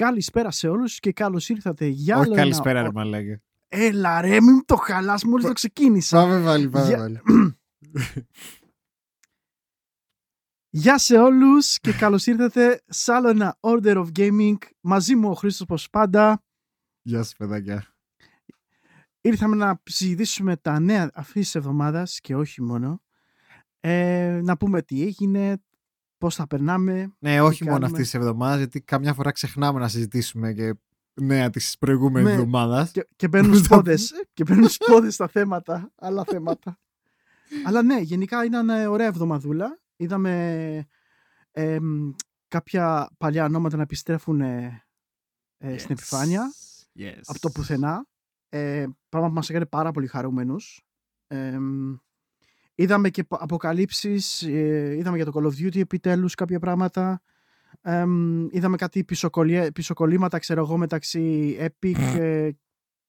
Καλησπέρα σε όλους και καλώς ήρθατε για Όχι άλλο καλησπέρα, ένα... ρε μαλάκα. Έλα ρε, μην το χαλάς μόλις το ξεκίνησα. Πάμε πάλι, πάμε Για- πάλι. Γεια σε όλους και καλώς ήρθατε σε άλλο ένα Order of Gaming. Μαζί μου ο Χρήστος πως πάντα. Γεια σας, παιδάκια. Ήρθαμε να συζητήσουμε τα νέα αυτής της εβδομάδας και όχι μόνο. Ε, να πούμε τι έγινε, πώς θα περνάμε. Ναι, όχι μόνο κάνουμε. αυτής της εβδομάδας, γιατί καμιά φορά ξεχνάμε να συζητήσουμε και νέα της προηγούμενης Ναι. εβδομάδας. Και, και παίρνουν Πώς τα σπόδες. και παίρνουν σπόδες στα θέματα, άλλα θέματα. Αλλά ναι, γενικά ήταν ε, ωραία εβδομαδούλα. Είδαμε εμ, κάποια παλιά ονόματα να επιστρέφουν ε, ε, στην επιφάνεια Yes. από το πουθενά. Ε, πράγμα που μας έκανε πάρα πολύ χαρούμενους. Εμ, είδαμε και πο- αποκαλύψεις, ε, είδαμε για το Call of Duty επιτέλους κάποια πράγματα. Εμ, είδαμε κάτι πισωκολλιέ- πισωκολλήματα, ξέρω εγώ, μεταξύ Epic, ε,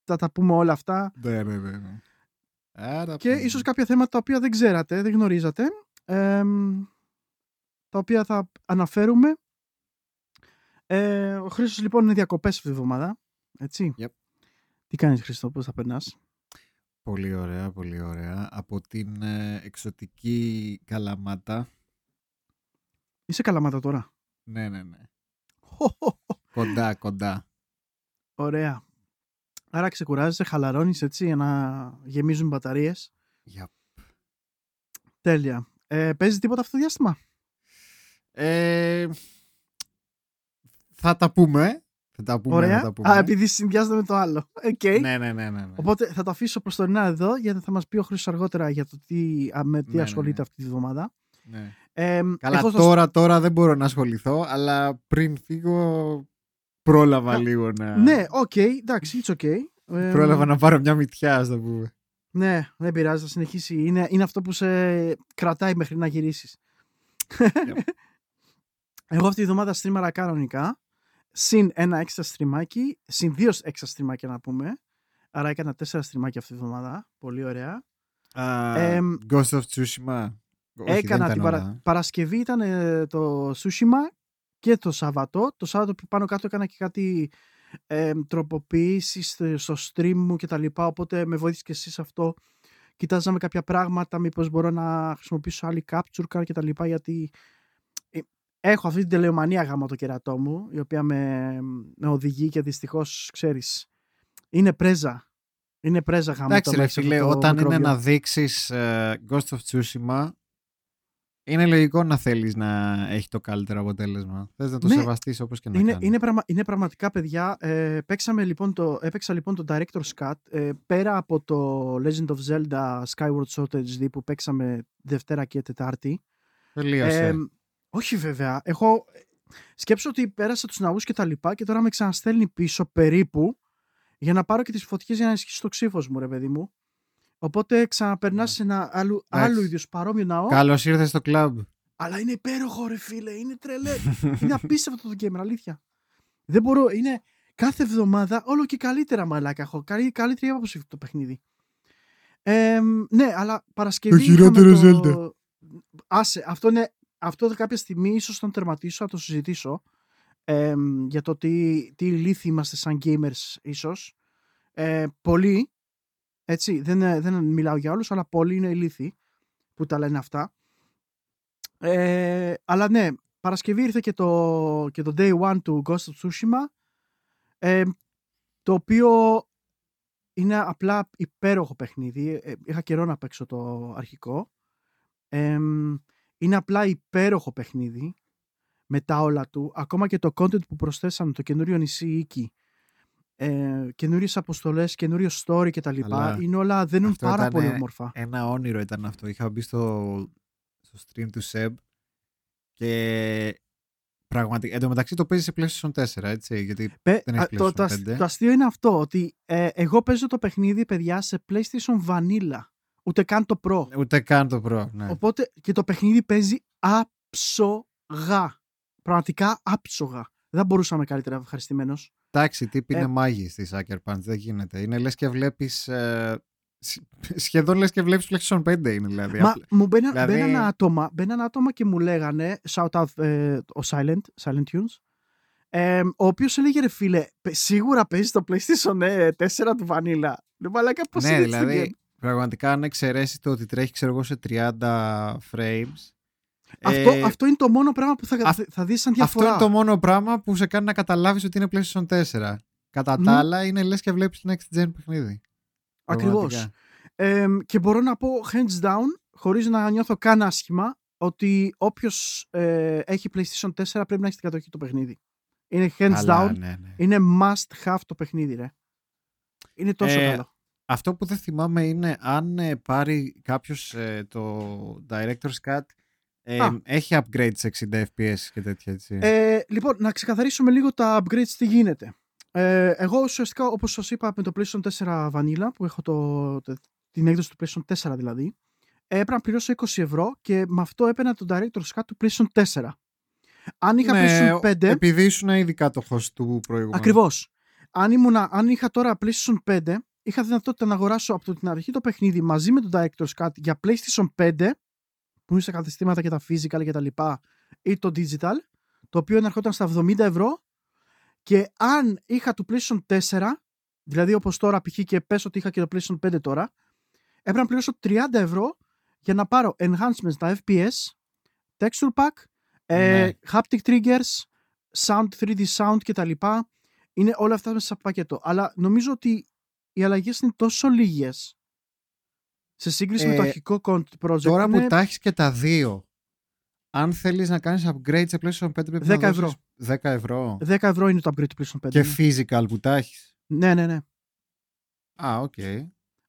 θα τα πούμε όλα αυτά. Ναι, ναι, ναι. ναι. Άρα, Και πάμε. ίσως κάποια θέματα τα οποία δεν ξέρατε, δεν γνωρίζατε, εμ, τα οποία θα αναφέρουμε. Ε, ο Χρήστος λοιπόν είναι διακοπές αυτή τη βδομάδα, έτσι. Yep. Τι κάνεις Χρήστο, πώς θα περνάς; Πολύ ωραία, πολύ ωραία. Από την ε, εξωτική Καλαμάτα. Είσαι καλαμάτα τώρα. Ναι, ναι, ναι. Κοντά, κοντά. Ωραία. Άρα ξεκουράζεσαι, χαλαρώνεις έτσι για να γεμίζουν οι μπαταρίες. Για... Τέλεια. Ε, παίζεις τίποτα αυτό το διάστημα; Ε, θα τα πούμε. Θα τα πούμε, Ωραία. θα τα πούμε. Α, επειδή συνδυάζεται με το άλλο. ΟΚ. Ναι, ναι, ναι, ναι, ναι. Οπότε θα το αφήσω προσωρινά εδώ γιατί θα μας πει ο Χρήστος αργότερα για το τι, α, με τι Ναι, ναι, ασχολείται ναι. αυτή τη βδομάδα. ναι. Ε, Καλά, εγώ θα- τώρα, τώρα δεν μπορώ να ασχοληθώ, αλλά πριν φύγω πρόλαβα Α, λίγο να... Ναι, οκ, εντάξει, it's okay. Ε, Πρόλαβα να πάρω μια ματιά, ας το πούμε. Ναι, δεν πειράζει, θα συνεχίσει. Είναι, είναι αυτό που σε κρατάει μέχρι να γυρίσεις. Εγώ αυτή τη βδομάδα στρίμαρα κανονικά. Συν ένα έξτρα στριμάκι. Συν δύο έξτρα στριμάκια να πούμε. Άρα έκανα τέσσερα στριμάκια αυτή τη βδομάδα. Πολύ ωραία. Α, Εμ, Ghost of Tsushima. Όχι, έκανα δεν την ήταν παρα... όλα. Παρασκευή ήταν ε, το Tsushima και το Σάββατο. Το Σάββατο που πάνω κάτω έκανα και κάτι ε, τροποποιήσεις στο- στο stream μου και τα λοιπά. Οπότε με βοήθησε και εσύ σε αυτό. Κοιτάζαμε κάποια πράγματα, μήπως μπορώ να χρησιμοποιήσω άλλη capture card και τα λοιπά γιατί ε, έχω αυτή την τελεομανία γάμα το κερατό μου η οποία με, με οδηγεί και δυστυχώς ξέρεις είναι πρέζα. Είναι πρέζα γάμα Εντάξει ρε φίλε, όταν είναι να δείξεις ε, Ghost of Tsushima, είναι λογικό να θέλεις να έχει το καλύτερο αποτέλεσμα. Θες να το Ναι. σεβαστείς όπως και να Είναι, κάνεις. είναι, πραγμα- είναι πραγματικά παιδιά. Ε, παίξαμε, λοιπόν, το, έπαιξα λοιπόν το Director's Cut ε, πέρα από το Legend of Zelda Skyward Sword HD που παίξαμε Δευτέρα και Τετάρτη. Τελείωσε. Ε, όχι βέβαια. Έχω σκέψω ότι πέρασα τους ναούς και τα λοιπά και τώρα με ξαναστέλνει πίσω περίπου για να πάρω και τις φωτιές για να ενισχύσει το ξύφος μου ρε παιδί μου. Οπότε ξαναπερνάς Ναι. σε ένα άλλου, Εντάξει. άλλου είδους παρόμοιο ναό. Καλώς ήρθες στο κλαμπ. Αλλά είναι υπέροχο, ρε φίλε. Είναι τρελέ. είναι απίστευτο το gamer, αλήθεια. Δεν μπορώ. Είναι κάθε εβδομάδα όλο και καλύτερα μαλάκα. Έχω καλή, καλύτερη άποψη αυτό το παιχνίδι. Ε, ναι, αλλά Παρασκευή. Το χειρότερο είχαμε Zelda. Άσε, αυτό είναι. Αυτό κάποια στιγμή ίσως τον τερματίσω, θα το συζητήσω. Ε, για το τι, τι ηλίθιοι είμαστε σαν gamers ίσως. Ε, πολλοί, έτσι, δεν, δεν μιλάω για όλους, αλλά πολλοί είναι ηλίθιοι που τα λένε αυτά. Ε, αλλά ναι, Παρασκευή ήρθε και το, και το Day One του Ghost of Tsushima ε, το οποίο είναι απλά υπέροχο παιχνίδι. Ε, είχα καιρό να παίξω το αρχικό. Ε, είναι απλά υπέροχο παιχνίδι με τα όλα του. Ακόμα και το content που προσθέσαμε, το καινούριο νησί Οίκη, ε, καινούριες αποστολές, καινούριο story κτλ. Αλλά Είναι όλα, δένουν αυτό πάρα ήτανε πολύ όμορφα. Ένα όνειρο ήταν αυτό. Είχα μπει στο, στο stream του Seb και πραγματικά. Εν τω μεταξύ το παίζει σε PlayStation 4, έτσι. Γιατί Πε- δεν α, έχεις το, το, PlayStation ασ- 5. το αστείο είναι αυτό, ότι ε, εγώ παίζω το παιχνίδι, παιδιά, σε PlayStation Vanilla. Ούτε καν το Pro. ούτε καν το Pro. Ναι. Οπότε και το παιχνίδι παίζει άψογα. Πραγματικά άψογα. Δεν μπορούσαμε καλύτερα ευχαριστημένος. Εντάξει, τύπη Ε, είναι μάγη στη Sucker Punch. Δεν γίνεται. Είναι λες και βλέπεις. σχεδόν λες και βλέπεις PlayStation 5 είναι δηλαδή. Μα Απλά- μου μπαίνα, δηλαδή- μπαίνανε άτομα, μπαίνανε άτομα και μου λέγανε, shout out ε, ο Silent, Silent Tunes, Ε, ο οποίος έλεγε ρε φίλε, «Πε- σίγουρα παίζει το PlayStation ε, 4 του Vanilla. Ναι, μαλάκα, πώς ναι, είναι έτσι το δηλαδή, game? Πραγματικά αν εξαιρέσεις το ότι τρέχει, ξέρω εγώ, σε 30 frames. Αυτό, ε, αυτό είναι το μόνο πράγμα που θα, αυ- θα δεις σαν αυτό διαφορά. είναι το μόνο πράγμα που σε κάνει να καταλάβεις ότι είναι PlayStation 4. Κατά Μμ. τα άλλα, είναι λες και βλέπεις το Next Gen παιχνίδι. Ακριβώς. Πραγματικά. Ε, και μπορώ να πω hands down, χωρίς να νιώθω καν άσχημα, ότι όποιος ε, έχει PlayStation 4 πρέπει να έχει στην κατοχή το παιχνίδι. Είναι hands Καλά, down, ναι, ναι. είναι must have το παιχνίδι, ρε. Είναι τόσο Ε, καλό. Αυτό που δεν θυμάμαι είναι αν ε, πάρει κάποιος ε, το Director's Cut ε, Α. έχει upgrade σε 60 FPS και τέτοια έτσι. Ε, λοιπόν, να ξεκαθαρίσουμε λίγο τα upgrades τι γίνεται. Ε, εγώ ουσιαστικά, όπως σας είπα, με το PlayStation 4 Vanilla, που έχω το, το- την έκδοση του PlayStation 4 δηλαδή, έπρεπε να πληρώσω 20 ευρώ και με αυτό έπαιρνα το Director's Cut του PlayStation 4. Αν είχα Ναι, PlayStation 5, Επειδή ήσουν ήδη κάτοχος του προηγούμενου. Ακριβώς. Αν, ήμουνα, αν είχα τώρα PlayStation 5, είχα δυνατότητα να αγοράσω από την αρχή το παιχνίδι μαζί με τον Director's Cut για PlayStation 5, που είναι στα καταστήματα και τα physical και τα λοιπά, ή το digital, το οποίο εναρχόταν στα 70 ευρώ. Και αν είχα το PlayStation 4, δηλαδή όπως τώρα π.χ. και πες ότι είχα και το PlayStation 5 τώρα, έπρεπε να πληρώσω 30 ευρώ για να πάρω enhancements στα FPS, texture pack, ε, Ναι. haptic triggers, sound, 3D sound κτλ. Είναι όλα αυτά μέσα σε πακέτο. Αλλά νομίζω ότι οι αλλαγές είναι τόσο λίγες σε σύγκριση με το Ε, αρχικό con- project. Τώρα που είναι τα έχεις και τα δύο, αν θέλεις να κάνεις upgrade σε PlayStation 5 πρέπει 10 να ευρώ. δώσεις 10 ευρώ. 10 ευρώ είναι το upgrade του PlayStation 5. Και ναι. physical που τα έχεις. ναι, ναι, ναι. Α, οκ.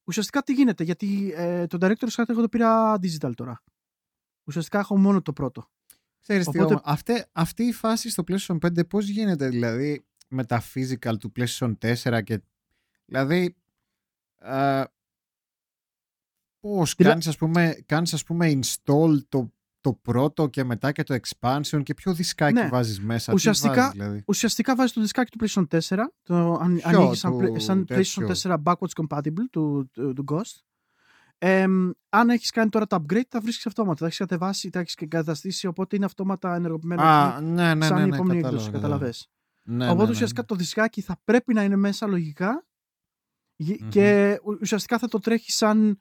Ουσιαστικά τι γίνεται, γιατί ε, το Director's Cut εγώ το πήρα digital τώρα. Ουσιαστικά έχω μόνο το πρώτο. Ξέρεις τι Οπότε- όμως, αυτή, αυτή η φάση στο PlayStation 5 πώς γίνεται δηλαδή με τα physical του PlayStation 4 και δηλαδή α, πώς Δηλα- κάνεις ας πούμε, κάνεις ας πούμε install το, το πρώτο και μετά και το expansion και ποιο δισκάκι Ναι. βάζεις μέσα, τι Ουσιαστικά- βάζεις, δηλαδή; Ουσιαστικά βάζεις το δισκάκι του PlayStation 4, το αν, Ποιο, ανοίγεις σαν, του play- σαν τέτοιο; PlayStation 4 backwards compatible του, του, του Ghost. Ε, αν έχεις κάνει τώρα το upgrade, θα βρίσκεις αυτόματα. Θα έχεις κατεβάσει, θα έχεις εγκαταστήσει, οπότε είναι αυτόματα ενεργοποιημένο Α, εκεί, ναι, ναι, σαν ναι, η ναι, επόμενη κατάλαβα, έκδοση. κατάλαβα. Καταλαβες. Ναι, οπότε ναι, ναι, ουσιαστικά ναι. το δισκάκι θα πρέπει να είναι μέσα λογικά γε- Μμμ. και ου- ουσιαστικά θα το τρέχει σαν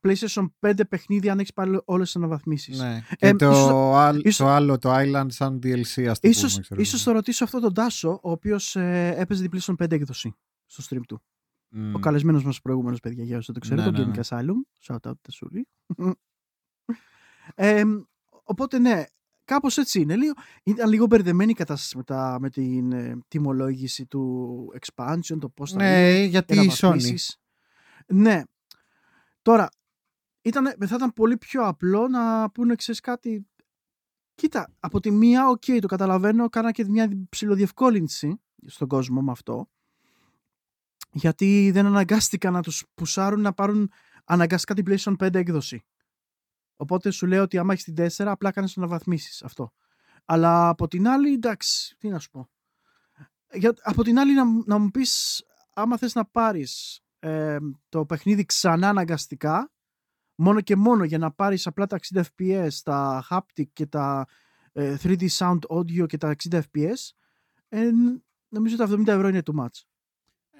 PlayStation 5 παιχνίδι αν έχεις πάρει όλες τις αναβαθμίσεις. Ναι. Και Ε, το, ίσως- άλλ- ίσως- το άλλο, το Island σαν DLC, ας το Ίσως, πούμε. ξέρω ίσως εγώ. το ρωτήσω αυτό τον Τάσο, ο οποίος ε, έπαιζε την PlayStation 5 έκδοση στο stream του. Μμ. Ο καλεσμένος μας προηγούμενος, παιδιά, για όσοι δεν το ξέρετε, Ναι, ο ναι, Gaming ναι. Asylum. Shout out, Τεσούλη. ε, οπότε, ναι, κάπως έτσι είναι. Λίγο, ήταν λίγο μπερδεμένη η κατάσταση με, τα, με την ε, τιμολόγηση του expansion, το πώς θα είναι, Ναι, γιατί η Sony. αναβαθμίσεις. Ναι. Τώρα, ήταν, θα ήταν πολύ πιο απλό να πούνε, ξέρεις κάτι, κοίτα, από τη μία, οκ, το καταλαβαίνω, κάνα και μια ψηλοδιευκόλυνση στον κόσμο με αυτό, γιατί δεν αναγκάστηκαν να τους πουσάρουν να πάρουν αναγκαστικά την PlayStation 5 έκδοση. Οπότε σου λέω ότι άμα έχεις την 4, απλά κάνεις αναβαθμίσεις αυτό. Αλλά από την άλλη, εντάξει, τι να σου πω. Για, από την άλλη, να, μου- να μου πεις, άμα θες να πάρεις ε, το παιχνίδι ξανά αναγκαστικά, μόνο και μόνο για να πάρεις απλά τα 60 fps, τα haptic και τα ε, 3D sound audio και τα 60 fps, ε, νομίζω τα 70 ευρώ είναι too much.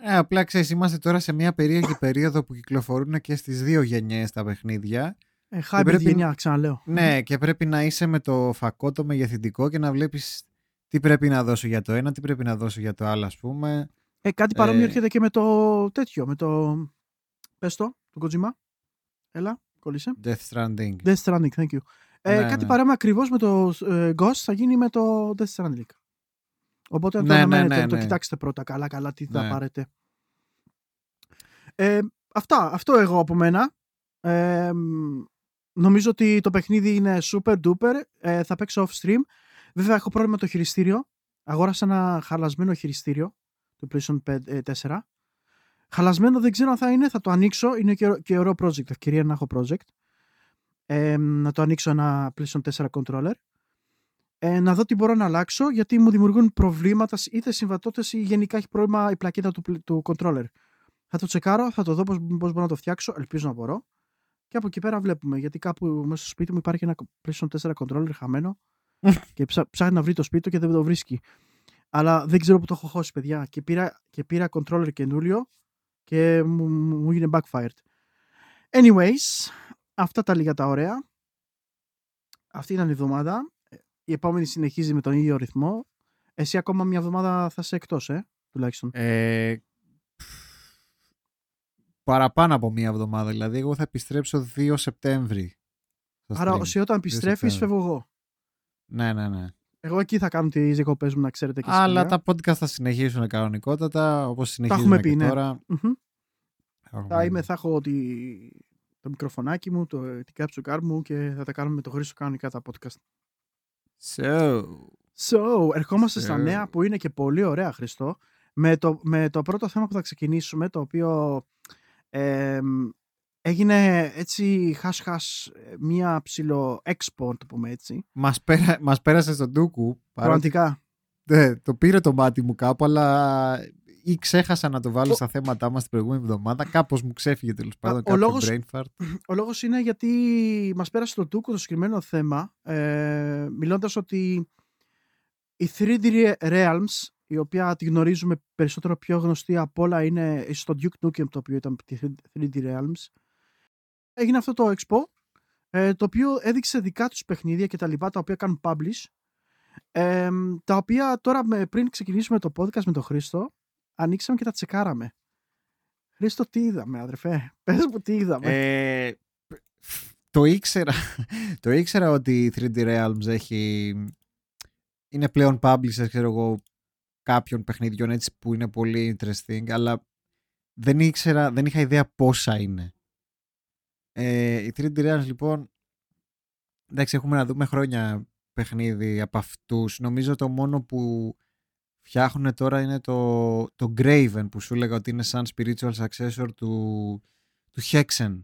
Ε, απλά ξέρεις, είμαστε τώρα σε μια περίεργη περίοδο που κυκλοφορούν και στις δύο γενιές τα παιχνίδια. Ε, hybrid πρέπει- γενιά, ξαναλέω. Ναι, και πρέπει να είσαι με το φακό το μεγεθυντικό και να βλέπεις τι πρέπει να δώσω για το ένα, τι πρέπει να δώσω για το άλλο, ας πούμε. Ε, κάτι παρόμοιο Ε, έρχεται και με το τέτοιο, με το... Πες το, το Kojima. Έλα, κόλλησε. Death Stranding. Death Stranding, thank you. Ε, Ναι, κάτι ναι. παρόμοιο ακριβώς με το ε, Ghost θα γίνει με το Death Stranding. Οπότε να το Ναι, ναι, αναμένετε, ναι, να το ναι. κοιτάξετε πρώτα καλά καλά τι θα Ναι. πάρετε. Ε, αυτά, αυτό εγώ από μένα. Ε, μ, νομίζω ότι το παιχνίδι είναι super duper. Ε, θα παίξω off stream. Βέβαια έχω πρόβλημα με το χειριστήριο. Αγόρασα ένα χαλασμένο χειριστήριο του PlayStation 5, ε, 4. Χαλασμένο δεν ξέρω αν θα είναι, θα το ανοίξω. Είναι και, ω- και ωραίο project, ευκαιρία να έχω project. Ε, να το ανοίξω ένα PlayStation 4 controller. Ε, να δω τι μπορώ να αλλάξω, γιατί μου δημιουργούν προβλήματα, είτε συμβατότητες ή γενικά έχει πρόβλημα η πλακέτα του, πλ- του controller. Θα το τσεκάρω, θα το δω πώς, πώς μπορώ να το φτιάξω, ελπίζω να μπορώ. Και από εκεί πέρα βλέπουμε, γιατί κάπου μέσα στο σπίτι μου υπάρχει ένα PlayStation 4 controller χαμένο και ψά, ψάχνει να βρει το σπίτι του και δεν το βρίσκει. Αλλά δεν ξέρω που το έχω χώσει, παιδιά. Και πήρα, και πήρα controller καινούριο και μου, μου μου έγινε backfired. Anyways, αυτά τα λίγα τα ωραία. Αυτή ήταν η εβδομάδα. Η επόμενη συνεχίζει με τον ίδιο ρυθμό. Εσύ ακόμα μια εβδομάδα θα είσαι εκτός, ε, τουλάχιστον. Ε, παραπάνω από μία εβδομάδα. Δηλαδή, εγώ θα επιστρέψω 2 Σεπτέμβρη. στο Άρα, stream. εσύ όταν επιστρέφεις, Σεπτέμβρη. φεύγω εγώ. Ναι, ναι, ναι. Εγώ εκεί θα κάνω τις διακοπές μου, να ξέρετε και εσείς, Αλλά παιδιά. τα podcast θα συνεχίσουν κανονικότατα, όπως συνεχίζουν έχουμε και πει, ναι. τώρα. Μμμ. Έχουμε Θα, είμαι, πει. θα έχω τη, το μικροφωνάκι μου, το, την κάψου μου και θα τα κάνουμε με το Χρήστο κανονικά τα podcast. So, So, ερχόμαστε στα So. νέα που είναι και πολύ ωραία, Χριστό. Με το, με το πρώτο θέμα που θα ξεκινήσουμε, το οποίο εμ, έγινε έτσι χας-χας ε, μία ψηλό expo, να το πούμε έτσι. μας, πέρα, μας πέρασε στον Τούκου. παρότι Πραγματικά. Ναι, το πήρε το μάτι μου κάπου, αλλά ή ξέχασα να το βάλω Ο- στα θέματά μας την προηγούμενη εβδομάδα. Κάπως μου ξέφυγε τέλος πάντων ο κάποιο λόγος- brain fart. Ο λόγος είναι γιατί μας πέρασε το Τούκο το συγκεκριμένο θέμα, ε, μιλώντας ότι η 3D Realms, η οποία τη γνωρίζουμε περισσότερο πιο γνωστή από όλα είναι στο Duke Nukem το οποίο ήταν τη 3D Realms, έγινε αυτό το expo, ε, το οποίο έδειξε δικά τους παιχνίδια και τα λοιπά, τα οποία κάνουν publish, ε, τα οποία τώρα με, πριν ξεκινήσουμε το podcast με τον Χρήστο, ανοίξαμε και τα τσεκάραμε. Χρήστο, τι είδαμε, αδερφέ; Πες μου τι είδαμε. Ε, το ήξερα, το ήξερα ότι η 3D Realms έχει, είναι πλέον publisher, ξέρω εγώ, κάποιων παιχνιδιών έτσι που είναι πολύ interesting, αλλά δεν ήξερα, δεν είχα ιδέα πόσα είναι. Ε, η 3D Realms λοιπόν, εντάξει έχουμε να δούμε χρόνια παιχνίδι από αυτούς. Νομίζω το μόνο που φτιάχνουν τώρα είναι το, το Graven που σου έλεγα ότι είναι σαν spiritual successor του, του Hexen.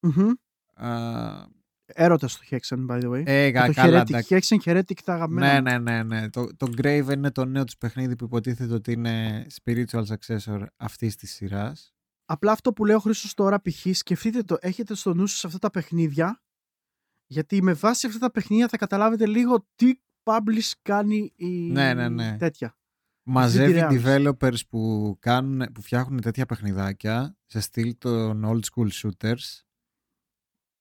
Μμμ. Α, Έρωτας στο Hexen, by the way. ε, Και κα- το καλά, Heretic. εντάξει. Hexen Heretic τα αγαπημένα. Ναι, μου. ναι, ναι, ναι. Το, το Graven είναι το νέο τους παιχνίδι που υποτίθεται ότι είναι spiritual successor αυτής της σειράς. Απλά αυτό που λέω Χρήστος τώρα π.χ. σκεφτείτε το, έχετε στο νου σας αυτά τα παιχνίδια γιατί με βάση αυτά τα παιχνίδια θα καταλάβετε λίγο τι publish κάνει η Ναι, ναι, ναι. τέτοια. Μαζεύει Realms. developers που, κάνουν, που φτιάχνουν τέτοια παιχνιδάκια σε στυλ των old school shooters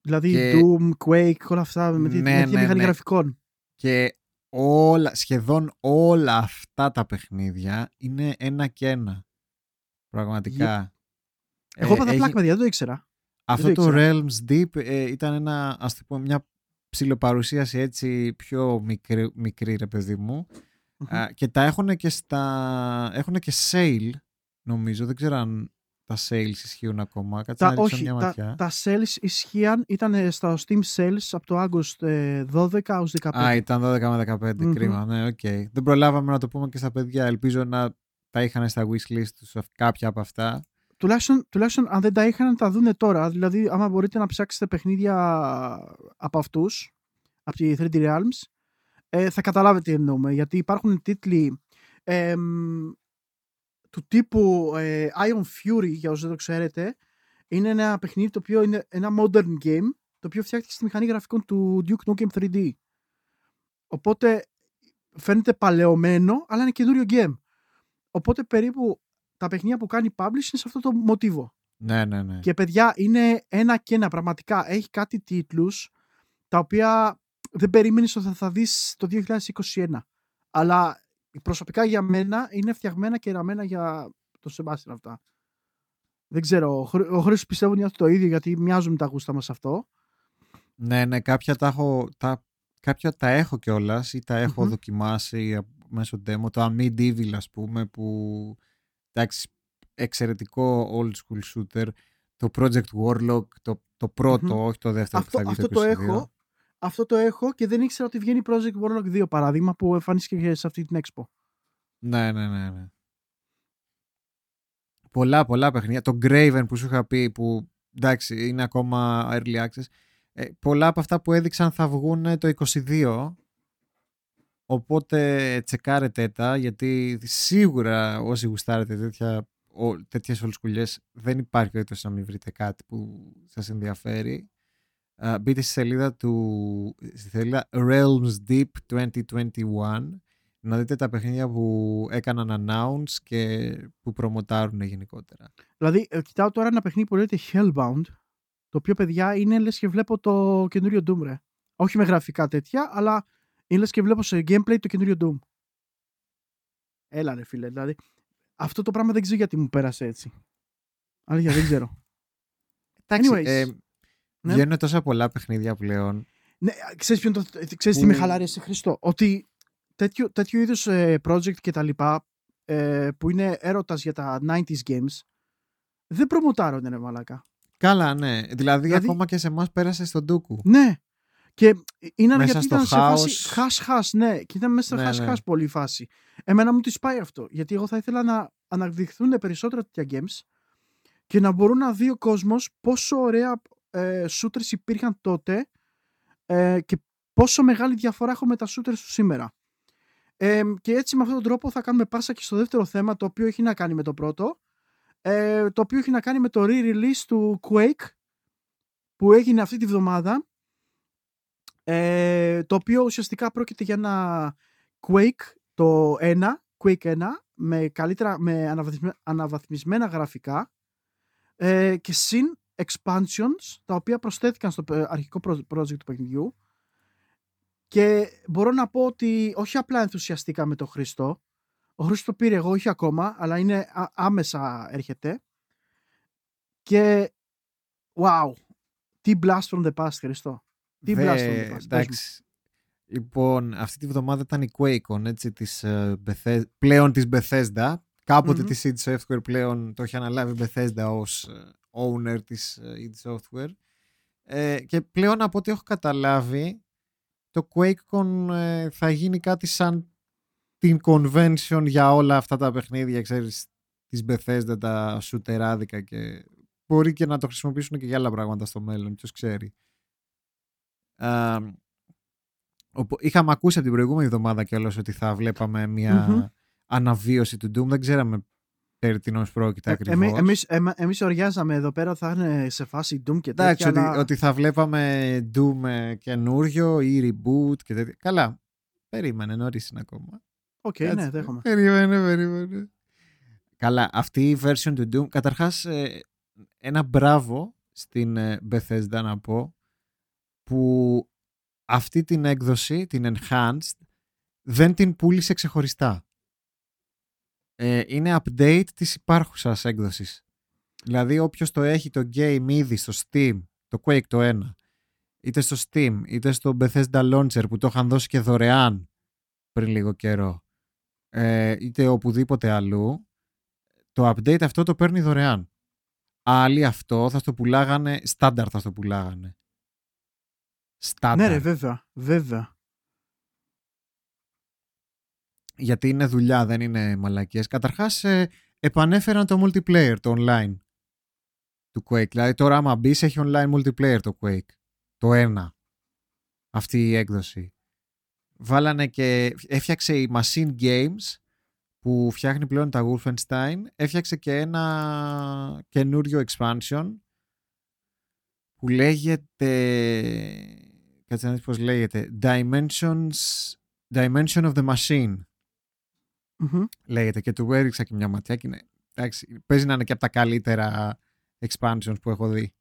Δηλαδή Και- Doom, Quake, όλα αυτά με τη Ναι, με τέτοια ναι, μηχανή ναι. γραφικών. και όλα, σχεδόν όλα αυτά τα παιχνίδια είναι ένα και ένα. Πραγματικά. Εγώ Ε, είπα τα έχει- πλάκα, παιδιά, δεν το ήξερα. Αυτό Δεν το το Realms Deep ε, ήταν ένα, ας το πούμε, μια ψηλοπαρουσίαση έτσι πιο μικρή, μικρή ρε παιδί μου. Μμμ. Α, και τα έχουν και στα... έχουν και sale, νομίζω. Δεν ξέρω αν τα sales ισχύουν ακόμα. Κάτσε Τα, να ρίξω όχι, μια τα, ματιά. τα sales ισχύαν, ήταν στα Steam sales από το August ε, 12 ως 15. Α, ήταν 12 με 15, Μμμ. κρίμα. Ναι, οκ. Δεν προλάβαμε να το πούμε και στα παιδιά. Ελπίζω να τα είχαν στα wishlist τους αυ- κάποια από αυτά. τουλάχιστον, τουλάχιστον αν δεν τα είχαν να τα δούνε τώρα. Δηλαδή, άμα μπορείτε να ψάξετε παιχνίδια από αυτούς, από τη 3D Realms, ε, θα καταλάβετε τι εννοούμε. Γιατί υπάρχουν τίτλοι εμ, του τύπου ε, Ion Fury, για όσους δεν το ξέρετε. Είναι ένα παιχνίδι το οποίο είναι ένα modern game, το οποίο φτιάχτηκε στη μηχανή γραφικών του Duke Nukem 3D. Οπότε φαίνεται παλαιωμένο, αλλά είναι καινούριο game. Οπότε περίπου τα παιχνίδια που κάνει publish είναι σε αυτό το μοτίβο. Ναι, ναι, ναι. Και παιδιά είναι ένα και ένα πραγματικά. Έχει κάτι τίτλους τα οποία δεν περίμενες ότι θα, θα δεις το 2021. Αλλά προσωπικά για μένα είναι φτιαγμένα και ραμμένα για το Σεμπάστιαν αυτά. Δεν ξέρω, ο, Χρ- ο Χρήστος πιστεύω νιώθει το ίδιο γιατί μοιάζουν τα γούστα μας αυτό. Ναι, ναι, κάποια τα έχω, τα, κάποια τα έχω κιόλας ή τα έχω Μμμ. δοκιμάσει από- μέσω demo. Το Amid Evil, ας πούμε, που εντάξει, εξαιρετικό old school shooter. Το Project Warlock, το, το πρώτο, Μμμ. όχι το δεύτερο Αυτό, που θα βγει αυτό το 22. έχω. Αυτό το έχω και δεν ήξερα ότι βγαίνει Project Warlock 2 παράδειγμα που εμφανίστηκε και σε αυτή την Expo. Ναι, ναι, ναι, ναι. Πολλά, πολλά παιχνίδια. Το Graven που σου είχα πει που εντάξει είναι ακόμα early access. Ε, πολλά από αυτά που έδειξαν θα βγουν το 22. Οπότε τσεκάρετε τα γιατί σίγουρα όσοι γουστάρετε τέτοια, ο, τέτοιες ολσκουλιές δεν υπάρχει περίπτωση να μην βρείτε κάτι που σας ενδιαφέρει. Α, μπείτε στη σελίδα του στη σελίδα Realms Deep 2021 να δείτε τα παιχνίδια που έκαναν announce και που προμοτάρουν γενικότερα. Δηλαδή, ε, κοιτάω τώρα ένα παιχνίδι που λέγεται Hellbound, το οποίο, παιδιά, είναι λες και βλέπω το καινούριο Doom, ρε. Όχι με γραφικά τέτοια, αλλά είναι λες και βλέπω σε gameplay το καινούριο Doom. Έλα ρε φίλε, δηλαδή. Αυτό το πράγμα δεν ξέρω γιατί μου πέρασε έτσι. Αλήθεια, δεν ξέρω. Εντάξει, Anyways. ε, Ναι. βγαίνουν τόσα πολλά παιχνίδια πλέον. Ναι, ξέρεις, ποιο είναι το, ξέρεις τι Που- με χαλάρει εσύ Χριστό. Ότι τέτοιο, τέτοιο είδους ε, project και τα λοιπά ε, που είναι έρωτας για τα 90s games δεν προμοτάρονται ρε μαλάκα. Καλά, ναι. Δηλαδή, Δηλαδή- ακόμα και σε εμάς πέρασε στον Ντούκου. Ναι. Και είναι Μέσα γιατί στο ήταν σε χάος. φάση χάς-χάς, ναι. Και ήταν μέσα στο Ναι, χάς-χάς ναι. πολύ η φάση. Εμένα μου τη πάει αυτό. Γιατί εγώ θα ήθελα να αναδειχθούν περισσότερα τέτοια games και να μπορούν να δει ο κόσμος πόσο ωραία ε, shooters υπήρχαν τότε ε, και πόσο μεγάλη διαφορά έχω με τα shooters του σήμερα. Ε, και έτσι με αυτόν τον τρόπο θα κάνουμε πάσα και στο δεύτερο θέμα το οποίο έχει να κάνει με το πρώτο ε, το οποίο έχει να κάνει με το re-release του Quake που έγινε αυτή τη βδομάδα ε, το οποίο ουσιαστικά πρόκειται για ένα Quake το 1, Quake 1 με, καλύτερα, με αναβαθμισμέ- αναβαθμισμένα γραφικά ε, και συν expansions τα οποία προσθέθηκαν στο ε, αρχικό προ- project του παιχνιδιού και μπορώ να πω ότι όχι απλά ενθουσιαστήκα με τον Χριστό ο Χρήστος το πήρε εγώ όχι ακόμα αλλά είναι α- άμεσα έρχεται και wow τι blast from the past Χριστό τι Δε- blast from the past πες μου. εντάξει. Λοιπόν, αυτή τη βδομάδα ήταν η QuakeCon, έτσι, της, ε, Bethesda, πλέον της Bethesda. καποτε Μμμ. τη id Software πλέον το έχει αναλάβει η Bethesda ως ε, owner της ε, id Software. Ε, και πλέον από ό,τι έχω καταλάβει, το QuakeCon ε, θα γίνει κάτι σαν την convention για όλα αυτά τα παιχνίδια, ξέρεις, της Bethesda, τα σουτεράδικα και μπορεί και να το χρησιμοποιήσουν και για άλλα πράγματα στο μέλλον, ποιος ξέρει. Α, οπο- είχαμε ακούσει από την προηγούμενη εβδομάδα κιόλας ότι θα βλέπαμε μια Μμμ. αναβίωση του Doom. Δεν ξέραμε περί τίνος πρόκειται Ε, ακριβώς. εμεί- εμείς, εμα- εμείς ωρυάζαμε εδώ πέρα θα είναι σε φάση Doom και Εντάξει, τέτοια ότι, αλλά... ότι θα βλέπαμε Doom ε, καινούριο ή reboot και τέτοια. Καλά, περίμενε, νωρίς είναι ακόμα. Οκ, Κάτσε. ναι, δέχομαι. Περίμενε, περίμενε. Καλά, αυτή η version του Doom, καταρχάς ε, ένα μπράβο στην ε, Bethesda να πω, που αυτή την έκδοση, την Enhanced, δεν την πούλησε ξεχωριστά. Ε, είναι update της υπάρχουσας έκδοσης. Δηλαδή όποιος το έχει το game ήδη στο Steam, το Quake το 1, είτε στο Steam, είτε στο Bethesda Launcher που το είχαν δώσει και δωρεάν πριν λίγο καιρό, ε, είτε οπουδήποτε αλλού, το update αυτό το παίρνει δωρεάν. Άλλοι αυτό θα το πουλάγανε, στάνταρ θα το πουλάγανε. Στάνταρ. Ναι ρε, βέβαια, βέβαια. Γιατί είναι δουλειά, δεν είναι μαλακίες. Καταρχάς, ε, επανέφεραν το multiplayer, το online του Quake. Δηλαδή τώρα άμα μπεις έχει online multiplayer το Quake. Το ένα. Αυτή η έκδοση. Βάλανε και έφτιαξε η Machine Games που φτιάχνει πλέον τα Wolfenstein. Έφτιαξε και ένα καινούριο expansion που λέγεται... Κάτσε να δεις πώς λέγεται. Dimensions... Dimension of the Machine Μμμ. λέγεται και του έριξα και μια ματιά και είναι, εντάξει, παίζει να είναι και από τα καλύτερα expansions που έχω δει.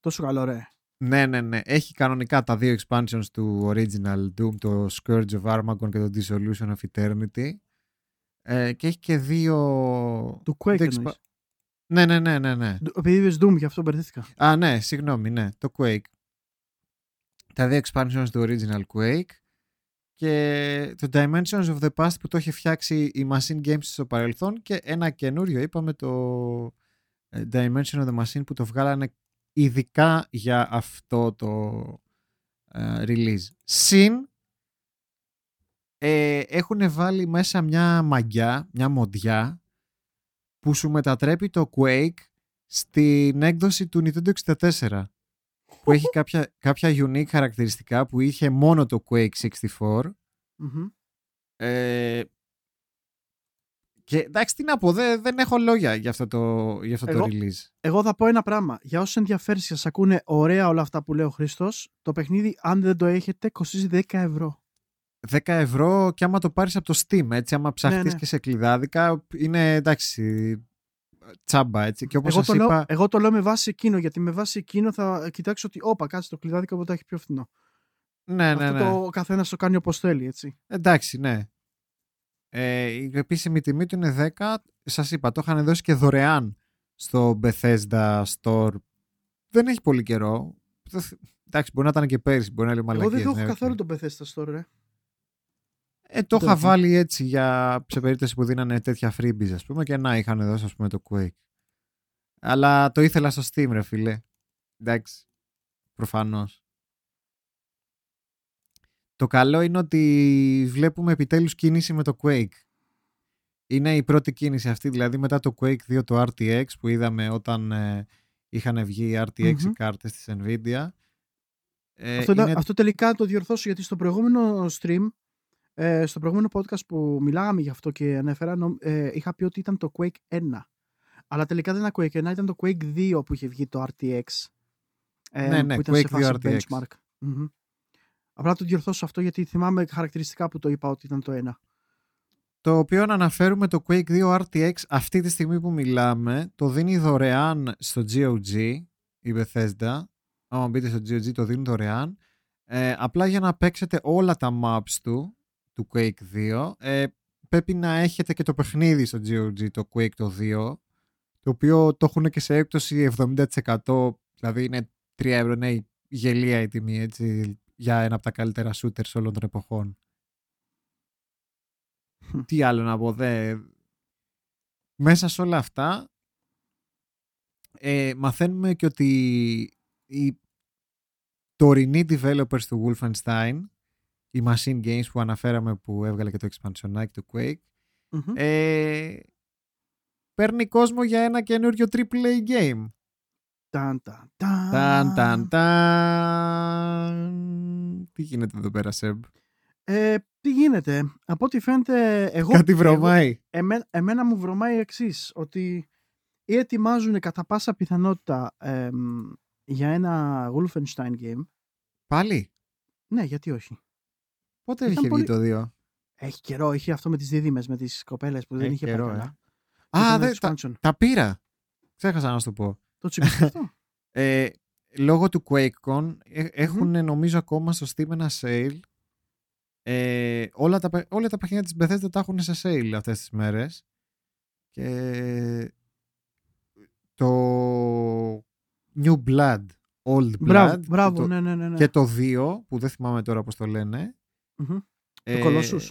Τόσο καλό ρε. Ναι, ναι, ναι. Έχει κανονικά τα δύο expansions του original Doom, το Scourge of Armagon και το Dissolution of Eternity. Ε, και έχει και δύο... Του Quake δύο εννοείς. Ναι, ναι, ναι, ναι, ναι. Ντου- Επειδή είπες Doom, γι' αυτό μπερδεύτηκα. Α, ναι, συγγνώμη, ναι, το Quake. Τα δύο expansions του original Quake και το Dimensions of the Past που το είχε φτιάξει η Machine Games στο παρελθόν και ένα καινούριο, είπαμε, το ε, Dimension of the Machine που το βγάλανε ειδικά για αυτό το ε, release. Συν ε, έχουν βάλει μέσα μια μαγιά, μια μοντιά που σου μετατρέπει το Quake στην έκδοση του Nintendo 64 που έχει κάποια, κάποια unique χαρακτηριστικά που είχε μόνο το Quake 64 Μμμ. ε, και εντάξει τι να πω δεν, δεν έχω λόγια για αυτό το, για αυτό το Εγώ- release Εγώ θα πω ένα πράγμα. Για όσους ενδιαφέρει και σας ακούνε ωραία όλα αυτά που λέει ο Χρήστος, το παιχνίδι, αν δεν το έχετε, κοστίζει 10 ευρώ. 10 ευρώ και άμα το πάρεις από το Steam, έτσι, άμα ψαχτείς ναι. και σε κλειδάδικα, είναι εντάξει, τσάμπα, έτσι. Και όπως Εγώ σας το, είπα, λέω, εγώ το λέω με βάση εκείνο, γιατί με βάση εκείνο θα κοιτάξω ότι όπα κάτσε το κλειδάδικο από το έχει πιο φθηνό. ναι, ναι, Αυτό ναι. το ο καθένας το κάνει όπως θέλει, έτσι. Εντάξει, ναι. Ε, η επίσημη τιμή του είναι 10. Σας είπα, το είχαν δώσει και δωρεάν στο Bethesda Store. Δεν έχει πολύ καιρό. Δεν θ- Εντάξει, μπορεί να ήταν και πέρυσι, μπορεί να λέει Εγώ μαλακίες. δεν το έχω ναι, οκ. καθόλου το Bethesda Store, ρε. Ε, το το είχα έχω. βάλει έτσι για σε περίπτωση που δίνανε τέτοια freebies, ας πούμε, και να είχαν δώσει, ας πούμε, το Quake. Αλλά το ήθελα στο Steam, ρε φίλε. Εντάξει. Προφανώς. Το καλό είναι ότι βλέπουμε επιτέλους κίνηση με το Quake. Είναι η πρώτη κίνηση αυτή, δηλαδή μετά το Quake 2 το RTX που είδαμε όταν ε, είχαν βγει οι RTX οι Μμμ. κάρτες της Nvidia. Ε, αυτό, ήταν- είναι- αυτό τελικά το διορθώσω γιατί στο προηγούμενο stream, ε, στο προηγούμενο podcast που μιλάγαμε γι' αυτό και ανέφερα, νο- ε, είχα πει ότι ήταν το Quake 1. Αλλά τελικά δεν ήταν Quake 1, ήταν το Quake 2 που είχε βγει το RTX. Ε, Ναι, ναι, που ήταν σε Quake 2 φάση RTX. benchmark. Μμμ. Απλά το διορθώσω αυτό γιατί θυμάμαι χαρακτηριστικά που το είπα ότι ήταν το 1. Το οποίο να αναφέρουμε το Quake 2 RTX αυτή τη στιγμή που μιλάμε το δίνει δωρεάν στο GOG η Bethesda. Άμα μπείτε στο GOG το δίνει δωρεάν. Ε, απλά για να παίξετε όλα τα maps του, του Quake 2 ε, πρέπει να έχετε και το παιχνίδι στο GOG το Quake το 2 το οποίο το έχουν και σε έκπτωση 70% δηλαδή είναι 3 ευρώ, είναι γελία η τιμή έτσι, για ένα από τα καλύτερα shooters όλων των εποχών. Τι άλλο να πω, δε... Μέσα σε όλα αυτά ε, μαθαίνουμε και ότι οι τωρινοί developers του Wolfenstein οι Machine Games που αναφέραμε που έβγαλε και το expansionάκι του Quake Μμμ. ε, παίρνει κόσμο για ένα καινούριο AAA game. Ταν, ταν, ταν. Ταν, ταν, ταν. Τι γίνεται εδώ πέρα, Σεμ. Ε, τι γίνεται; Από ό,τι φαίνεται, εγώ, Κάτι εγώ- βρωμάει. εμέ- εμένα μου βρωμάει εξής ότι ή ετοιμάζουν κατά πάσα πιθανότητα εμ, για ένα Wolfenstein game. Πάλι; Ναι, γιατί όχι. Πότε Ήταν είχε βγει πολύ- το 2. Έχει καιρό, είχε αυτό με τις δίδυμες, με τις κοπέλες που δεν Έχει είχε καιρό, πάει ε. καλά. Α, Ήταν δε, ένα τα, expansion. τα πήρα. Ξέχασα να σου το πω. Το τσιμπήστε αυτό. Ε, λόγω του QuakeCon ε, έχουν νομίζω ακόμα στο Steam ένα sale. Ε, όλα, τα, παι- όλα τα παιχνίδια της Bethesda τα έχουν σε sale αυτές τις μέρες. Και το New Blood, Old Blood μπράβο, και μπράβο, το, ναι, ναι, ναι. ναι. και το 2 που δεν θυμάμαι τώρα πώς το λένε. Μμμ. Ε, Colossus.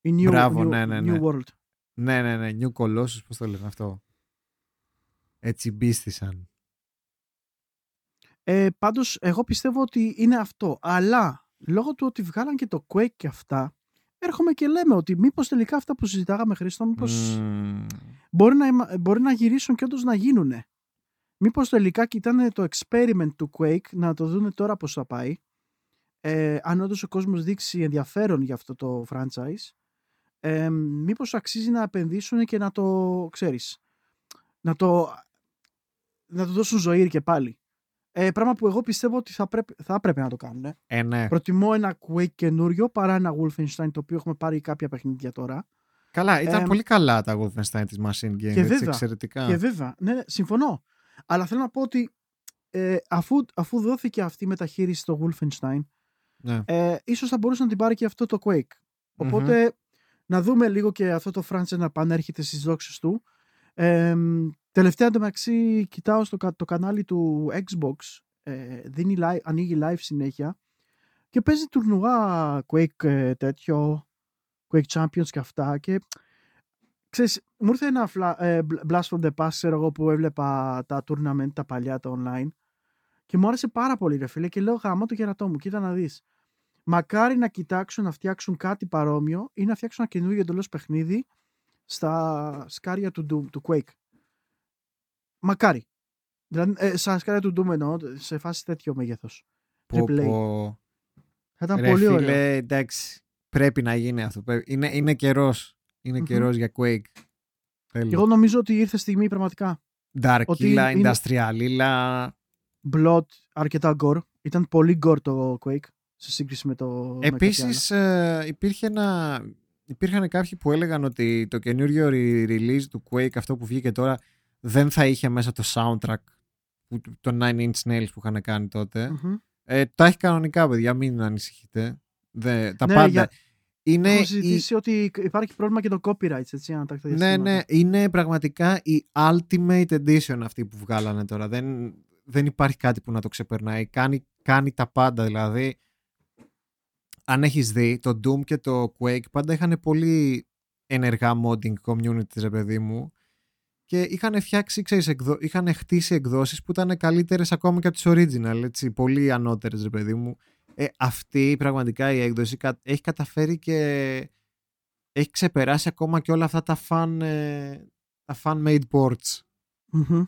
Η New, μπράβο, new, ναι, ναι, ναι. new World. Ναι, ναι, ναι. New Colossus, πώς το λένε αυτό. Έτσι μπίστησαν. Ε, πάντως, εγώ πιστεύω ότι είναι αυτό. Αλλά, λόγω του ότι βγάλαν και το Quake και αυτά, έρχομαι και λέμε ότι μήπως τελικά αυτά που συζητάγαμε, Χρήστο, μήπως Μμμ. μπορεί, να, είμα- μπορεί να γυρίσουν και όντως να γίνουνε. Μήπως τελικά κοιτάνε το experiment του Quake, να το δούνε τώρα πώς θα πάει. Ε, αν όντως ο κόσμος δείξει ενδιαφέρον για αυτό το franchise, ε, μήπως αξίζει να επενδύσουν και να το, ξέρεις, να το, να το δώσουν ζωή και πάλι. Ε, πράγμα που εγώ πιστεύω ότι θα, πρέπει, θα έπρεπε να το κάνουν. ε. Ε, ναι. Προτιμώ ένα Quake καινούριο παρά ένα Wolfenstein το οποίο έχουμε πάρει κάποια παιχνίδια τώρα. Καλά, ήταν Ε, πολύ καλά τα Wolfenstein της Machine Game. και έτσι, βέβαια, εξαιρετικά. Και βέβαια, ναι, ναι, συμφωνώ. Αλλά θέλω να πω ότι ε, αφού, αφού δόθηκε αυτή η μεταχείριση στο Wolfenstein, Ναι. ε, ίσως θα μπορούσε να την πάρει και αυτό το Quake. οποτε να δούμε λίγο και αυτό το franchise να επανέρχεται στις δόξες του. Ε, τελευταία εντωμεταξύ κοιτάω στο κα- το κανάλι του Xbox, ε, δίνει live, ανοίγει live συνέχεια και παίζει τουρνουά Quake ε, τέτοιο, Quake Champions και αυτά και ξέρεις, μου ήρθε ένα φλα, ε, Blast from the Past ξέρω εγώ, που έβλεπα τα tournament τα παλιά, τα online και μου άρεσε πάρα πολύ ρε φίλε και λέω γάμα το κερατό μου, κοίτα να δεις. Μακάρι να κοιτάξουν να φτιάξουν κάτι παρόμοιο ή να φτιάξουν ένα καινούργιο εντελώς παιχνίδι στα σκάρια του, Doom, του Quake. Μακάρι. Δηλαδή, ε, στα σκάρια του Doom εννοώ, σε φάση τέτοιο μέγεθος. Πω, AAA. πω. Θα ήταν Ρε πολύ φίλε, ωραίο. εντάξει. Πρέπει να γίνει αυτό. Πρέπει- Είναι, είναι καιρός. Είναι Μμμ. καιρός για Quake. Θέλω. Και εγώ νομίζω ότι ήρθε στιγμή πραγματικά. Dark ότι Illa, είναι- Industrial Illa. Blood, αρκετά gore. Ήταν πολύ gore το Quake. σε σύγκριση με το. με κάποια Επίσης ε, υπήρχε ένα... Υπήρχαν κάποιοι που έλεγαν ότι το καινούριο re- release του Quake, αυτό που βγήκε τώρα, δεν θα είχε μέσα το soundtrack που, το 9 Inch Nails που είχαν κάνει τότε. άλλα. Μμμ. Ε, τα έχει κανονικά, παιδιά, μην ανησυχείτε. Δε, τα Ναι, πάντα. για- Είναι Έχω η- συζητήσει ότι υπάρχει πρόβλημα και το copyrights, έτσι, ανατακτά Ναι, διαστήματα. ναι, είναι πραγματικά η Ultimate Edition αυτή που βγάλανε τώρα. Δεν, δεν υπάρχει κάτι που να το ξεπερνάει. Κάνει, κάνει τα πάντα, δηλαδή. Αν έχεις δει, το Doom και το Quake πάντα είχαν πολύ ενεργά modding community, ρε παιδί μου. Και είχαν φτιάξει, ξέρεις, εκδο... είχαν χτίσει εκδόσεις που ήταν καλύτερες ακόμα και από τις original, έτσι, πολύ ανώτερες, ρε παιδί μου. Ε, αυτή πραγματικά η έκδοση κα- έχει καταφέρει και έχει ξεπεράσει ακόμα και όλα αυτά τα fan, ε, τα fan made ports. Μμμ.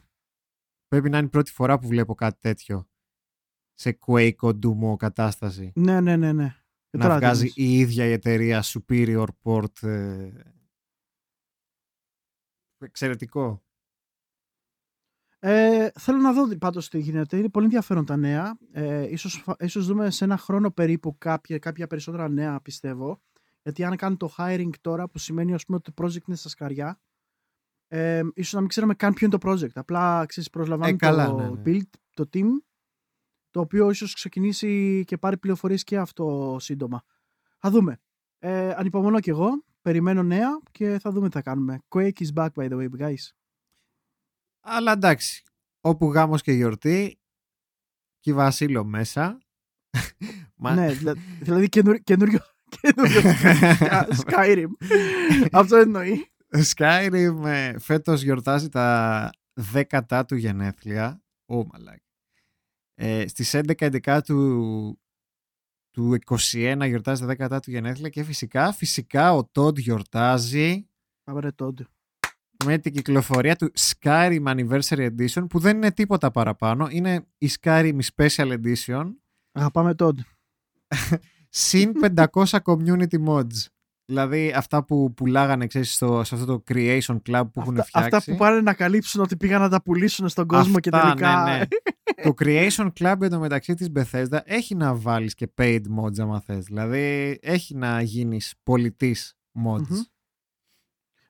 Πρέπει να είναι η πρώτη φορά που βλέπω κάτι τέτοιο σε Quake Doom κατάσταση. Ναι, ναι, ναι. ναι. Και να τώρα τι βγάζει λες. η ίδια η εταιρεία superior port. Ε, εξαιρετικό. Ε, θέλω να δω πάντως τι γίνεται. Είναι πολύ ενδιαφέρον τα νέα. Ε, ίσως, φα- ίσως δούμε σε ένα χρόνο περίπου κάποια, κάποια περισσότερα νέα πιστεύω. Γιατί αν κάνουν το hiring τώρα που σημαίνει ας πούμε ότι το project είναι στα σκαριά ε, ίσως να μην ξέρουμε καν ποιο είναι το project. Απλά ξέρεις, προσλαμβάνουν Ε, καλά, το ναι, ναι. build, το team το οποίο ίσως ξεκινήσει και πάρει πληροφορίες και αυτό σύντομα. Θα δούμε. Ε, ανυπομονώ κι εγώ. Περιμένω νέα και θα δούμε τι θα κάνουμε. Quake is back by the way guys. Αλλά εντάξει. Όπου γάμος και γιορτή και η Βασίλο μέσα. Μα- Ναι, δηλα- δηλαδή καινούριο, καινούριο, καινούριο Skyrim. Αυτό εννοεί. Skyrim ε, φέτος γιορτάζει τα δέκατά του γενέθλια. Ω μαλάκι. Ε, στις 11 του, του 21 γιορτάζει τα δέκατά του γενέθλια και φυσικά, φυσικά ο Todd γιορτάζει Πάμε ρε τότε. με την κυκλοφορία του Skyrim Anniversary Edition που δεν είναι τίποτα παραπάνω. Είναι η Skyrim Special Edition Αγαπάμε τότε. συν 500 community mods. Δηλαδή αυτά που πουλάγανε ξέρεις, στο, σε αυτό το Creation Club που έχουν Αυτά, φτιάξει. αυτά που πάνε να καλύψουν ότι πήγαν να τα πουλήσουν στον κόσμο και Αυτά, τελικά. ναι, ναι. το Creation Club εντωμεταξύ της Bethesda έχει να βάλεις και paid mods άμα θες. Δηλαδή έχει να γίνεις πολιτής mods. Μμμ.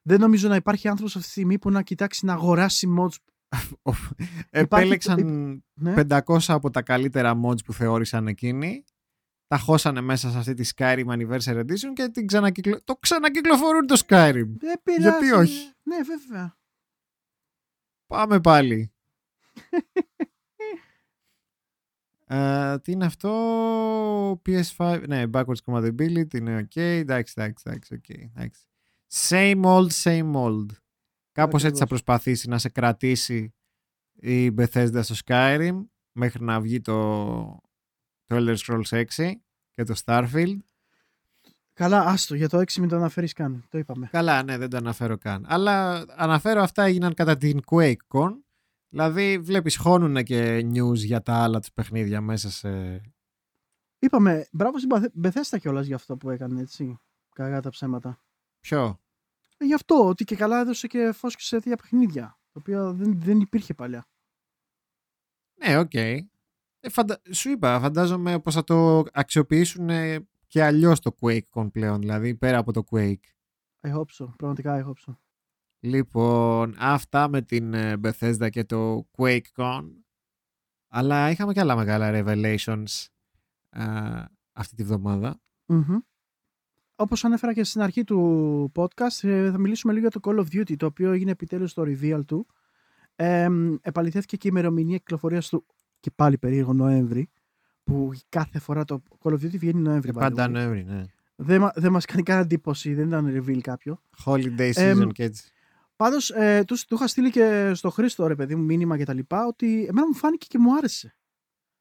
Δεν νομίζω να υπάρχει άνθρωπος αυτή τη στιγμή που να κοιτάξει να αγοράσει mods. Επέλεξαν Ναι. 500 από τα καλύτερα mods που θεώρησαν εκείνοι. Τα χώσανε μέσα σε αυτή τη Skyrim Anniversary Edition και την ξανακυκλο... το ξανακυκλοφορούν το Skyrim. Δεν πειράζει. Γιατί όχι; Ναι, βέβαια. Πάμε πάλι. Ε, τι είναι αυτό; PS5 ναι backwards compatibility είναι ok εντάξει εντάξει εντάξει okay, εντάξει. same old same old κάπως έτσι θα Ακριβώς. προσπαθήσει να σε κρατήσει η Bethesda στο Skyrim μέχρι να βγει το, το Elder Scrolls 6 και το Starfield Καλά, άστο, για το 6 μην το αναφέρεις καν. Το είπαμε. Καλά, ναι, δεν το αναφέρω καν. Αλλά αναφέρω αυτά έγιναν κατά την QuakeCon. Δηλαδή, βλέπεις χώνουν και news για τα άλλα τους παιχνίδια μέσα σε... Είπαμε, μπράβο στην Μπαθε- Bethesda κιόλας για αυτό που έκανε, έτσι. Κακά τα ψέματα. Ποιο; Ε, γι' αυτό, ότι και καλά έδωσε και φως και σε τέτοια παιχνίδια. Το οποίο δεν, δεν υπήρχε παλιά. Ναι, οκ. Ε, φαντα... Σου είπα, φαντάζομαι πως θα το αξιοποιήσουν ε, και αλλιώς το QuakeCon πλέον, δηλαδή πέρα από το Quake. I hope so. Πραγματικά I hope so. Λοιπόν, αυτά με την ε, Bethesda και το QuakeCon. Αλλά είχαμε και άλλα μεγάλα revelations α, αυτή τη βδομάδα. Μμμ. Όπως ανέφερα και στην αρχή του podcast, ε, θα μιλήσουμε λίγο για το Call of Duty, το οποίο έγινε επιτέλους το reveal του. Ε, μ, επαληθεύτηκε και η ημερομηνία κυκλοφορίας του και πάλι περίεργο Νοέμβρη, που κάθε φορά το Call of Duty βγαίνει Νοέμβρη. Και by the πάντα way. Νοέμβρη, ναι. Δεν, μα- δεν μας κάνει κανένα εντύπωση, δεν ήταν reveal κάποιο. Holiday season Εμ, και έτσι. Πάντως, ε, τους, του είχα στείλει και στο Χρήστο, ρε παιδί μου, μήνυμα και τα λοιπά, ότι εμένα μου φάνηκε και μου άρεσε.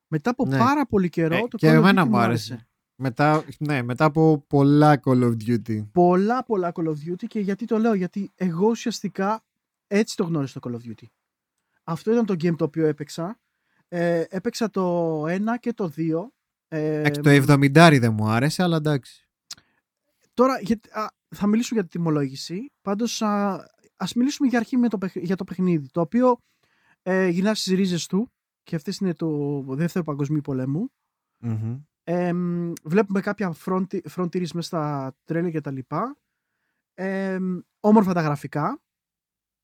Μετά από Ναι. πάρα πολύ καιρό, Ε, το και Call of εμένα Duty μου άρεσε. Μετά, ναι, μετά από πολλά Call of Duty. πολλά πολλά Call of Duty και γιατί το λέω, γιατί εγώ ουσιαστικά έτσι το γνώρισα το Call of Duty. Αυτό ήταν το game το οποίο έπαιξα. Ε, έπαιξα το 1 και το 2. Ε, Εντάξει, το 70 δεν μου άρεσε, αλλά εντάξει. Τώρα γιατί, α, θα μιλήσω για τη τιμολόγηση. Πάντως α, ας μιλήσουμε για αρχή με το, παιχ- για το παιχνίδι. Το οποίο ε, γυρνά στις ρίζες του και αυτές είναι του Δεύτερου Παγκοσμίου Πολέμου. Μμμ. Ε, μ, βλέπουμε κάποια fronti- frontiers μέσα στα τρέλια και τα λοιπά. Ε, μ, όμορφα τα γραφικά.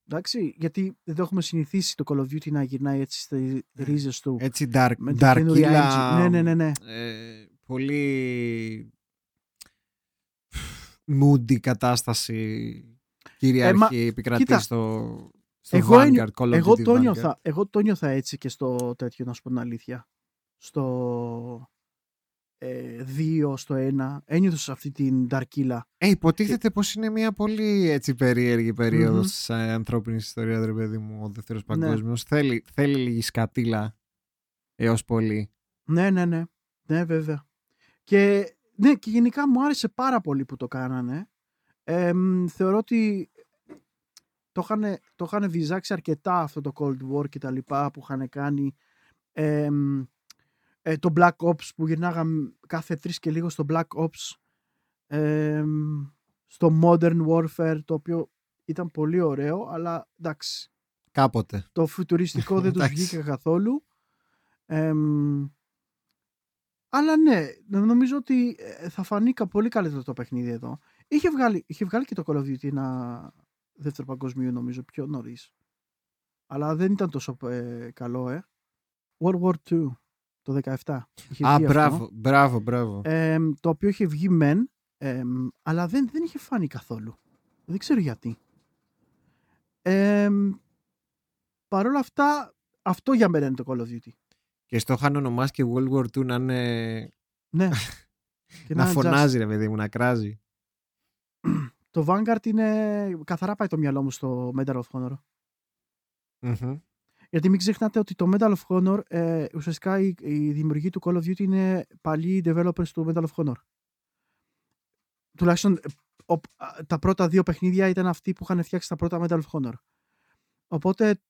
Εντάξει, γιατί δεν το έχουμε συνηθίσει το Call of Duty να γυρνάει έτσι στις ρίζες του. Έτσι dark, με την καινούρια darkila, engine. Ναι, ναι, ναι, ναι. ε, πολύ moody κατάσταση κυριαρχεί, Ε, μα, επικρατεί κοίτα, στο, στο Εγώ, Vanguard, ένι- Call of εγώ, Duty το Vanguard. νιώθα, εγώ το νιώθα έτσι και στο τέτοιο, να σου πω την αλήθεια. Στο 2, στο 1. Ένιωθα σε αυτή την ταρκύλα. Ε, υποτίθεται πως είναι μια πολύ έτσι περίεργη περίοδος Μμμ. της ε, ανθρώπινης ιστορίας, ρε παιδί μου, ο δεύτερος Ναι. παγκόσμιος. Θέλει, θέλει λίγη σκατήλα έως πολύ. Ναι, ναι, ναι. Ναι, βέβαια. Και, ναι, και γενικά μου άρεσε πάρα πολύ που το κάνανε. Ε, μ, θεωρώ ότι το είχαν, το είχαν βυζάξει αρκετά αυτό το Cold War και τα λοιπά που είχαν κάνει. Ε, μ, ε, το Black Ops που γυρνάγαμε κάθε τρεις και λίγο στο Black Ops. Ε, μ, στο Modern Warfare το οποίο ήταν πολύ ωραίο αλλά εντάξει Κάποτε. το φουτουριστικό δεν τους Εντάξει. βγήκε καθόλου. Εμ, αλλά ναι, νομίζω ότι ε, θα φανεί κα- πολύ καλύτερο το παιχνίδι εδώ. Είχε βγάλει, είχε βγάλει και το Call of Duty ένα δεύτερο παγκοσμίου νομίζω πιο νωρίς. Αλλά δεν ήταν τόσο ε, καλό, ε. World War II το 17. Είχε Α, βγει αυτό. μπράβο, μπράβο, μπράβο. Εμ, το οποίο είχε βγει μεν, εμ, αλλά δεν, δεν είχε φάνει καθόλου. Δεν ξέρω γιατί. Εμ, Παρ' όλα αυτά, αυτό για μένα είναι το Call of Duty. Και στο είχαν ονομάσει και World War II να είναι... Ναι. Και να είναι φωνάζει ρε παιδί μου, να κράζει. just- Το Vanguard είναι... Καθαρά πάει το μυαλό μου στο Medal of Honor. Μμμ. Γιατί μην ξεχνάτε ότι το Medal of Honor, ε, ουσιαστικά η, η δημιουργή του Call of Duty είναι παλιοί developers του Medal of Honor. Τουλάχιστον ε, ο- α, τα πρώτα δύο παιχνίδια ήταν αυτοί που είχαν φτιάξει τα πρώτα Medal of Honor. Οπότε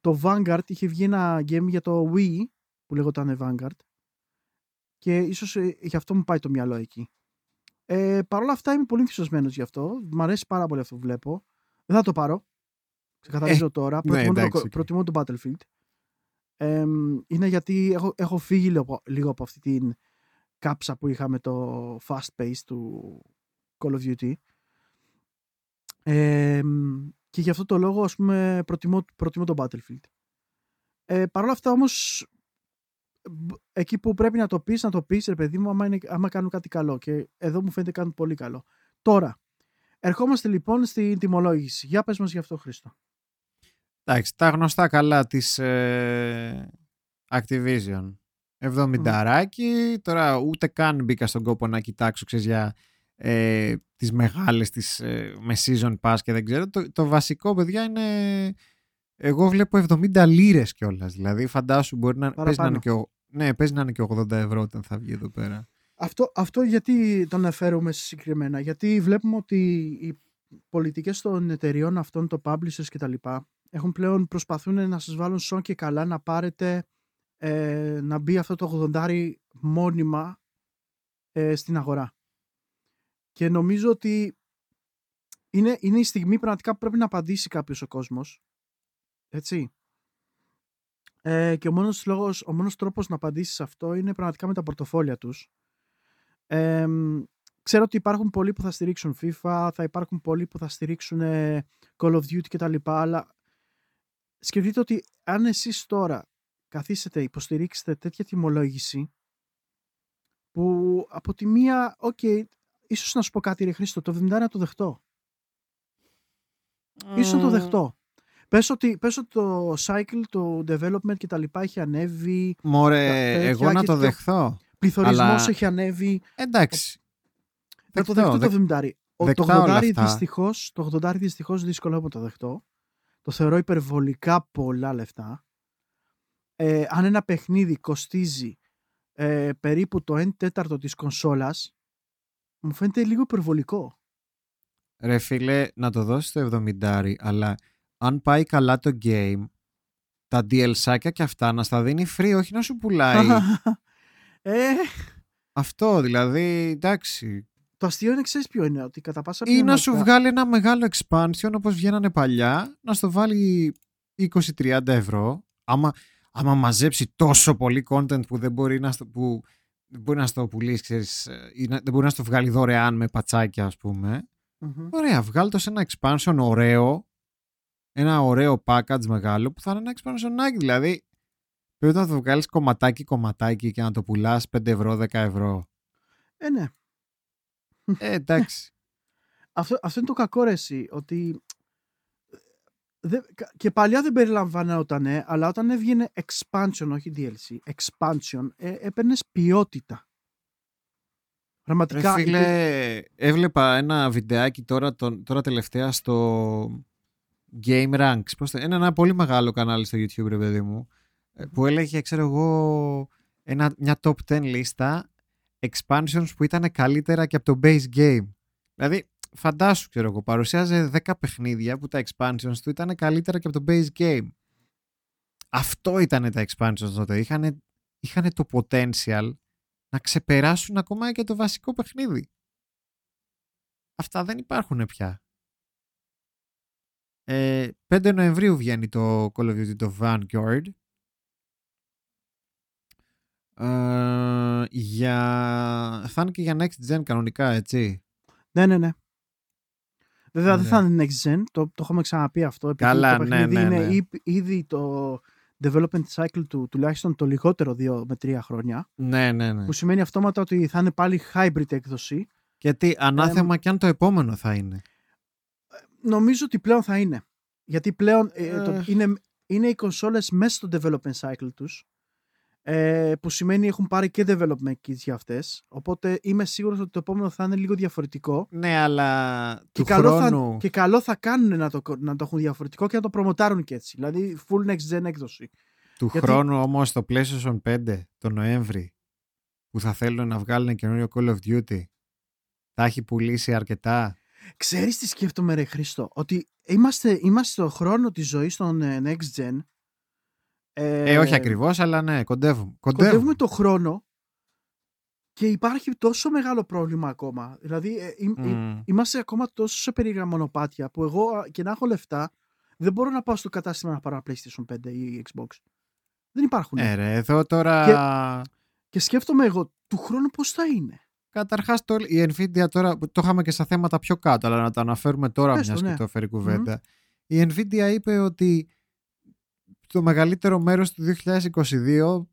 το Vanguard είχε βγει ένα game για το Wii που λεγόταν Vanguard και ίσως ε, γι' αυτό μου πάει το μυαλό εκεί. Ε, Παρ' όλα αυτά είμαι πολύ ενθουσιασμένος γι' αυτό. Μ' αρέσει πάρα πολύ αυτό που βλέπω. Δεν θα το πάρω. Ξεκαθαρίζω τώρα. ναι, Προτιμώ, εντάξει, το, οκ. προτιμώ το Battlefield. Ε, είναι γιατί έχω, έχω φύγει λίγο, λίγο από αυτή την κάψα που είχαμε το fast pace του Call of Duty. Ε, και γι' αυτό το λόγο ας πούμε προτιμώ, προτιμώ το Battlefield. Ε, Παρ' όλα αυτά όμως μπ- εκεί που πρέπει να το πεις, να το πεις ρε παιδί μου άμα, είναι, άμα κάνουν κάτι καλό και εδώ μου φαίνεται κάνουν πολύ καλό. Τώρα, ερχόμαστε λοιπόν στην τιμολόγηση. Για πες μας γι' αυτό Χρήστο. Εντάξει, τα γνωστά καλά της ε, Activision. 70 τώρα ούτε καν μπήκα στον κόπο να κοιτάξω ξέρεις, για ε, τις μεγάλες τις, ε, με season pass και δεν ξέρω. Το, το βασικό παιδιά είναι εγώ βλέπω 70 λίρες κιόλας. Δηλαδή φαντάσου μπορεί να, παίζει να, είναι και, ο- ναι, παίζει να είναι και 80 ευρώ όταν θα βγει εδώ πέρα. Αυτό, αυτό γιατί το αναφέρουμε συγκεκριμένα. Γιατί βλέπουμε ότι οι πολιτικές των εταιριών αυτών, το publishers και τα λοιπά, έχουν πλέον προσπαθούν να σας βάλουν σόν και καλά να πάρετε ε, να μπει αυτό το 80 μόνιμα ε, στην αγορά. Και νομίζω ότι είναι, είναι η στιγμή πραγματικά που πρέπει να απαντήσει κάποιος ο κόσμος. Έτσι. Ε, και ο μόνος, λόγος, ο μόνος τρόπος να απαντήσει σε αυτό είναι πραγματικά με τα πορτοφόλια τους. Ε, μ, ξέρω ότι υπάρχουν πολλοί που θα στηρίξουν FIFA, θα υπάρχουν πολλοί που θα στηρίξουν ε, Call of Duty κτλ. Αλλά σκεφτείτε ότι αν εσείς τώρα καθίσετε, υποστηρίξετε τέτοια τιμολόγηση που από τη μία, οκ, ίσως να σου πω κάτι ρε Χρήστο, το 70 να το δεχτώ. Ίσως να το δεχτώ. Πες ότι, πες ότι το cycle, το development και τα λοιπά έχει ανέβει, Μωρέ, τέτοια εγώ να και το τέτοιο. δεχθώ. πληθωρισμός Αλλά- έχει ανέβει. Εντάξει. Να το Δεκτό, δεχτώ το δεκ- 70. Ο, το δεκτά όλα 80 αυτά. δυστυχώς, το 80 δυστυχώς δύσκολο να το δεχτώ. Το θεωρώ υπερβολικά πολλά λεφτά. Ε, αν ένα παιχνίδι κοστίζει ε, περίπου το 1 τέταρτο της κονσόλας, μου φαίνεται λίγο υπερβολικό. Ρε φίλε, να το δώσεις το 70, αλλά αν πάει καλά το game, τα DLC και αυτά να στα δίνει free, όχι να σου πουλάει. ε, Αυτό δηλαδή, εντάξει. Το αστείο είναι, ξέρεις ποιο είναι, ότι κατά πάσα Ή να σου πιθανότητα- βγάλει ένα μεγάλο expansion όπως βγαίνανε παλιά, να στο βάλει 20-30 ευρώ. Άμα, άμα μαζέψει τόσο πολύ content που δεν μπορεί να στο, που δεν μπορεί να στο πουλήσει, ξέρεις, ε, ή να- δεν μπορεί να στο βγάλει δωρεάν με πατσάκια, ας πούμε. Μμμ. Ωραία, βγάλει το σε ένα expansion ωραίο, ένα ωραίο package μεγάλο που θα είναι ένα expansion δηλαδή πρέπει να το βγάλεις κομματάκι κομματάκι και να το πουλάς 5 ευρώ, 10 ευρώ. Ε, ναι. Ε, εντάξει. Αυτό, αυτό είναι το κακό ρε εσύ, ότι ε, δεν- κα- και παλιά δεν περιλαμβανόταν, αλλά όταν έβγαινε expansion, όχι DLC, expansion, ε, έπαιρνες ποιότητα. Ρε Πραγματικά. υπήρ- φίλε, έβλεπα ένα βιντεάκι τώρα, τον- τώρα τελευταία στο Game Ranks. Πώς το- είναι ένα πολύ μεγάλο κανάλι στο YouTube, ρε παιδί μου, ε, που έλεγε, ξέρω εγώ, ένα, μια top 10 λίστα expansions που ήταν καλύτερα και από το base game. Δηλαδή, φαντάσου, ξέρω εγώ, παρουσιάζε 10 παιχνίδια που τα expansions του ήταν καλύτερα και από το base game. Αυτό ήταν τα expansions τότε. Είχαν, είχαν το potential να ξεπεράσουν ακόμα και το βασικό παιχνίδι. Αυτά δεν υπάρχουν πια. Ε, 5 Νοεμβρίου βγαίνει το Call of Duty το Vanguard. Ε, για... Θα είναι και για Next Gen κανονικά, έτσι. Ναι, ναι, ναι. Βέβαια δεν Ναι. θα είναι next gen, το, το έχουμε ξαναπεί αυτό. επειδή Καλά, το ναι, παιχνίδι ναι, είναι ναι. ή- ήδη το development cycle του τουλάχιστον το λιγότερο 2 με 3 χρόνια. Ναι, ναι, ναι. Που σημαίνει αυτόματα ότι θα είναι πάλι hybrid έκδοση. Γιατί ανάθεμα κι αν το επόμενο θα είναι. Νομίζω ότι πλέον θα είναι. Γιατί πλέον ε, το- Ε. είναι, είναι οι κονσόλες μέσα στο development cycle τους. Ε, που σημαίνει έχουν πάρει και development kits για αυτές. Οπότε είμαι σίγουρος ότι το επόμενο θα είναι λίγο διαφορετικό. Ναι, αλλά Και του καλό, χρόνου... θα, και καλό θα κάνουν να το, να το έχουν διαφορετικό και να το προμοτάρουν και έτσι. Δηλαδή full next gen έκδοση. Του Γιατί- χρόνου όμως το PlayStation 5 το Νοέμβρη που θα θέλουν να βγάλουν καινούριο Call of Duty θα έχει πουλήσει αρκετά; Ξέρεις τι σκέφτομαι ρε Χρήστο, ότι είμαστε, είμαστε στο χρόνο της ζωής των ε, next gen. Ε, όχι ακριβώς, αλλά ναι, κοντεύουμε. Κοντεύουμε Κοντεύουμε. το χρόνο και υπάρχει τόσο μεγάλο πρόβλημα ακόμα. Δηλαδή ε, ε, ε, Μμ. είμαστε ακόμα τόσο σε περίεργα μονοπάτια που εγώ α, και να έχω λεφτά δεν μπορώ να πάω στο κατάστημα να πάρω ένα PlayStation 5 ή Xbox. Δεν υπάρχουν. Ε, ρε, εδώ τώρα... Και σκέφτομαι εγώ του χρόνου πώς θα είναι; Καταρχάς το, η Nvidia τώρα, που το είχαμε και στα θέματα πιο κάτω, αλλά να το αναφέρουμε τώρα Πες το, μιας ναι. και το φέρει κουβέντα. Η Nvidia είπε ότι το μεγαλύτερο μέρος του 2022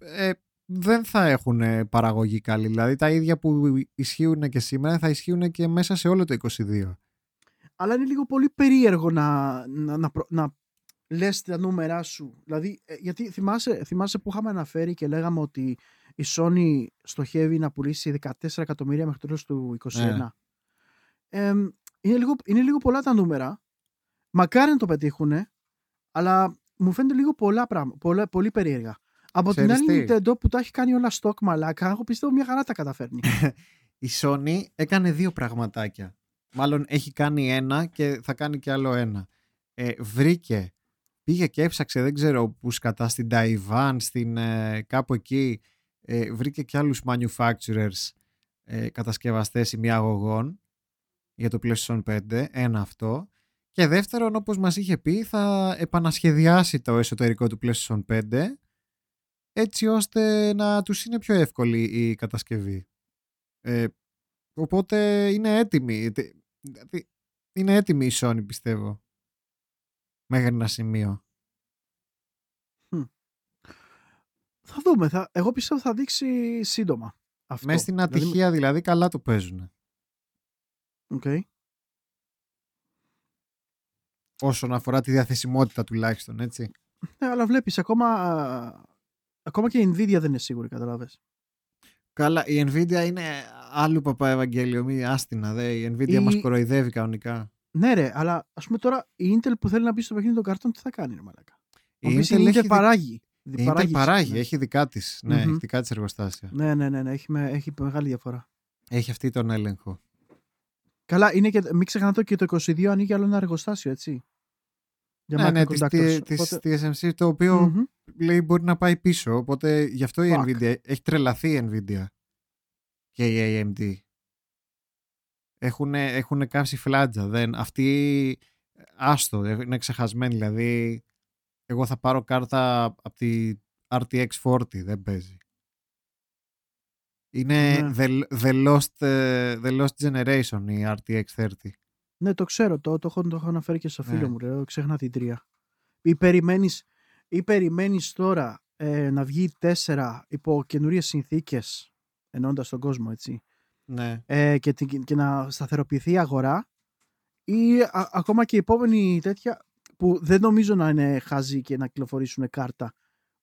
ε, δεν θα έχουν ε, παραγωγή καλή. Δηλαδή τα ίδια που ισχύουν και σήμερα θα ισχύουν και μέσα σε όλο το 2022. Αλλά είναι λίγο πολύ περίεργο να, να, να, προ- να λες τα νούμερά σου. Δηλαδή, ε, γιατί θυμάσαι, θυμάσαι που είχαμε αναφέρει και λέγαμε ότι η Sony στοχεύει να πουλήσει 14 εκατομμύρια μέχρι το τέλος του 2021. Ναι. Εμ, είναι, λίγο, είναι λίγο πολλά τα νούμερα. Μακάρι να το πετύχουν, αλλά μου φαίνεται λίγο πολλά πράγματα, πολλά, πολύ περίεργα. Από την Ξέρεις άλλη τι; Nintendo που τα έχει κάνει όλα stock μαλάκα, εγώ πιστεύω μια χαρά τα καταφέρνει. Η Sony έκανε δύο πραγματάκια. Μάλλον έχει κάνει ένα και θα κάνει και άλλο ένα. Ε, βρήκε, πήγε και έψαξε, δεν ξέρω πού σκατά, στην Ταϊβάν, στην, ε, κάπου εκεί, ε, βρήκε και άλλους manufacturers, ε, κατασκευαστές ημιαγωγών για το PlayStation 5, ένα αυτό. Και δεύτερον, όπως μας είχε πει, θα επανασχεδιάσει το εσωτερικό του PlayStation 5 έτσι ώστε να τους είναι πιο εύκολη η κατασκευή. Ε, οπότε είναι έτοιμη. Τε- δηλαδή, Είναι έτοιμη η Sony πιστεύω. Μέχρι ένα σημείο. θα δούμε. Θα, εγώ πιστεύω θα δείξει σύντομα. Αυτό. Μέσα στην Δηλαδή, ατυχία δηλαδή καλά το παίζουν. οκ. Όσον αφορά τη διαθεσιμότητα τουλάχιστον, έτσι. Ναι, αλλά βλέπεις ακόμα, ακόμα και η Nvidia δεν είναι σίγουρη, καταλάβες. Καλά, η Nvidia είναι άλλου παπά Ευαγγέλιο, μη άστινα, δε. Η Nvidia Η- μας κοροϊδεύει κανονικά. Ναι, ρε, αλλά ας πούμε τώρα η Intel που θέλει να μπει στο παιχνίδι των καρτών, τι θα κάνει, ρε Μαλάκα. Η Η Intel, Intel, έχει, δι- παράγει. η Intel Παράγεις, παράγει, ναι. έχει δικά της. Ναι, Μμμ. έχει δικά της εργοστάσια. Ναι, ναι, ναι, ναι, έχει, με, έχει μεγάλη διαφορά. Έχει αυτή τον έλεγχο. Καλά, είναι και, μην ξεχνάτε και το 22 ανοίγει άλλο ένα εργοστάσιο, έτσι. Για ναι, ναι, της, microconductors. της, Οπότε- της TSMC το οποίο Μμμ. λέει μπορεί να πάει πίσω. Οπότε γι' αυτό η Fuck. Nvidia έχει τρελαθεί η Nvidia και η AMD. Έχουν, έχουν κάψει φλάτζα. Δεν, αυτοί άστο, είναι ξεχασμένοι. Δηλαδή, εγώ θα πάρω κάρτα από τη RTX 40, δεν παίζει. Είναι Ναι. the, the, lost, ε, the Lost Generation η RTX 30. Ναι, το ξέρω. Το, το, έχω, το έχω αναφέρει και στο φίλο Ναι. μου. Ρε, ξέχνα την τρία. Ή περιμένεις, ή περιμένεις τώρα ε, να βγει η 4 υπό καινούριες συνθήκες εννοώντας τον κόσμο, έτσι. Ναι. ε, και, την- και να σταθεροποιηθεί η αγορά ή α- ακόμα και η επόμενη τέτοια που δεν νομίζω να είναι χαζή και να κυκλοφορήσουν κάρτα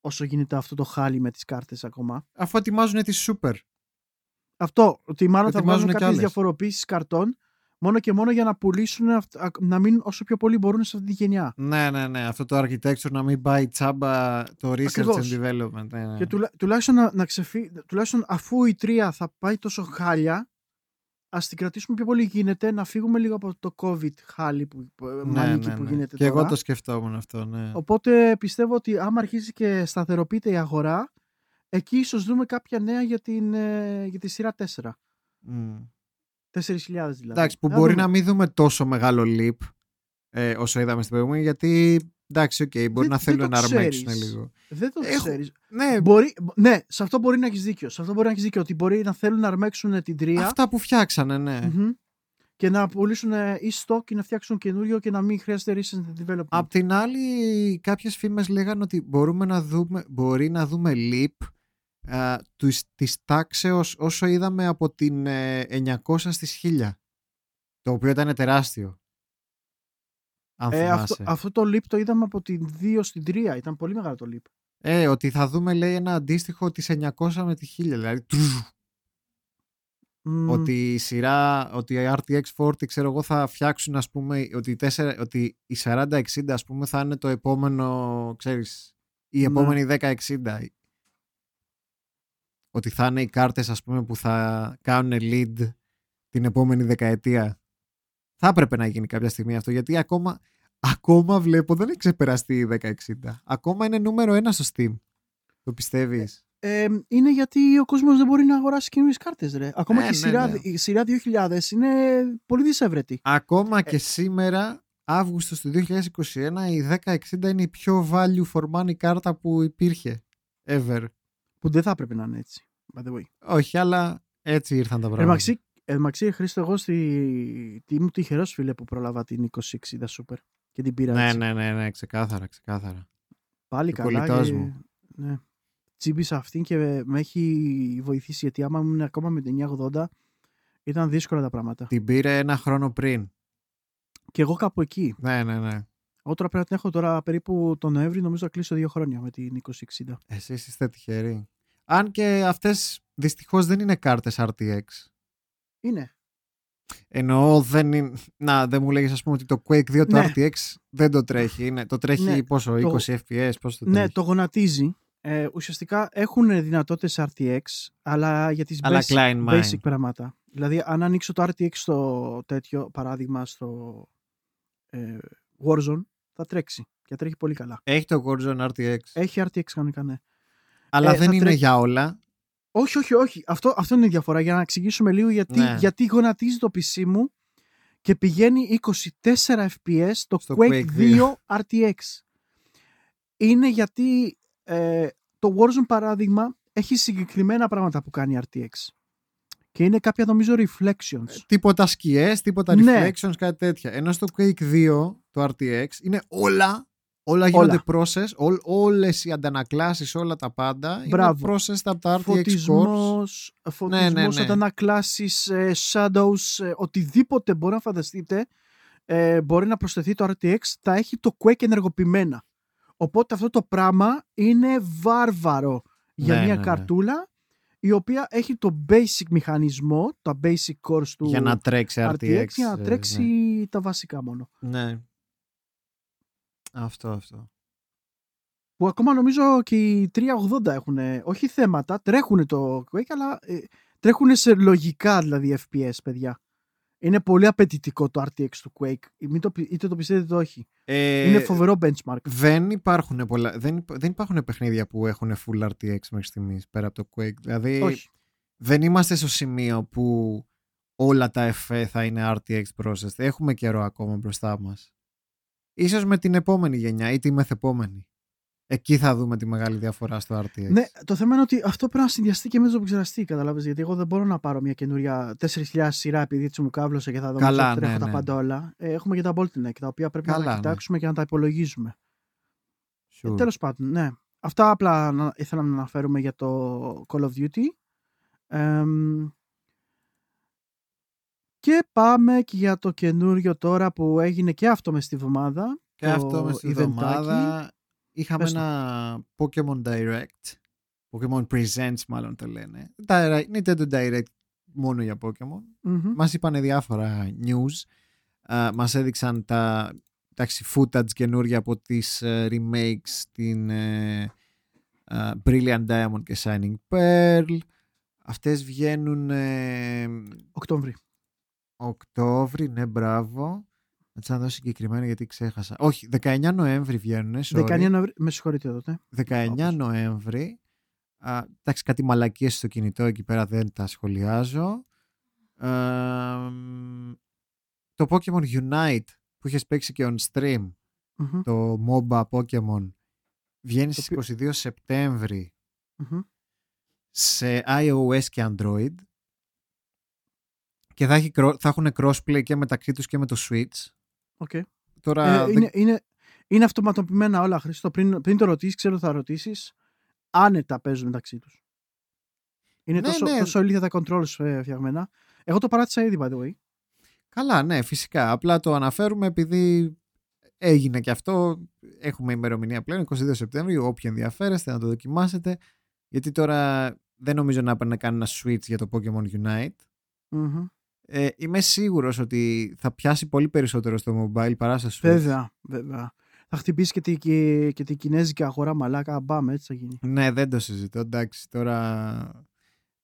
όσο γίνεται αυτό το χάλι με τις κάρτες ακόμα. Αφού ετοιμάζουν τη Super. Αυτό, ότι μάλλον θα Ετοιμάζουν βγάλουν κι κάποιες άλλες. διαφοροποίησεις καρτών μόνο και μόνο για να πουλήσουν, αυτ- α- να μείνουν όσο πιο πολύ μπορούν σε αυτή τη γενιά. Ναι, ναι, ναι. Αυτό το architecture να μην πάει τσάμπα το research Ακριβώς. and development. Ναι, ναι. Και τουλά, τουλάχιστον, να, να ξεφύ, τουλάχιστον αφού η τρία θα πάει τόσο χάλια, ας την κρατήσουμε πιο πολύ γίνεται, να φύγουμε λίγο από το COVID χάλι που, που, ναι, μανίκι ναι, που ναι. γίνεται Και τώρα. εγώ το σκεφτόμουν αυτό, ναι. Οπότε πιστεύω ότι άμα αρχίσει και σταθεροποιείται η αγορά, εκεί ίσως δούμε κάποια νέα για, την, ε, για τη σειρά 4. Μμ. 4.000 δηλαδή. Εντάξει, που Να μπορεί δούμε. να μην δούμε τόσο μεγάλο leap ε, όσο είδαμε στην προηγούμενη, γιατί εντάξει, οκ, μπορεί Δεν- να δεν θέλουν το να αρμέξουν ξέρεις. λίγο. Δεν το Έχω- ξέρεις. Ναι, Μπορεί, ναι, σε αυτό μπορεί να έχεις δίκιο. Σε αυτό μπορεί να έχεις δίκιο. Ότι μπορεί να θέλουν να αρμέξουν την τρία αυτά που φτιάξανε, ναι. μμμ, και να πουλήσουν ε, e-stock και να φτιάξουν καινούριο και να μην χρειάζεται research and development. Απ' την άλλη, κάποιες φήμες λέγανε ότι μπορούμε να δούμε, μπορεί να δούμε leap α, τους- της τάξεως όσο είδαμε από την ε, 900 στις 1000. Το οποίο ήταν τεράστιο. Αν ε, θυμάσαι. αυτό, αυτό το leap το είδαμε από την 2 στην 3. Ήταν πολύ μεγάλο το leap. Ε, ότι θα δούμε λέει ένα αντίστοιχο της 900 με τη 1000. Δηλαδή, τρουζ, Μμ, ότι η σειρά, ότι η RTX 40 ξέρω εγώ θα φτιάξουν ας πούμε ότι, η 4, ότι η 4060 ας πούμε θα είναι το επόμενο ξέρεις η Ναι. επόμενη 1060 ότι θα είναι οι κάρτες ας πούμε που θα κάνουν lead την επόμενη δεκαετία θα έπρεπε να γίνει κάποια στιγμή αυτό γιατί ακόμα, ακόμα βλέπω δεν έχει ξεπεραστεί η 1060 ακόμα είναι νούμερο ένα στο Steam το πιστεύεις; Ε, είναι γιατί ο κόσμος δεν μπορεί να αγοράσει καινούριες κάρτες ρε. Ακόμα Ε, και η, ναι, σειρά, ναι. η σειρά 2000 είναι πολύ δυσέβρετη. Ακόμα Ε. και σήμερα, Αύγουστος του 2021, η 1060 είναι η πιο value for money κάρτα που υπήρχε. Ever. Που δεν θα έπρεπε να είναι έτσι. By the way. Όχι, αλλά έτσι ήρθαν τα πράγματα. Ερμαξί, Ερμαξί Χρήστο, εγώ στη... τι ήμουν τυχερός φίλε που πρόλαβα την 2060 Super και την πήρα Ναι, έτσι. ναι, ναι, ναι, ξεκάθαρα, ξεκάθαρα. Πάλι Ο καλά. κολλητός και- μου. Ναι. Τσίμπησα αυτήν και με έχει βοηθήσει γιατί άμα ήμουν ακόμα με την 980 ήταν δύσκολα τα πράγματα. Την πήρε ένα χρόνο πριν. Και εγώ κάπου εκεί. Ναι, ναι, ναι. Εγώ τώρα πρέπει να την έχω τώρα περίπου τον Νοέμβρη, νομίζω θα κλείσω δύο χρόνια με την 2060. Εσείς είστε τυχεροί. Αν και αυτές δυστυχώς δεν είναι κάρτες RTX. Είναι. Εννοώ δεν είναι... Να, δεν μου λέγεις ας πούμε ότι το Quake 2 το Ναι. RTX δεν το τρέχει. Είναι... Το τρέχει Ναι, πόσο, το- 20 FPS, πόσο το Ναι, τρέχει. το γονατίζει. Ε, ουσιαστικά έχουν δυνατότητες RTX, αλλά για τις Αλλά basic, Klein Mine. basic πράγματα. Δηλαδή, αν ανοίξω το RTX στο τέτοιο παράδειγμα στο ε, Warzone, θα τρέξει. Και τρέχει πολύ καλά. Έχει το Warzone RTX. Έχει RTX κανονικά, ναι. αλλά ε, δεν θα είναι τρέχει- για όλα. Όχι, όχι, όχι. Αυτό, αυτό είναι η διαφορά. Για να εξηγήσουμε λίγο γιατί, Ναι. γιατί γονατίζει το PC μου και πηγαίνει 24 FPS το Στο Quake, Quake 2 RTX. Είναι γιατί ε, το Warzone παράδειγμα έχει συγκεκριμένα πράγματα που κάνει RTX. Και είναι κάποια νομίζω reflections. Τίποτα σκιές, τίποτα Ναι. reflections, κάτι τέτοια. Ενώ στο Quake 2 το RTX είναι όλα, όλα γίνονται process, ό, όλες οι αντανακλάσεις, όλα τα πάντα Μπράβο. είναι processed από τα RTX cores. Φωτισμός, φωτισμός ναι, ναι. αντανακλάσεις, ε, shadows, ε, οτιδήποτε μπορεί να φανταστείτε ε, μπορεί να προσθεθεί το RTX, τα έχει το Quake ενεργοποιημένα. Οπότε αυτό το πράγμα είναι βάρβαρο για Ναι, μια ναι, ναι. καρτούλα η οποία έχει το basic μηχανισμό, τα basic cores του για να τρέξει RTX. RTX για να ε, τρέξει ναι. τα βασικά μόνο. Ναι. Αυτό, αυτό. Που ακόμα νομίζω και οι 380 έχουν, όχι θέματα, τρέχουν το Quake, αλλά ε, τρέχουν σε λογικά δηλαδή FPS, παιδιά. Είναι πολύ απαιτητικό το RTX του Quake. Μην το, πι- είτε το πιστεύετε είτε όχι. Ε, Είναι φοβερό benchmark. δεν υπάρχουν, πολλά, δεν, υπά- δεν υπάρχουν παιχνίδια που έχουν full RTX μέχρι στιγμής πέρα από το Quake. Δηλαδή όχι. δεν είμαστε στο σημείο που όλα τα FE θα είναι RTX processed. Έχουμε καιρό ακόμα μπροστά μας. Ίσως με την επόμενη γενιά ή τη μεθεπόμενη. Εκεί θα δούμε τη μεγάλη διαφορά στο RTX. Ναι, το θέμα είναι ότι αυτό πρέπει να συνδυαστεί και με το επεξεργαστή, καταλάβες, γιατί εγώ δεν μπορώ να πάρω μια καινούρια 4.000 σειρά επειδή έτσι μου κάβλωσε και θα δω Καλά, ότι τρέχω ναι, τα ναι. πάντα όλα. Ε, έχουμε και τα Bottleneck, τα οποία πρέπει να Καλά, τα ναι. κοιτάξουμε και να τα υπολογίζουμε. Sure. Ε, τέλος πάντων, ναι. Αυτά απλά να, ήθελα να αναφέρουμε για το Call of Duty. Εμ, και πάμε και για το καινούριο τώρα που έγινε και αυτό μες στη βδομάδα. Και το αυτό μες στη eventάκι. Εβδομάδα είχαμε Πες το. ένα Pokemon Direct. Pokemon Presents μάλλον το λένε. Direct, Nintendo Direct μόνο για Pokemon. Μμμ. Μας είπανε διάφορα news. Α, μας έδειξαν τα εντάξει, footage καινούργια από τις ε, remakes την ε, α, Brilliant Diamond και Shining Pearl. Αυτές βγαίνουν ε, Οκτώβρη. Οκτώβρη, ναι μπράβο. Να τις να δω συγκεκριμένα γιατί ξέχασα. Όχι, 19 Νοέμβρη βγαίνουν. 19 Νοεμβρίου. Με συγχωρείτε τότε. 19 Όπως. Νοέμβρη. Α, εντάξει, κάτι μαλακίες στο κινητό εκεί πέρα δεν τα σχολιάζω. Ε, μ, το Pokemon Unite που είχες παίξει και on stream, Μμμ, το MOBA Pokemon, βγαίνει Το στις 22 Σεπτέμβρη μμμ. σε iOS και Android και θα, έχει, cro- θα έχουν crossplay και μεταξύ τους και με το Switch. Οκ. Τώρα Ε, δεν- είναι, είναι, είναι αυτοματοποιημένα όλα, Χρήστο. Πριν, πριν το ρωτήσεις, ξέρω θα ρωτήσεις. Άνετα παίζουν μεταξύ τους. Είναι Ναι, τόσο, ναι. τόσο ηλίθια τα controls ε, φτιαγμένα. Εγώ το παράτησα ήδη, by the way. Καλά, ναι, φυσικά. Απλά το αναφέρουμε επειδή έγινε και αυτό. Έχουμε ημερομηνία πλέον, 22 Σεπτέμβρη. Όποιοι ενδιαφέρεστε να το δοκιμάσετε. Γιατί τώρα δεν νομίζω να έπαιρνε κανένα switch για το Pokemon Unite. Μμμ. Ε, είμαι σίγουρος ότι θα πιάσει πολύ περισσότερο στο mobile παρά στο switch. Βέβαια, βέβαια. Θα χτυπήσει και τη, και, και τη κινέζικη αγορά μαλάκα. Μπαμ, έτσι θα γίνει. Ναι, δεν το συζητώ. Εντάξει, τώρα...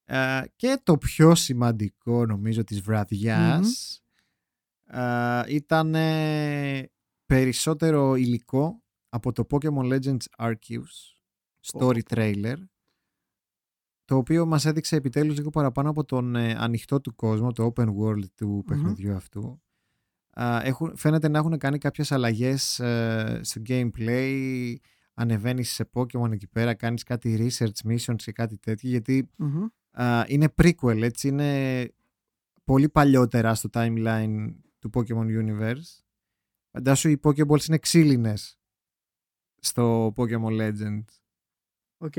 Ε, και το πιο σημαντικό νομίζω της βραδιάς ε, ήταν ε, περισσότερο υλικό από το Pokemon Legends Arceus story trailer το οποίο μας έδειξε επιτέλους λίγο παραπάνω από τον ε, ανοιχτό του κόσμο, το open world του παιχνιδιού αυτού. Α, έχουν, φαίνεται να έχουν κάνει κάποιες αλλαγές ε, στο gameplay, ανεβαίνεις σε Pokemon εκεί πέρα, κάνεις κάτι research missions και κάτι τέτοιο, γιατί Μμμ. α, είναι prequel, έτσι, είναι πολύ παλιότερα στο timeline του Pokemon Universe. Φαντάσου οι Pokeballs είναι ξύλινες στο Pokemon Legends. OK.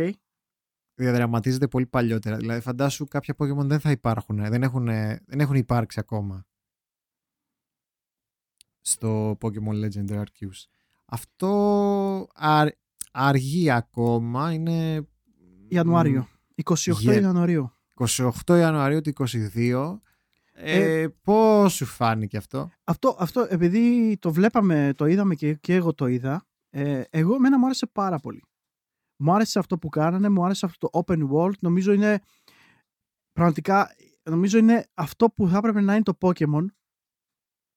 Διαδραματίζεται πολύ παλιότερα. Δηλαδή φαντάσου κάποια Pokemon δεν θα υπάρχουν, δεν έχουν, δεν έχουν υπάρξει ακόμα στο Pokemon Legend Arceus. Αυτό αρ- αργεί ακόμα, είναι Ιανουάριο. 28 Γε- Ιανουαρίου. 28 Ιανουαρίου του 22. Ε, πώς σου φάνηκε αυτό; Αυτό, αυτό επειδή το βλέπαμε, το είδαμε και, και εγώ το είδα, ε, εγώ εμένα μου άρεσε πάρα πολύ. Μου άρεσε αυτό που κάνανε, μου άρεσε αυτό το open world. Νομίζω είναι πραγματικά, νομίζω είναι αυτό που θα έπρεπε να είναι το Pokemon.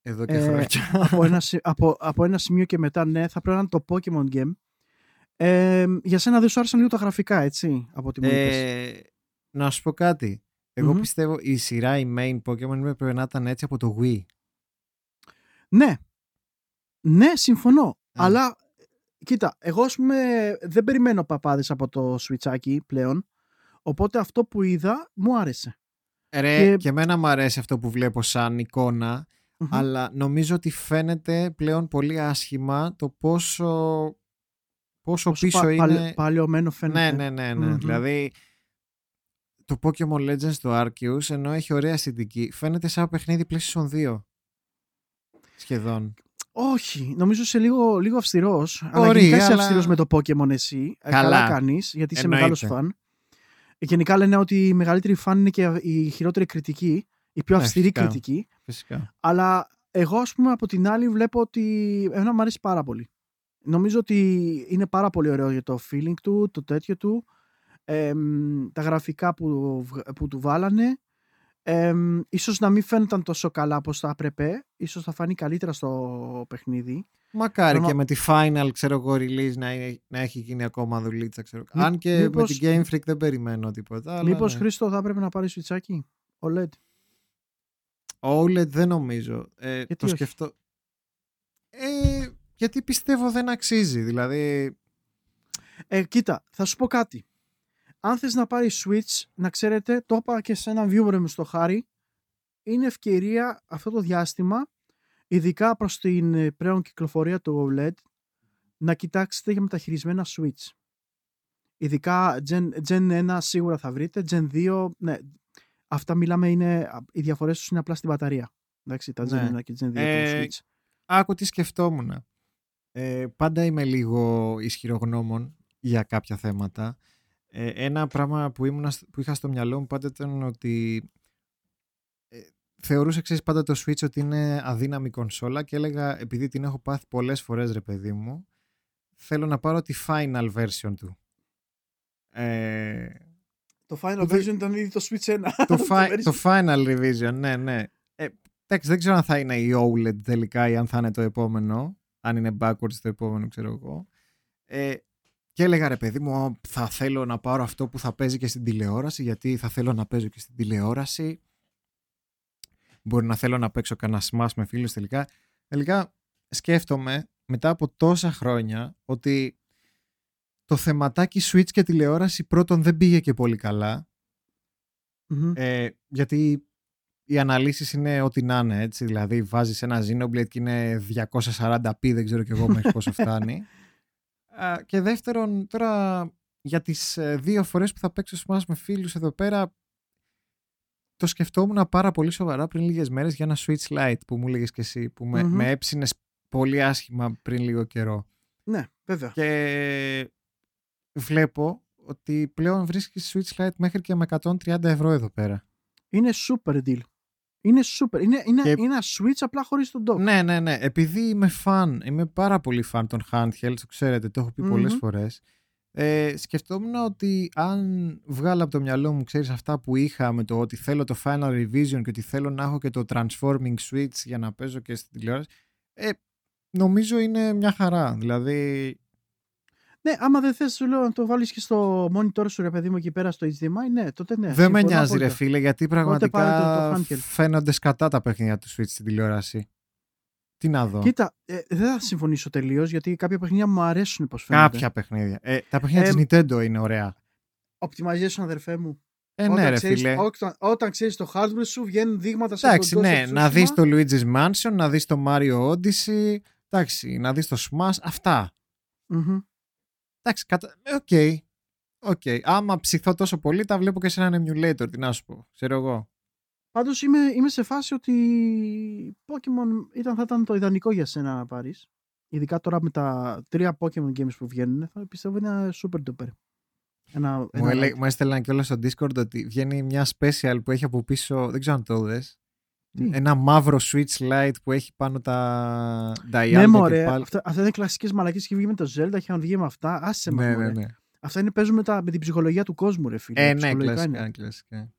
Εδώ και Ε, χρόνια. από, ένα, σι- από, από ένα σημείο και μετά, ναι, θα πρέπει να είναι το Pokemon game. Ε, για σένα δεν σου άρεσαν λίγο τα γραφικά, έτσι, από ό,τι μου είπες; Ε, να σου πω κάτι. Εγώ Μμμ. πιστεύω η σειρά, η main Pokemon πρέπει να ήταν έτσι από το Wii. Ναι. Ναι, συμφωνώ. Ε. Αλλά κοίτα, εγώ ας πούμε δεν περιμένω παπάδες από το σουιτσάκι πλέον. Οπότε αυτό που είδα μου άρεσε. Ρε, Και- και... εμένα μου αρέσει αυτό που βλέπω σαν εικόνα, Μμμ. αλλά νομίζω ότι φαίνεται πλέον πολύ άσχημα το πόσο, πόσο, Πόσο πίσω πα- είναι... παλαι- παλαιωμένο φαίνεται. Ναι, ναι, ναι, ναι. Μμμ. Δηλαδή, το Pokemon Legends στο Arceus, ενώ έχει ωραία αισθητική, φαίνεται σαν παιχνίδι PlayStation 2. Σχεδόν. Όχι, νομίζω είσαι λίγο, λίγο αυστηρός. Αλλά Μπορεί, γενικά είσαι αλλά- αυστηρός με το Pokémon εσύ. Ε, Καλά. Καλά κάνεις, γιατί είσαι Εννοείται. μεγάλος φαν. Ε, Γενικά λένε ότι η μεγαλύτερη φαν είναι και η χειρότερη κριτική, η πιο Ναι, αυστηρή φυσικά. κριτική. Φυσικά. Αλλά εγώ, ας πούμε, από την άλλη βλέπω ότι εμένα μου αρέσει πάρα πολύ. Νομίζω ότι είναι πάρα πολύ ωραίο για το feeling του, το τέτοιο του, εμ, τα γραφικά που, βγ- που του βάλανε. Εμ, ίσως να μην φαίνονταν τόσο καλά όπως θα έπρεπε. Ίσως θα φανεί καλύτερα στο παιχνίδι. Μακάρι Normal- και με τη final, ξέρω εγώ, release να, είναι- να έχει γίνει ακόμα δουλίτσα, ξέρω. Μή- Αν και μήπως- με την Game Freak δεν περιμένω τίποτα. Αλλά Μήπως ναι. Χρήστο θα έπρεπε να πάρει σουιτσάκι, OLED. OLED δεν νομίζω. Ε, Γιατί το όχι; σκεφτώ. Ε, γιατί πιστεύω δεν αξίζει. Δηλαδή, Ε, κοίτα, θα σου πω κάτι. Αν θες να πάρεις Switch, να ξέρετε, το είπα και σε έναν viewer μου στο χάρη, είναι ευκαιρία αυτό το διάστημα, ειδικά προς την ε, πλέον κυκλοφορία του OLED, να κοιτάξετε για μεταχειρισμένα Switch. Ειδικά Gen, Gen 1 σίγουρα θα βρείτε, Gen 2, ναι, αυτά μιλάμε είναι, οι διαφορές τους είναι απλά στην μπαταρία. Εντάξει, τα Gen Ναι. 1 και Gen 2 Ε, του Switch. Άκου τι σκεφτόμουν. Ε, πάντα είμαι λίγο ισχυρογνώμων για κάποια θέματα. Ε, ένα πράγμα που, ήμουνα, σ- που είχα στο μυαλό μου πάντα ήταν ότι ε, θεωρούσα ξέρεις, πάντα το Switch ότι είναι αδύναμη κονσόλα και έλεγα επειδή την έχω πάθει πολλές φορές ρε παιδί μου θέλω να πάρω τη final version του. Ε, Το final που δεν- version ήταν ήδη το Switch 1. το, Το fi- version- το final revision, ναι, ναι. Ε, εντάξει, δεν ξέρω αν θα είναι η OLED τελικά ή αν θα είναι το επόμενο. Αν είναι backwards το επόμενο, ξέρω εγώ. Ε, και έλεγα ρε παιδί μου, «Ω, θα θέλω να πάρω αυτό που θα παίζει και στην τηλεόραση, γιατί θα θέλω να παίζω και στην τηλεόραση. Μπορεί να θέλω να παίξω κανένα smash με φίλους τελικά. Τελικά σκέφτομαι μετά από τόσα χρόνια ότι το θεματάκι Switch και τηλεόραση πρώτον δεν πήγε και πολύ καλά. Μμμ. Ε, γιατί οι αναλύσεις είναι ό,τι να είναι, έτσι. Δηλαδή βάζεις ένα Xenoblade και είναι 240p, δεν ξέρω κι εγώ μέχρι πόσο φτάνει. Α, και δεύτερον, τώρα για τις ε, δύο φορές που θα παίξω Smash με φίλους εδώ πέρα, το σκεφτόμουν πάρα πολύ σοβαρά πριν λίγες μέρες για ένα Switch Lite που μου έλεγες και εσύ, που με, Μμμ. με έψινες πολύ άσχημα πριν λίγο καιρό. Ναι, βέβαια. Και βλέπω ότι πλέον βρίσκεις Switch Lite μέχρι και με 130 ευρώ εδώ πέρα. Είναι super deal. Είναι super. Είναι, είναι, Και- είναι ένα Switch απλά χωρίς τον dock. Ναι, ναι, ναι. Επειδή είμαι fan, είμαι πάρα πολύ fan των handhelds, το ξέρετε, το έχω πει Μμμ. πολλές φορές. Ε, σκεφτόμουν ότι αν βγάλω από το μυαλό μου, ξέρεις, αυτά που είχα με το ότι θέλω το Final Revision και ότι θέλω να έχω και το Transforming Switch για να παίζω και στην τηλεόραση, ε, νομίζω είναι μια χαρά. Δηλαδή, Ναι, άμα δεν θες σου λέω να το βάλεις και στο monitor σου ρε παιδί μου εκεί πέρα στο HDMI, ναι, τότε ναι. δεν με συμφωνώ νοιάζει ρε απόλυτα. φίλε, γιατί πάρε πραγματικά το- το handheld. φαίνονται σκατά τα παιχνίδια του Switch στην τηλεόραση. Τι να δω. Κοίτα, ε, δεν θα συμφωνήσω τελείως γιατί κάποια παιχνίδια μου αρέσουν πώς φαίνεται. Κάποια παιχνίδια. Ε, τα παιχνίδια Ε, της Nintendo είναι ωραία. Optimization, αδερφέ μου. Ε, ναι, ρε ξέρεις, φίλε. Όταν, όταν ξέρεις το hardware σου, βγαίνουν δείγματα σε Εντάξει, τον Ghost ναι, of να Tsushima. δεις το Luigi's Mansion, να δεις το Mario Odyssey, εντάξει, να δεις το Smash, αυτά. Μμμ. Εντάξει, κατα... ε, OK. OK. Άμα ψηθώ τόσο πολύ, τα βλέπω και σε έναν emulator, τι να σου πω. Ξέρω εγώ. Πάντως είμαι, είμαι σε φάση ότι Pokemon ήταν, θα ήταν το ιδανικό για σένα να πάρεις. Ειδικά τώρα με τα τρία Pokemon games που βγαίνουν, θα πιστεύω είναι super duper. Ένα, Μου, ένα έλε... like. μου έστελναν και όλα στο Discord ότι βγαίνει μια special που έχει από πίσω, δεν ξέρω αν το δες, Τι; ένα μαύρο Switch Lite που έχει πάνω τα dial Ναι, και μωρέ. πάλι- Αυτά, αυτά είναι κλασικές μαλακίες και βγει με το Zelda. Είχαν βγει με αυτά. Άσε με. Ναι, μωρέ. ναι, ναι. Αυτά είναι, παίζουν με, τα, με την ψυχολογία του κόσμου, ρε φίλε. Ε, ναι, Ψυχολογικά κλασικά, είναι. κλασικά.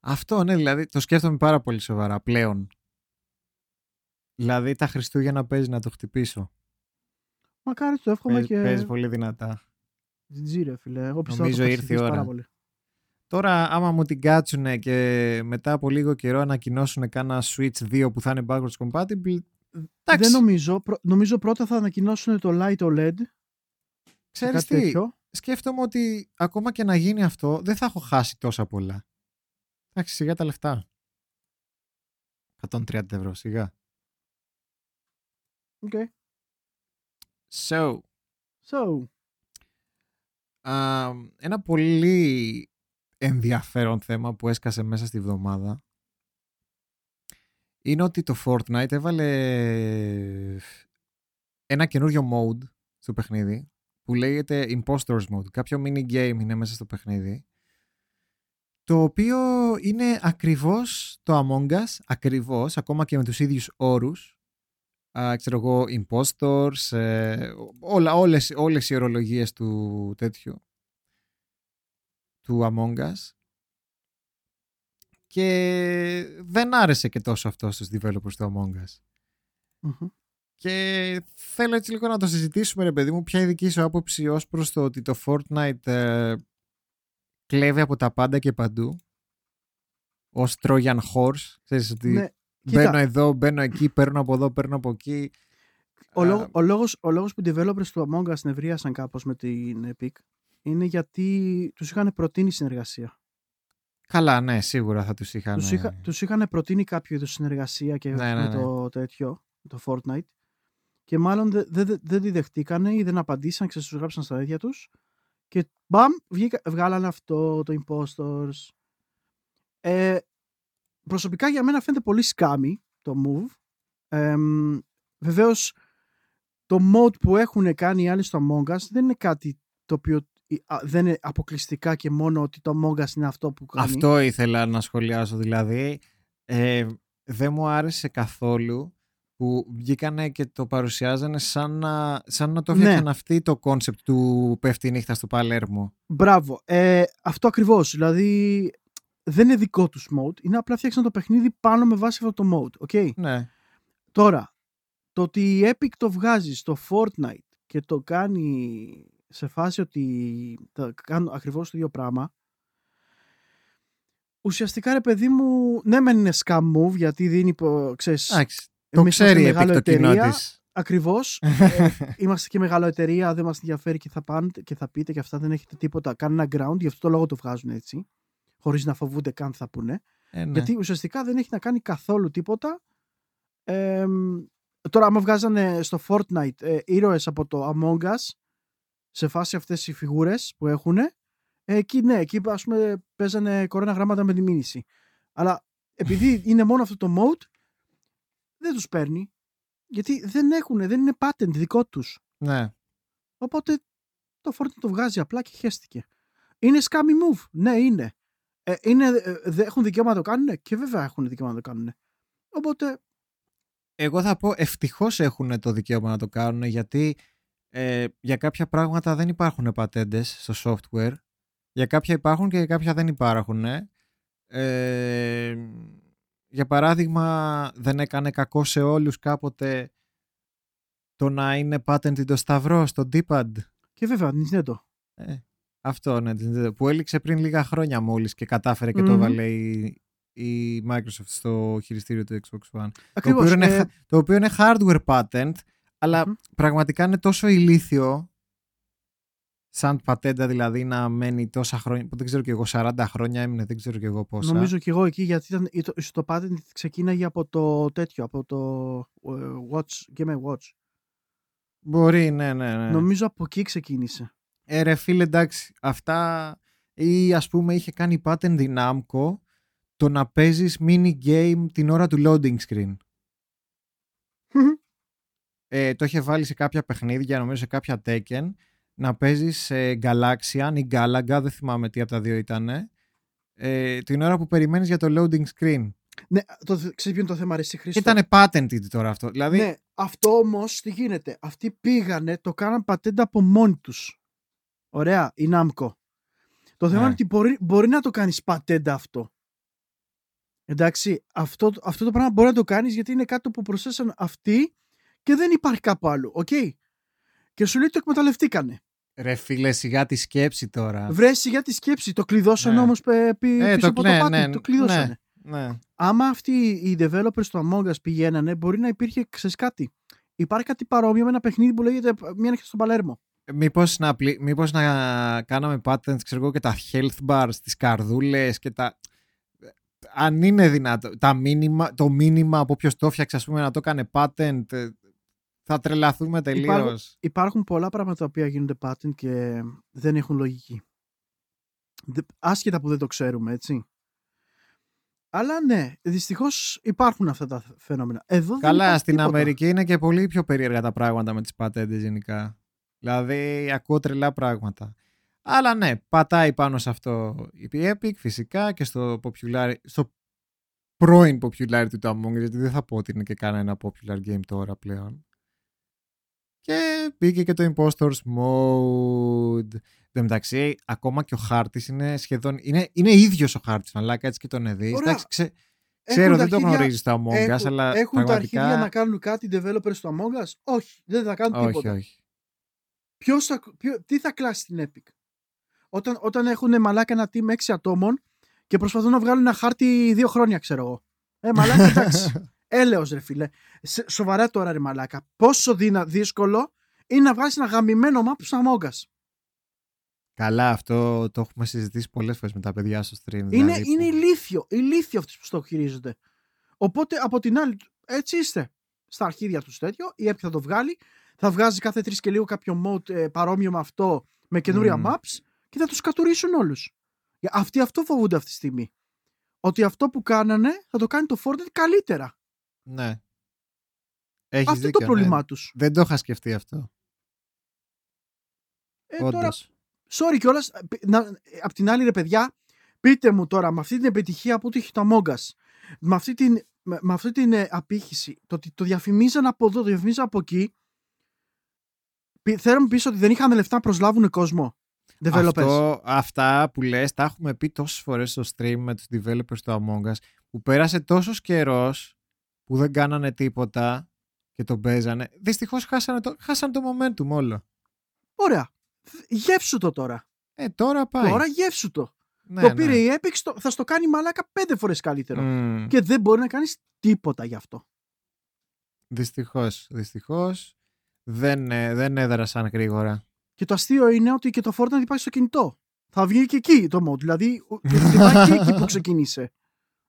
Αυτό, ναι, δηλαδή το σκέφτομαι πάρα πολύ σοβαρά πλέον. Δηλαδή τα Χριστούγεννα παίζει να το χτυπήσω. Μακάρι το εύχομαι Παίζει, και. παίζει πολύ δυνατά. GG, ρε φίλε. Εγώ πιστεύω Νομίζω ότι το ήρθε η ευχηθείς πάρα ώρα. πολύ. Τώρα, άμα μου την κάτσουνε και μετά από λίγο καιρό ανακοινώσουν κάνα Switch 2 που θα είναι backwards compatible, εντάξει, Δεν νομίζω. Προ- νομίζω πρώτα θα ανακοινώσουν το Light OLED. ξέρεις κάτι τι, τέτοιο. σκέφτομαι ότι ακόμα και να γίνει αυτό, δεν θα έχω χάσει τόσα πολλά. Εντάξει, σιγά τα λεφτά. 130 ευρώ, σιγά. Okay. So, So, Α, ένα πολύ ενδιαφέρον θέμα που έσκασε μέσα στη βδομάδα είναι ότι το Fortnite έβαλε ένα καινούριο mode στο παιχνίδι που λέγεται Impostors Mode. Κάποιο mini game είναι μέσα στο παιχνίδι το οποίο είναι ακριβώς το Among Us, ακριβώς, ακόμα και με τους ίδιους όρους α, ξέρω εγώ, impostors, ε, όλα, όλες, όλες οι ορολογίες του τέτοιου, του Among Us. Και δεν άρεσε και τόσο αυτό στους developers του Among Us. μμμ. Και θέλω έτσι λίγο να το συζητήσουμε, ρε παιδί μου, ποια είναι η δική σου άποψη ως προς το ότι το Fortnite ε, κλέβει από τα πάντα και παντού. Ως Trojan Horse. Ξέρεις ότι ναι, μπαίνω κοίτα, εδώ, μπαίνω εκεί, παίρνω από εδώ, παίρνω από εκεί. Ο, Α, λόγο- ο, λόγος, ο λόγος που οι developers του Among Us νευρίασαν κάπως με την Epic είναι γιατί τους είχαν προτείνει συνεργασία. Καλά, ναι, σίγουρα θα τους είχαν... Τους, είχα, τους είχαν προτείνει κάποιο είδους συνεργασία και Ναι, ναι, με ναι. το τέτοιο, το Fortnite και μάλλον δεν δε, δε- δεν τη δεχτήκανε ή δεν απαντήσαν, ξέρεις, τους γράψαν στα ίδια τους και μπαμ, βγήκα, βγάλανε αυτό το Impostors. Ε, προσωπικά για μένα φαίνεται πολύ scummy το move. Ε, βεβαίως το mode που έχουν κάνει οι άλλοι στο Among Us δεν είναι κάτι το οποίο α, δεν είναι αποκλειστικά και μόνο ότι το Among Us είναι αυτό που κάνει. Αυτό ήθελα να σχολιάσω δηλαδή. Ε, δεν μου άρεσε καθόλου που βγήκανε και το παρουσιάζανε σαν να, σαν να το Ναι. έφτιαξαν αυτοί το concept του πέφτει η νύχτα στο Παλέρμο. Μπράβο. Ε, αυτό ακριβώς. Δηλαδή δεν είναι δικό τους mode. Είναι απλά φτιάξαν το παιχνίδι πάνω με βάση αυτό το mode. Okay? Ναι. Τώρα, το ότι η Epic το βγάζει στο Fortnite και το κάνει σε φάση ότι θα κάνουν ακριβώς το ίδιο πράγμα ουσιαστικά ρε παιδί μου ναι μεν είναι scam move γιατί δίνει πο- ξέρεις, Εντάξει, το εμείς είμαστε ξέρει η Epic μεγάλη το κοινό εταιρεία, της. Ακριβώς. Ε, είμαστε και μεγάλο εταιρεία, δεν μας ενδιαφέρει και θα πάνε και θα πείτε και αυτά δεν έχετε τίποτα, κανένα ground, γι' αυτό το λόγο το βγάζουν έτσι. Χωρίς να φοβούνται καν θα πούνε. Ε, ναι. Γιατί ουσιαστικά δεν έχει να κάνει καθόλου τίποτα. Ε, τώρα, άμα βγάζανε στο Fortnite ε, ήρωες από το Among Us σε φάση αυτές οι φιγούρες που έχουν, ε, εκεί ναι, εκεί ας πούμε παίζανε κορώνα γράμματα με τη μήνυση. Αλλά επειδή είναι μόνο αυτό το mode, δεν τους παίρνει. Γιατί δεν έχουν, δεν είναι patent δικό τους. ναι. Οπότε το Fortnite το βγάζει απλά και χέστηκε. Είναι scammy move. Ναι, είναι. Ε, είναι ε, δε- έχουν δικαίωμα να το κάνουν και βέβαια έχουν δικαίωμα να το κάνουν. Οπότε Εγώ θα πω ευτυχώς έχουν το δικαίωμα να το κάνουν γιατί ε, για κάποια πράγματα δεν υπάρχουν πατέντες στο software. Για κάποια υπάρχουν και για κάποια δεν υπάρχουν. Ε, για παράδειγμα δεν έκανε κακό σε όλους κάποτε το να είναι patent το σταυρός στο D-pad. και βέβαια Nintendo. Ε, αυτό ναι, της Nintendo, που έληξε πριν λίγα χρόνια μόλις και κατάφερε και το Μμμ. βάλε η, η Microsoft στο χειριστήριο του Xbox One. Το Ακριβώς. οποίο, είναι, ε, χα- το οποίο είναι hardware patent, αλλά Μμμ. πραγματικά είναι τόσο ηλίθιο σαν πατέντα δηλαδή να μένει τόσα χρόνια, που δεν ξέρω και εγώ, 40 χρόνια έμεινε, δεν ξέρω και εγώ πόσα. νομίζω και εγώ εκεί γιατί ήταν, το, στο patent ξεκίναγε από το τέτοιο, από το ε, Watch, Game Watch. Μπορεί, ναι, ναι, ναι. Νομίζω από εκεί ξεκίνησε. Ε, ρε φίλε, εντάξει, αυτά ή ας πούμε είχε κάνει patent η Namco το να παίζεις mini game την ώρα του loading screen. Ε, το είχε βάλει σε κάποια παιχνίδια, νομίζω σε κάποια Tekken, να παίζεις σε Galaxian ή Galaga, δεν θυμάμαι τι από τα δύο ήταν, ε, την ώρα που περιμένεις για το loading screen. ναι, το, ξέρεις ποιο είναι το θέμα ρε εσύ Και Χρήστο; ήταν patented τώρα αυτό. Δηλαδή, Ναι, αυτό όμως τι γίνεται; Αυτοί πήγανε, το κάναν πατέντα από μόνοι τους. Ωραία, η Namco. Το θέμα Ναι. είναι ότι μπορεί, μπορεί να το κάνεις πατέντα αυτό. Εντάξει, αυτό, αυτό το πράγμα μπορεί να το κάνεις γιατί είναι κάτι που προσθέσαν αυτοί και δεν υπάρχει κάπου άλλο. Οκ; Και σου λέει το εκμεταλλευτήκανε. ρε φίλε, σιγά τη σκέψη τώρα. Μπρέσια για τη σκέψη. Το κλειδώσανε Ναι. όμως πίσω Ε, το από κλε- το patent. ναι, το κλειδώσανε. Ναι. Άμα αυτοί οι developers του Among Us πηγαίνανε, μπορεί να υπήρχε, ξέρεις κάτι. Υπάρχει κάτι παρόμοιο με ένα παιχνίδι που λέγεται Μια νύχτα στο Παλέρμο. Μήπως να, πλη- μήπως να κάναμε patents, ξέρω εγώ, και τα health bars, τις καρδούλες και τα... Αν είναι δυνατό, τα μήνυμα, το μήνυμα από ποιος το έφτιαξε, ας πούμε, να το έκανε patent, ε, θα τρελαθούμε τελείως. Υπάρχουν- Υπάρχουν πολλά πράγματα τα οποία γίνονται patent και δεν έχουν λογική. Δε- Άσχετα που δεν το ξέρουμε, έτσι. Αλλά ναι, δυστυχώς υπάρχουν αυτά τα φαινόμενα. Εδώ δεν Καλά, υπάρχει στην τίποτα. Αμερική είναι και πολύ πιο περίεργα τα πράγματα με τις πατέντες γενικά. Δηλαδή, ακούω τρελά πράγματα. Αλλά ναι, πατάει πάνω σε αυτό η Epic φυσικά και στο, popular, στο πρώην popularity του Among Us, γιατί δεν θα πω ότι είναι και κανένα popular game τώρα πλέον. Και μπήκε και το Impostors Mode. Εν τω μεταξύ, ακόμα και ο χάρτης είναι σχεδόν. Είναι, είναι ίδιος ο χάρτης, μαλάκα, έτσι και τον εδείς. Ωραία. Εντάξει, ξε, Έχουν ξέρω, τα δεν το αρχίδια- γνωρίζεις το Among Us, έχουν, αλλά έχουν τα πραγματικά. αρχίδια να κάνουν κάτι οι developers του Among Us; Όχι, δεν θα κάνουν όχι, τίποτα. όχι. Ποιος θα, ποιο, τι θα κλάσει την Epic; Όταν, όταν έχουν μαλάκα ένα team 6 ατόμων και προσπαθούν να βγάλουν ένα χάρτη δύο χρόνια, ξέρω εγώ. Ε, μαλάκα, εντάξει. Έλεος ρε φίλε. Σε, σοβαρά τώρα ρε μαλάκα. Πόσο δυνα, δύσκολο είναι να βγάλεις ένα γαμημένο map στο Among Us. Καλά, αυτό το έχουμε συζητήσει πολλές φορές με τα παιδιά στο stream. Είναι, δηλαδή, είναι που- ηλίθιο. Ηλίθιο αυτοί που το χειρίζονται. Οπότε από την άλλη, έτσι είστε. Στα αρχίδια τους τέτοιο, η Epic θα το βγάλει. Θα βγάζει κάθε τρεις και λίγο κάποιο mode ε, παρόμοιο με αυτό, με καινούρια Μμμ. maps και θα τους κατουρίσουν όλους. Αυτοί αυτό φοβούνται αυτή τη στιγμή. Ότι αυτό που κάνανε θα το κάνει το Fortnite καλύτερα. Ναι. Έχεις αυτό δίκιο, το πρόβλημά ναι. τους. Δεν το είχα σκεφτεί αυτό. Ε, τώρα, Όντως. sorry κιόλας. Απ' την άλλη, ρε παιδιά, πείτε μου τώρα με αυτή την επιτυχία που του έχει το Among Us, με αυτή την, με, με αυτή την ε, απήχηση, το ότι το διαφημίζαν από εδώ, το διαφημίζαν από εκεί. πι- Θέλω να μου πεις ότι δεν είχαν λεφτά να προσλάβουν κόσμο. Developers. Αυτό, αυτά που λες τα έχουμε πει τόσες φορές στο stream με τους developers του Among Us που πέρασε τόσος καιρός που δεν κάνανε τίποτα και τον παίζανε. Δυστυχώς χάσανε το, χάσανε το momentum όλο. Ωραία. Γεύσου το τώρα. Ε, τώρα πάει. Τώρα γεύσου το. ναι, το ναι. πήρε η Epic, στο- θα στο κάνει μαλάκα πέντε φορές καλύτερο. Μμμ. Και δεν μπορεί να κάνεις τίποτα γι' αυτό. Δυστυχώς, δυστυχώς δεν, ε, δεν έδρασαν γρήγορα. Και το αστείο είναι ότι και το Fortnite υπάρχει στο κινητό. Θα βγει και εκεί το mod. Δηλαδή ο- υπάρχει και εκεί που ξεκίνησε.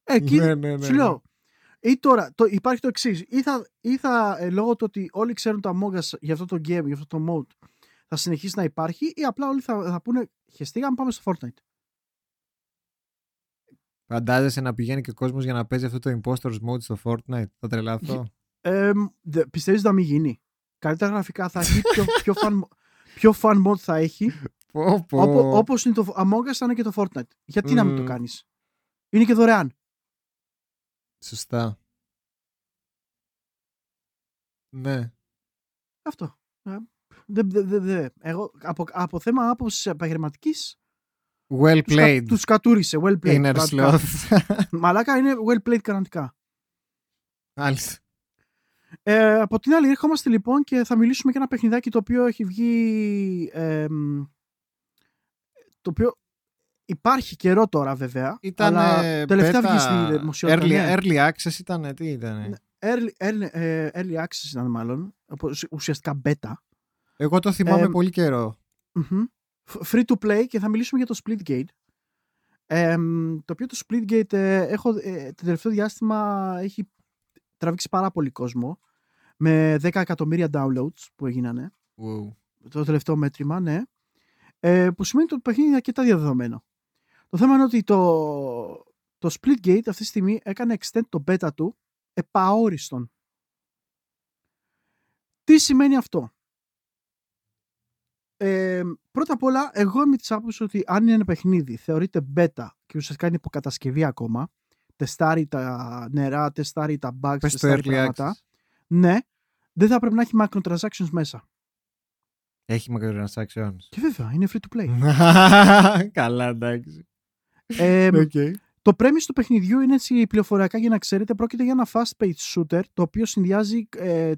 Ε, εκεί Ναι, ναι, ναι, σου ναι. λέω. Ή τώρα το, υπάρχει το εξής. Ή θα, ή θα ε, λόγω του ότι όλοι ξέρουν το Among Us για αυτό το game, για αυτό το mode, θα συνεχίσει να υπάρχει, ή απλά όλοι θα, θα πούνε χεστήκαμε, πάμε στο Fortnite. Φαντάζεσαι να πηγαίνει και ο κόσμος για να παίζει αυτό το Impostors Mode στο Fortnite; Θα τρελαθώ. Ε, δε- πιστεύεις να μην γίνει; Καλύτερα γραφικά θα έχει, πιο, πιο, fun, πιο fun mode θα έχει. πω, πω. Όπω όπως είναι το Among Us θα είναι και το Fortnite. Γιατί να μην το Μμμ. κάνεις; Είναι και δωρεάν. Σωστά. Ναι. Αυτό. Ε, δε, δε, δε, δε. Εγώ από, από θέμα άποψης επαγγελματικής Well τους, κα, played. τους κατούρισε. Well played. Inner πραγματικά. sloth. Μαλάκα είναι well played κανονικά. Μάλιστα. Ε, από την άλλη, ερχόμαστε λοιπόν και θα μιλήσουμε για ένα παιχνιδάκι το οποίο έχει βγει. εμ, το οποίο υπάρχει καιρό τώρα βέβαια. Ήταν αλλά τελευταία βγήκε στη δημοσιότητα. early, ναι. early access ήταν, τι ήταν. Ναι. Early, early, ε, early access ήταν μάλλον. όπως ουσιαστικά beta. Εγώ το θυμάμαι Ε, πολύ καιρό. Μμμ. Φ- Free to play και θα μιλήσουμε για το Splitgate. Εμ, το οποίο το Splitgate ε, έχω, ε, το τελευταίο διάστημα έχει τραβήξει πάρα πολύ κόσμο με 10 εκατομμύρια downloads που έγινανε Wow. το τελευταίο μέτρημα, ναι ε, που σημαίνει ότι το παιχνίδι είναι αρκετά διαδεδομένο. Το θέμα είναι ότι το, το Splitgate αυτή τη στιγμή έκανε extend το beta του επαόριστον. Τι σημαίνει αυτό; Ε, πρώτα απ' όλα, εγώ είμαι της άποψης ότι αν είναι ένα παιχνίδι, θεωρείται beta και ουσιαστικά είναι υπό κατασκευή ακόμα, τεστάρει τα νερά, τεστάρει τα bugs, Πες το τεστάρει early πράγματα, access. ναι, δεν θα πρέπει να έχει microtransactions μέσα. Έχει microtransactions. Και βέβαια, είναι free to play. Καλά, εντάξει. Ε, Οκ. Το premise του παιχνιδιού είναι έτσι πληροφοριακά για να ξέρετε. Πρόκειται για ένα fast-paced shooter το οποίο συνδυάζει ε,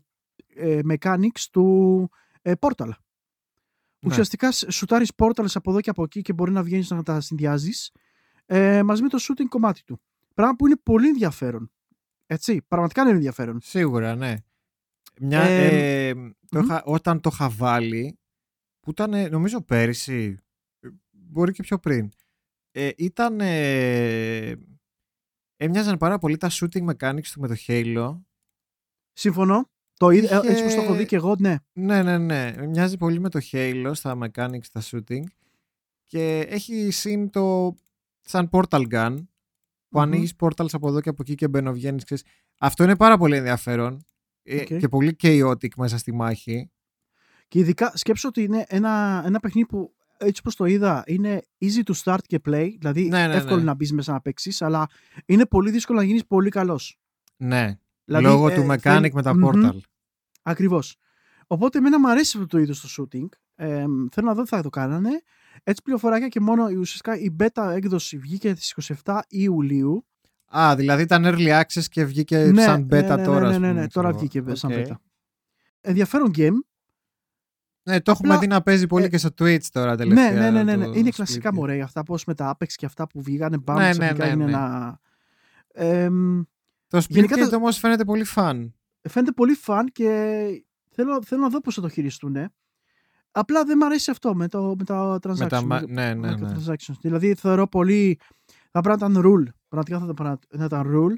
ε, mechanics του ε, Portal. Ναι. Ουσιαστικά σ- σουτάρεις portals από εδώ και από εκεί και μπορεί να βγαίνεις να τα συνδυάζεις ε, μαζί με το shooting κομμάτι του. Πράγμα που είναι πολύ ενδιαφέρον. Έτσι, πραγματικά είναι ενδιαφέρον. Σίγουρα, ναι. Μια, Ε, ε, το είχα- όταν το είχα βάλει, που ήταν ε, νομίζω πέρυσι, ε, μπορεί και πιο πριν, ε, ήταν... Ε, έμοιαζαν πάρα πολύ τα shooting mechanics του με το Halo. Συμφωνώ. Το, είδα- Είχε- Έτσι όπως το έχω δει και εγώ, ναι. Ναι, ναι, ναι. Μοιάζει πολύ με το Halo στα mechanics, στα shooting. Και έχει συν το σαν portal gun, που Μμμ. ανοίγεις portals από εδώ και από εκεί και μπαινοβγαίνεις. ξέρεις. Αυτό είναι πάρα πολύ ενδιαφέρον ε, Οκ. και πολύ chaotic μέσα στη μάχη. Και ειδικά σκέψου ότι είναι ένα, ένα παιχνίδι που έτσι όπως το είδα είναι easy to start και play, δηλαδή Ναι, ναι, εύκολο ναι. να μπεις μέσα να παίξεις, αλλά είναι πολύ δύσκολο να γίνεις πολύ καλός. Ναι, Δηλαδή, λόγω ε, του mechanic θέλει- με τα Μμμ. portal. Ακριβώς. Οπότε εμένα μου αρέσει αυτό το είδος το shooting. Ε, θέλω να δω τι θα το κάνανε. Έτσι πληροφοριακά και μόνο η, ουσιαστικά η beta έκδοση βγήκε στις 27 Ιουλίου. Α, δηλαδή ήταν early access και βγήκε σαν beta ναι, ναι, τώρα. Ναι, ας ναι, ναι, πούμε, ναι, ξέρω τώρα εγώ. βγήκε σαν OK. beta. Ενδιαφέρον game. Ναι, το έχουμε Απλά, δει να παίζει πολύ ε, και στο Twitch τώρα Ναι, τελευταία. ναι, ναι, ναι, ναι. το Είναι κλασικά Split. μωρέ αυτά, πώς με τα Apex και αυτά που βγήκανε μπαμ, Ναι, ναι, ξαφνικά ναι, είναι ναι. ένα... Εμ, Το Το Γενικά Splitgate το- όμως φαίνεται πολύ φαν. Φαίνεται πολύ φαν και θέλω, θέλω να δω πώς θα το χειριστούν. Απλά δεν μου αρέσει αυτό με, το, με τα transactions. Με τα, με μα- το- ναι, ναι, ναι. microtransactions. Δηλαδή θεωρώ πολύ. Θα πρέπει να ήταν rule. Πραγματικά θα πρέπει να ήταν rule.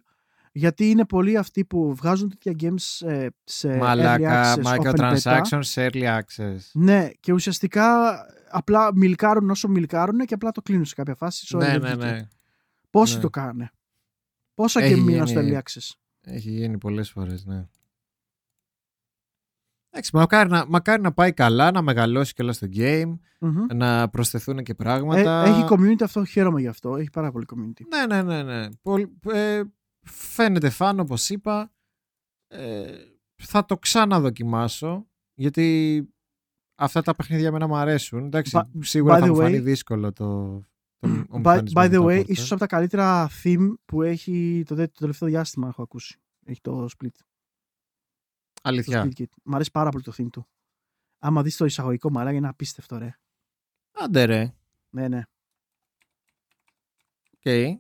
Γιατί είναι πολλοί αυτοί που βγάζουν τέτοια games ε, σε early Μαλάκα, access, open beta. microtransactions σε early access. Ναι, και ουσιαστικά απλά μιλκάρουν όσο μιλκάρουν και απλά το κλείνουν σε κάποια φάση. sorry, Ναι, δεν ναι, βγήκε. ναι. Πόσοι Ναι. το κάνουν. Πόσα Έχει και μείναν στο γίνει- early access; Έχει γίνει πολλές φορές, ναι. Εντάξει, μακάρι να, μακάρι να πάει καλά, να μεγαλώσει και όλα στο game, Μμμ. να προσθεθούν και Ε, πράγματα. έχει community αυτό, χαίρομαι γι' αυτό. Έχει πάρα πολύ community. Ναι, ναι, ναι, ναι. Πολ- ε, φαίνεται φαν, όπως είπα. Ε, θα το ξαναδοκιμάσω, γιατί αυτά τα παιχνίδια εμένα μου αρέσουν. Εντάξει, By- σίγουρα by θα the μου φανεί way- δύσκολο το... το ο By, μηχανισμός by με the τα way, portal. ίσως από τα καλύτερα theme που έχει το, δε- το τελευταίο διάστημα έχω ακούσει. Έχει το split. Το Αλήθεια. split kit. Μ' αρέσει πάρα πολύ το theme του. Άμα δεις το εισαγωγικό μαλάκα είναι απίστευτο ρε. Άντε ρε. Ναι, ναι. Οκ.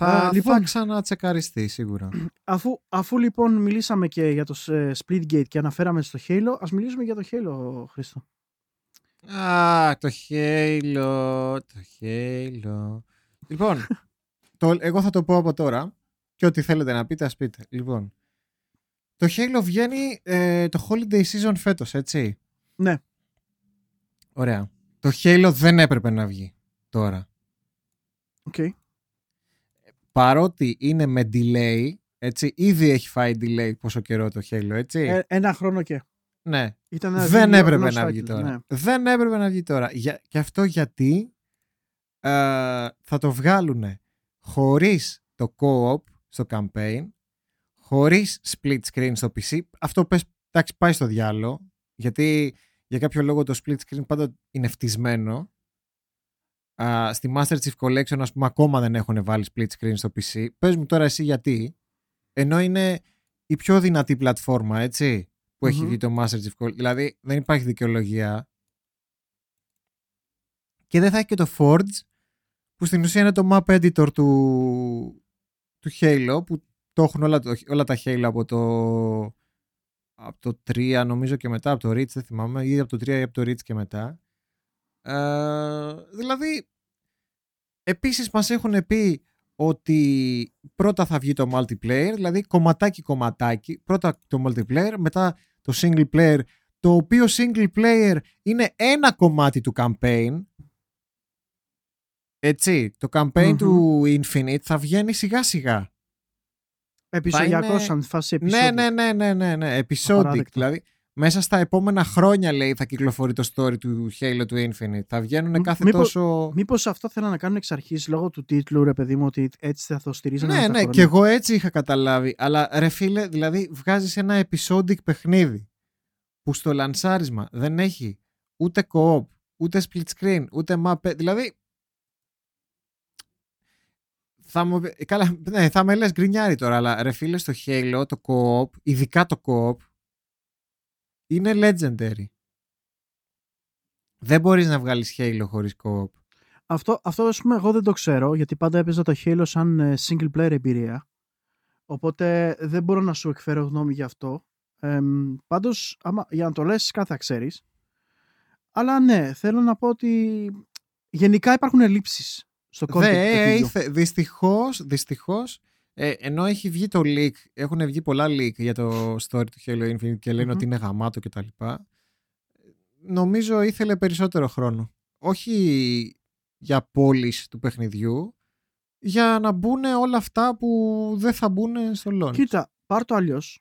Θα, Α, λοιπόν. θα ξανατσεκαριστεί σίγουρα. Αφού, αφού λοιπόν μιλήσαμε και για το ε, Splitgate και αναφέραμε στο Halo, ας μιλήσουμε για το Halo, Χρήστο. Α, το Halo, το Halo. Λοιπόν, το, εγώ θα το πω από τώρα και ό,τι θέλετε να πείτε, ας πείτε. Λοιπόν, το Halo βγαίνει ε, το Holiday Season φέτος, έτσι; Ναι. Ωραία. Το Halo δεν έπρεπε να βγει τώρα. Οκ. Παρότι είναι με delay, έτσι, ήδη έχει φάει delay πόσο καιρό το Halo, έτσι. Ε, ένα χρόνο και. ναι. Ήταν ένα δεν βίντεο έπρεπε ενός να βγει cycle, τώρα. ναι. Δεν έπρεπε να βγει τώρα. Για, και αυτό γιατί ε, θα το βγάλουν χωρίς το co-op στο campaign, χωρίς split screen στο PC. Αυτό πες, εντάξει, πάει στο διάλο, γιατί για κάποιο λόγο το split screen πάντα είναι φτισμένο. Α, στη Master Chief Collection, ας πούμε, ακόμα δεν έχουν βάλει split screen στο PC. Πες μου τώρα εσύ γιατί. Ενώ είναι η πιο δυνατή πλατφόρμα, έτσι, που έχει Μμμ. βγει το Master Chief Collection. Δηλαδή, δεν υπάρχει δικαιολογία. Και δεν θα έχει και το Forge, που στην ουσία είναι το map editor του, του Halo, που το έχουν όλα, το- όλα τα Halo από το, από το 3 νομίζω και μετά, από το Reach δεν θυμάμαι, ή από το 3 ή από το Reach και μετά. Ε, δηλαδή, επίσης μας έχουν πει ότι πρώτα θα βγει το multiplayer, δηλαδή κομματάκι κομματάκι, πρώτα το multiplayer, μετά το single player, το οποίο single player είναι ένα κομμάτι του campaign. Έτσι, το campaign Μμμ. του Infinite θα βγαίνει σιγά σιγά. Επεισοδιακός είναι- σαν φάση Ναι, επεισόδιο. ναι, ναι, ναι, ναι, ναι. Episodic. Απαράδεκτο. Δηλαδή, μέσα στα επόμενα χρόνια, λέει, θα κυκλοφορεί το story του Halo του Infinite. Θα βγαίνουν Μ- κάθε μήπως- τόσο... Μήπως αυτό θέλουν να κάνουν εξ αρχής λόγω του τίτλου, ρε παιδί μου, ότι έτσι θα το στηρίζανε με Ναι, τα ναι, χρόνια. και εγώ έτσι είχα καταλάβει. Αλλά ρε φίλε, δηλαδή βγάζεις ένα episodic παιχνίδι που στο λανσάρισμα δεν έχει ούτε co-op, ούτε split screen, ούτε map. Δηλαδή. Θα μου, πει- καλά, ναι, θα με λες γκρινιάρι τώρα, αλλά ρε φίλε στο Halo το co-op, ειδικά το co-op, είναι legendary. Δεν μπορείς να βγάλεις Halo χωρίς co-op. Αυτό, αυτό ας πούμε εγώ δεν το ξέρω γιατί πάντα έπαιζα το Halo σαν ε, single player εμπειρία οπότε δεν μπορώ να σου εκφέρω γνώμη γι' αυτό ε, πάντως άμα, για να το λες κάθε θα ξέρεις αλλά ναι θέλω να πω ότι γενικά υπάρχουν ελλείψεις στο content Δε, του ε, παιχνιδιού. ήθε- δυστυχώς, δυστυχώς ε, ενώ έχει βγει το leak, έχουν βγει πολλά leak για το story του Halo Infinite και λένε Μμμ. ότι είναι γαμάτο και τα λοιπά. Νομίζω ήθελε περισσότερο χρόνο. Όχι για πώληση του παιχνιδιού, για να μπουν όλα αυτά που δεν θα μπουν στο launch. Κοίτα, πάρ το αλλιώς.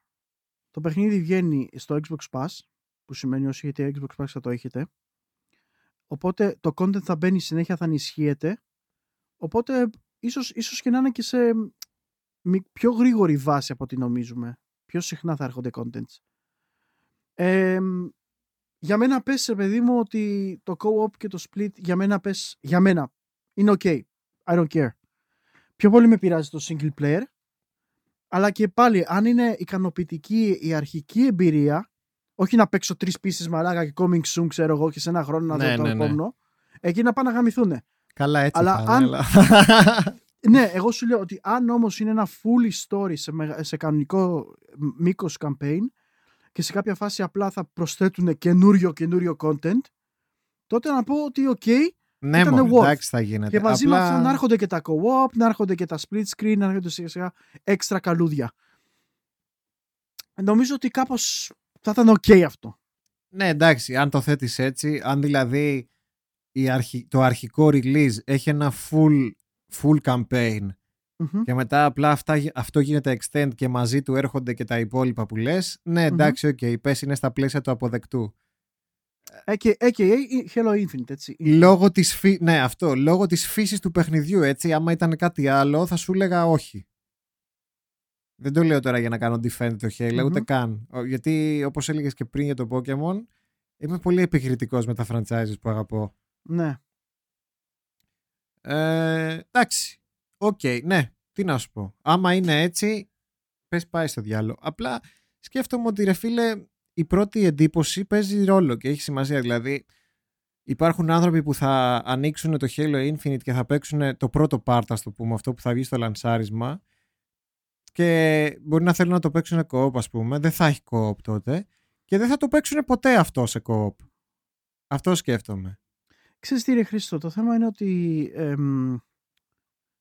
Το παιχνίδι βγαίνει στο Xbox Pass, που σημαίνει όσοι έχετε Xbox Pass θα το έχετε. Οπότε το content θα μπαίνει συνέχεια, θα ενισχύεται. Οπότε ίσως, ίσως και να είναι και σε μη- πιο γρήγορη βάση από ό,τι νομίζουμε. Πιο συχνά θα έρχονται contents. Ε, για μένα πες, ρε παιδί μου, ότι το co-op και το split, για μένα πες, για μένα, είναι ok. I don't care. Πιο πολύ με πειράζει το single player, αλλά και πάλι, αν είναι ικανοποιητική η αρχική εμπειρία, όχι να παίξω τρεις πίσει μαλάκα και coming soon, ξέρω εγώ, και σε ένα χρόνο να Ναι, δω το ναι, ναι. επόμενο, εκεί να πάνε να γαμηθούν. Καλά έτσι Αλλά θα είναι, αν- αλλά... ναι, εγώ σου λέω ότι αν όμως είναι ένα full story σε, μεγα- σε κανονικό μήκος campaign και σε κάποια φάση απλά θα προσθέτουν καινούριο καινούριο content, τότε να πω ότι οκ, Ναι, Ήτανε μωρέ, worth. εντάξει θα γίνεται. και μαζί με Απλά- αυτό να έρχονται και τα co-op, να έρχονται και τα split screen, να έρχονται σιγά σιγά έξτρα καλούδια. Νομίζω ότι κάπως θα ήταν οκ αυτό. Ναι, εντάξει, αν το θέτεις έτσι, αν δηλαδή η αρχι... το αρχικό release έχει ένα full, full campaign Μμμ. και μετά απλά αυτά... γι- αυτό γίνεται extend και μαζί του έρχονται και τα υπόλοιπα που λες, ναι, εντάξει, οκ, πες είναι στα πλαίσια του αποδεκτού. AKA AKA Halo Infinite, έτσι. Λόγω της, φύ... ναι, αυτό, λόγω της φύσης του παιχνιδιού, έτσι, άμα ήταν κάτι άλλο θα σου έλεγα όχι. Δεν το λέω τώρα για να κάνω defend το Halo, ούτε Μμμ. καν. Ο- Γιατί όπως έλεγες και πριν για το Pokemon, είμαι πολύ επικριτικός με τα franchises που αγαπώ. Ναι. Ε, εντάξει. Οκ, ναι. Τι να σου πω. Άμα είναι έτσι, πες πάει στο διάολο. Απλά σκέφτομαι ότι ρε φίλε, η πρώτη εντύπωση παίζει ρόλο και έχει σημασία. Δηλαδή, υπάρχουν άνθρωποι που θα ανοίξουν το Halo Infinite και θα παίξουν το πρώτο part, ας το πούμε, αυτό που θα βγει στο λανσάρισμα και μπορεί να θέλουν να το παίξουν co-op, ας πούμε. Δεν θα έχει co-op τότε και δεν θα το παίξουν ποτέ αυτό σε co-op. Αυτό σκέφτομαι. Ξέρεις τι ρε Χρήστο, το θέμα είναι ότι εμ,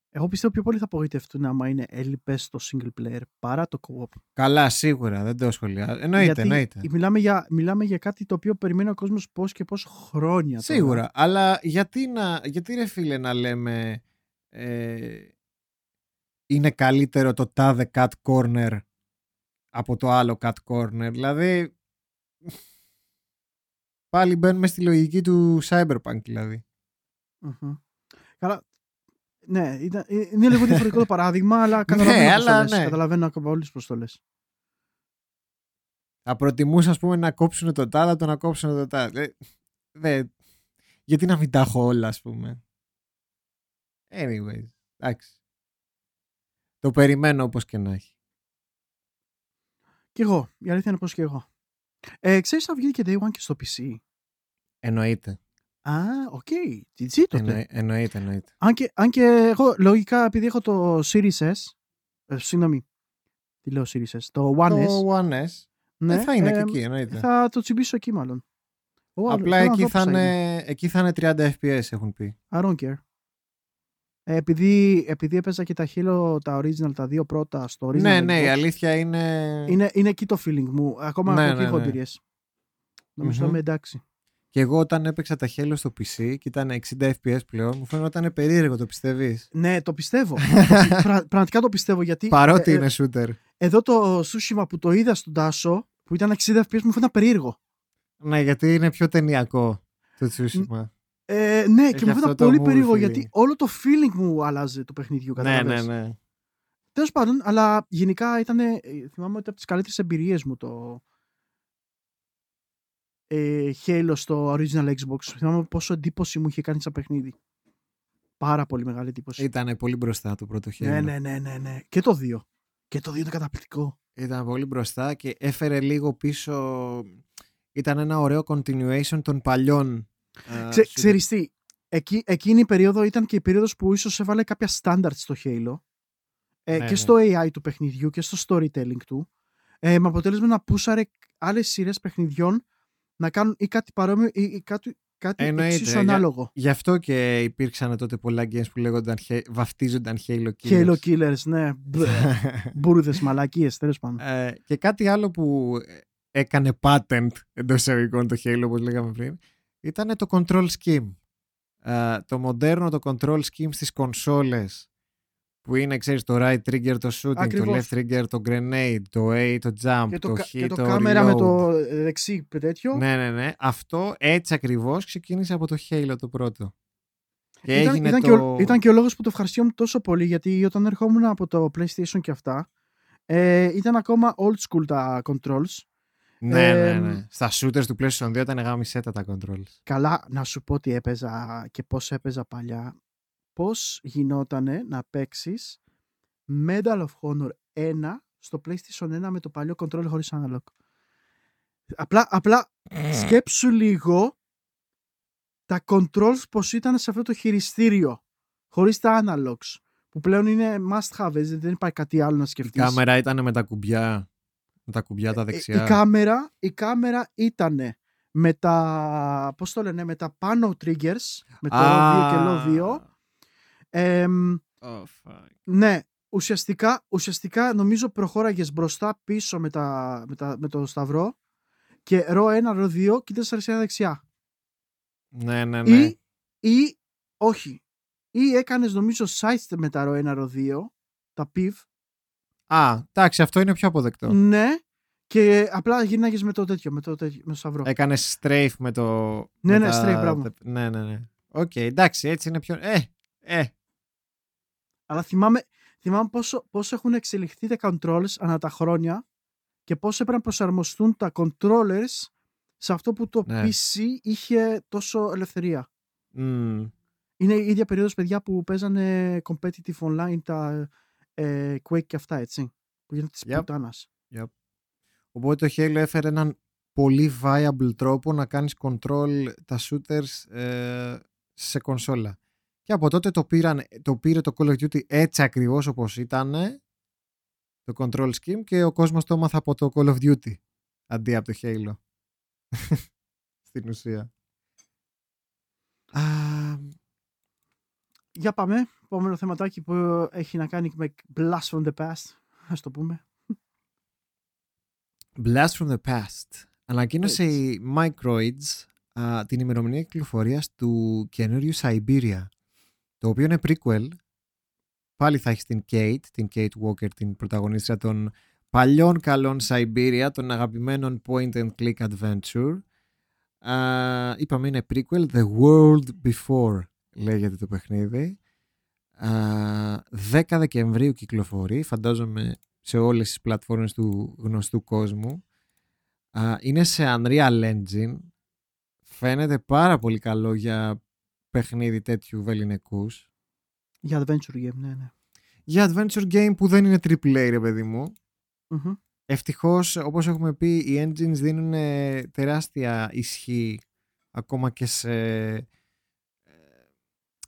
εγώ πιστεύω πιο πολύ θα απογοητευτούν άμα είναι έλειπες στο single player παρά το co-op. Καλά, σίγουρα, δεν το σχολιάζω. Εννοείται, Γιατί εννοείται. Μιλάμε για, μιλάμε για κάτι το οποίο περιμένει ο κόσμος πώς και πώς χρόνια. τώρα. Σίγουρα, αλλά γιατί, να, γιατί ρε φίλε να λέμε ε, είναι καλύτερο το τάδε cut corner από το άλλο cut corner. Δηλαδή πάλι μπαίνουμε στη λογική του cyberpunk δηλαδή. Μμμ. Καλά. Ναι, ήταν, ε, είναι λίγο διαφορετικό το παράδειγμα, αλλά καταλαβαίνω πώς το αλλά λες. ναι. Καταλαβαίνω ακόμα όλους πώς το λες. Θα προτιμούσα ας πούμε να κόψουν το τάδε από το να κόψουν το τάδε. Ε, δε, γιατί να μην τα έχω όλα ας πούμε. Anyways, εντάξει. Το περιμένω όπως και να έχει. Κι εγώ. Η αλήθεια είναι πως και εγώ. Ε, ξέρεις θα βγει και Day One και στο PC. Εννοείται. Α, OK. GG τότε. Εννοεί- εννοείται, εννοείται. Αν και, αν και εγώ λογικά επειδή έχω το Series S, ε, συγγνώμη, τι λέω Series S, το One S, Το One S ναι, δεν θα είναι ε, και εκεί, εννοείται. θα το τσιμπήσω εκεί μάλλον. Εγώ Απλά θέλω να εκεί δω θα, πώς είναι, εκεί θα είναι 30 FPS έχουν πει. I don't care. Ε, επειδή, επειδή έπαιζα και τα Halo, τα original, τα δύο πρώτα στο original ναι, ναι, η Xbox, αλήθεια είναι... είναι, είναι εκεί το feeling μου. Ακόμα Ναι, από εκεί ναι, έχω ναι. εμπειρίες. Νομίζω Μμμ. είμαι εντάξει. Και εγώ όταν έπαιξα τα Halo στο PC και ήταν 60 FPS πλέον, μου φαίνονταν περίεργο, το πιστεύεις; Ναι, το πιστεύω. Πρα- πραγματικά το πιστεύω γιατί Παρότι ε, ε, είναι shooter. εδώ το Tsushima που το είδα στον Τάσο που ήταν 60 FPS μου φαίνεται περίεργο. Ναι, γιατί είναι πιο ταινιακό το Tsushima. Ε, ναι, Έχει και μου αυτό φαίνεται το πολύ movie περίεργο feeling. γιατί όλο το feeling μου άλλαζε του παιχνιδιού. ναι, ναι, Καταλαβες. ναι. Τέλος πάντων, αλλά γενικά ήταν. ε, Θυμάμαι ότι από τις καλύτερες εμπειρίες μου το. Ε, Halo στο original Xbox. Θυμάμαι πόσο εντύπωση μου είχε κάνει σαν παιχνίδι. Πάρα πολύ μεγάλη εντύπωση. Ήταν πολύ μπροστά το πρώτο Halo. ναι, ναι, ναι, ναι, ναι. Και το 2. Και το 2 είναι καταπληκτικό. Ήταν πολύ μπροστά και έφερε λίγο πίσω... Ήταν ένα ωραίο continuation των παλιών. ε, Ξε, shooter. ξέρεις τι, εκεί, εκείνη η περίοδο ήταν και η περίοδος που ίσως έβαλε κάποια standards στο Halo ε, Ναι, και ναι. στο AI του παιχνιδιού και στο storytelling του ε, με αποτέλεσμα να πούσαρε άλλες σειρές παιχνιδιών να κάνουν ή κάτι παρόμοιο ή, ή κάτι, κάτι Εννοείται, εξίσου για- ανάλογο. Γι' αυτό και υπήρξαν τότε πολλά games που λέγονταν, He- βαφτίζονταν Halo Killers. Halo Killers, ναι. Μπούρδες, μαλακίες, τέλος πάντων. Ε, και κάτι άλλο που έκανε patent εντός εισαγωγικών το Halo, όπως λέγαμε πριν, ήταν το control scheme. Ε, το μοντέρνο το control scheme στις κονσόλες που είναι, ξέρεις, το right trigger το shooting, Ακριβώς. το left trigger το grenade, το A το jump, Και το, το κα- hit και το το κάμερα με reload. το ε, δεξί τέτοιο. Ναι, ναι, ναι. Αυτό έτσι ακριβώς ξεκίνησε από το Halo το πρώτο. Και ήταν, έγινε ήταν, το... και ο, ήταν και ο λόγος που το ευχαριστιόμουν τόσο πολύ γιατί όταν ερχόμουν από το PlayStation και αυτά ε, ήταν ακόμα old school τα controls Ναι, ναι, Ε, ναι. Στα shooters του PlayStation 2 ήταν γάμισέτα τα controls. Καλά, να σου πω τι έπαιζα και πώς έπαιζα παλιά. Πώς γινότανε να παίξεις Medal of Honor 1 στο PlayStation 1 με το παλιό control χωρίς analog. Απλά, απλά σκέψου λίγο τα controls πως ήταν σε αυτό το χειριστήριο χωρίς τα analogs. Που που πλέον είναι must have, έτσι, δεν υπάρχει κάτι άλλο να Η σκεφτείς. κάμερα ήταν με τα κουμπιά. Με τα κουμπιά τα Ε, δεξιά. Η κάμερα, η κάμερα ήταν με τα, πώς το λένε, με τα πάνω triggers, με το Α, RAW και LO2. Εμ, Oh, fuck. ναι, ουσιαστικά, ουσιαστικά νομίζω προχώραγες μπροστά πίσω με, τα, με, τα, με το σταυρό και ρο 1, ρο 2 κοίτας αριστερά δεξιά. Ναι, ναι, ναι. Ή, ή, όχι, ή έκανες νομίζω side με τα ρο 1, ρο 2, τα PIV, Α, εντάξει, αυτό είναι πιο αποδεκτό. ναι, και απλά γύρναγες με το τέτοιο, με το, τέτοιο, με το σταυρό. Έκανες strafe με το. Ναι, με ναι, τα- strafe, μπράβο. τα- Ναι, ναι, ναι. Οκ, εντάξει, έτσι είναι πιο. Ε, ε. Αλλά θυμάμαι, θυμάμαι πόσο, πόσο έχουν εξελιχθεί τα controllers ανά τα χρόνια και πώς έπρεπε να προσαρμοστούν τα controllers σε αυτό που το Ναι. PC είχε τόσο ελευθερία. μμ. Είναι η ίδια περίοδος, παιδιά, που παίζανε competitive online τα ε, Quake και αυτά, έτσι. Που γίνεται της Yep. πουτάνας. Οπότε το Halo έφερε έναν πολύ viable τρόπο να κάνεις control τα shooters ε, σε κονσόλα. Και από τότε το, πήραν, το πήρε το Call of Duty έτσι ακριβώς όπως ήταν το control scheme και ο κόσμος το έμαθε από το Call of Duty αντί από το Halo. Στην ουσία. Α, Για πάμε. Επόμενο θεματάκι που έχει να κάνει με Blast from the Past. Ας το πούμε. Blast from the Past. Ανακοίνωσε Έτσι. η Microids α, την ημερομηνία κυκλοφορίας του καινούριου Siberia. Το οποίο είναι prequel. Πάλι θα έχεις την Kate, την Kate Walker, την πρωταγωνίστρια των παλιών καλών Siberia, των αγαπημένων point and click adventure. Α, είπαμε είναι prequel, The World Before λέγεται το παιχνίδι. Α, 10 Δεκεμβρίου κυκλοφορεί, φαντάζομαι σε όλες τις πλατφόρμες του γνωστού κόσμου. Α, είναι σε Unreal Engine. Φαίνεται πάρα πολύ καλό για παιχνίδι τέτοιου βεληνικούς. Για adventure game, ναι, ναι. Για adventure game που δεν είναι AAA ρε παιδί μου. Μμμ. Ευτυχώς, όπως έχουμε πει, οι engines δίνουν ε, τεράστια ισχύ ακόμα και σε ε,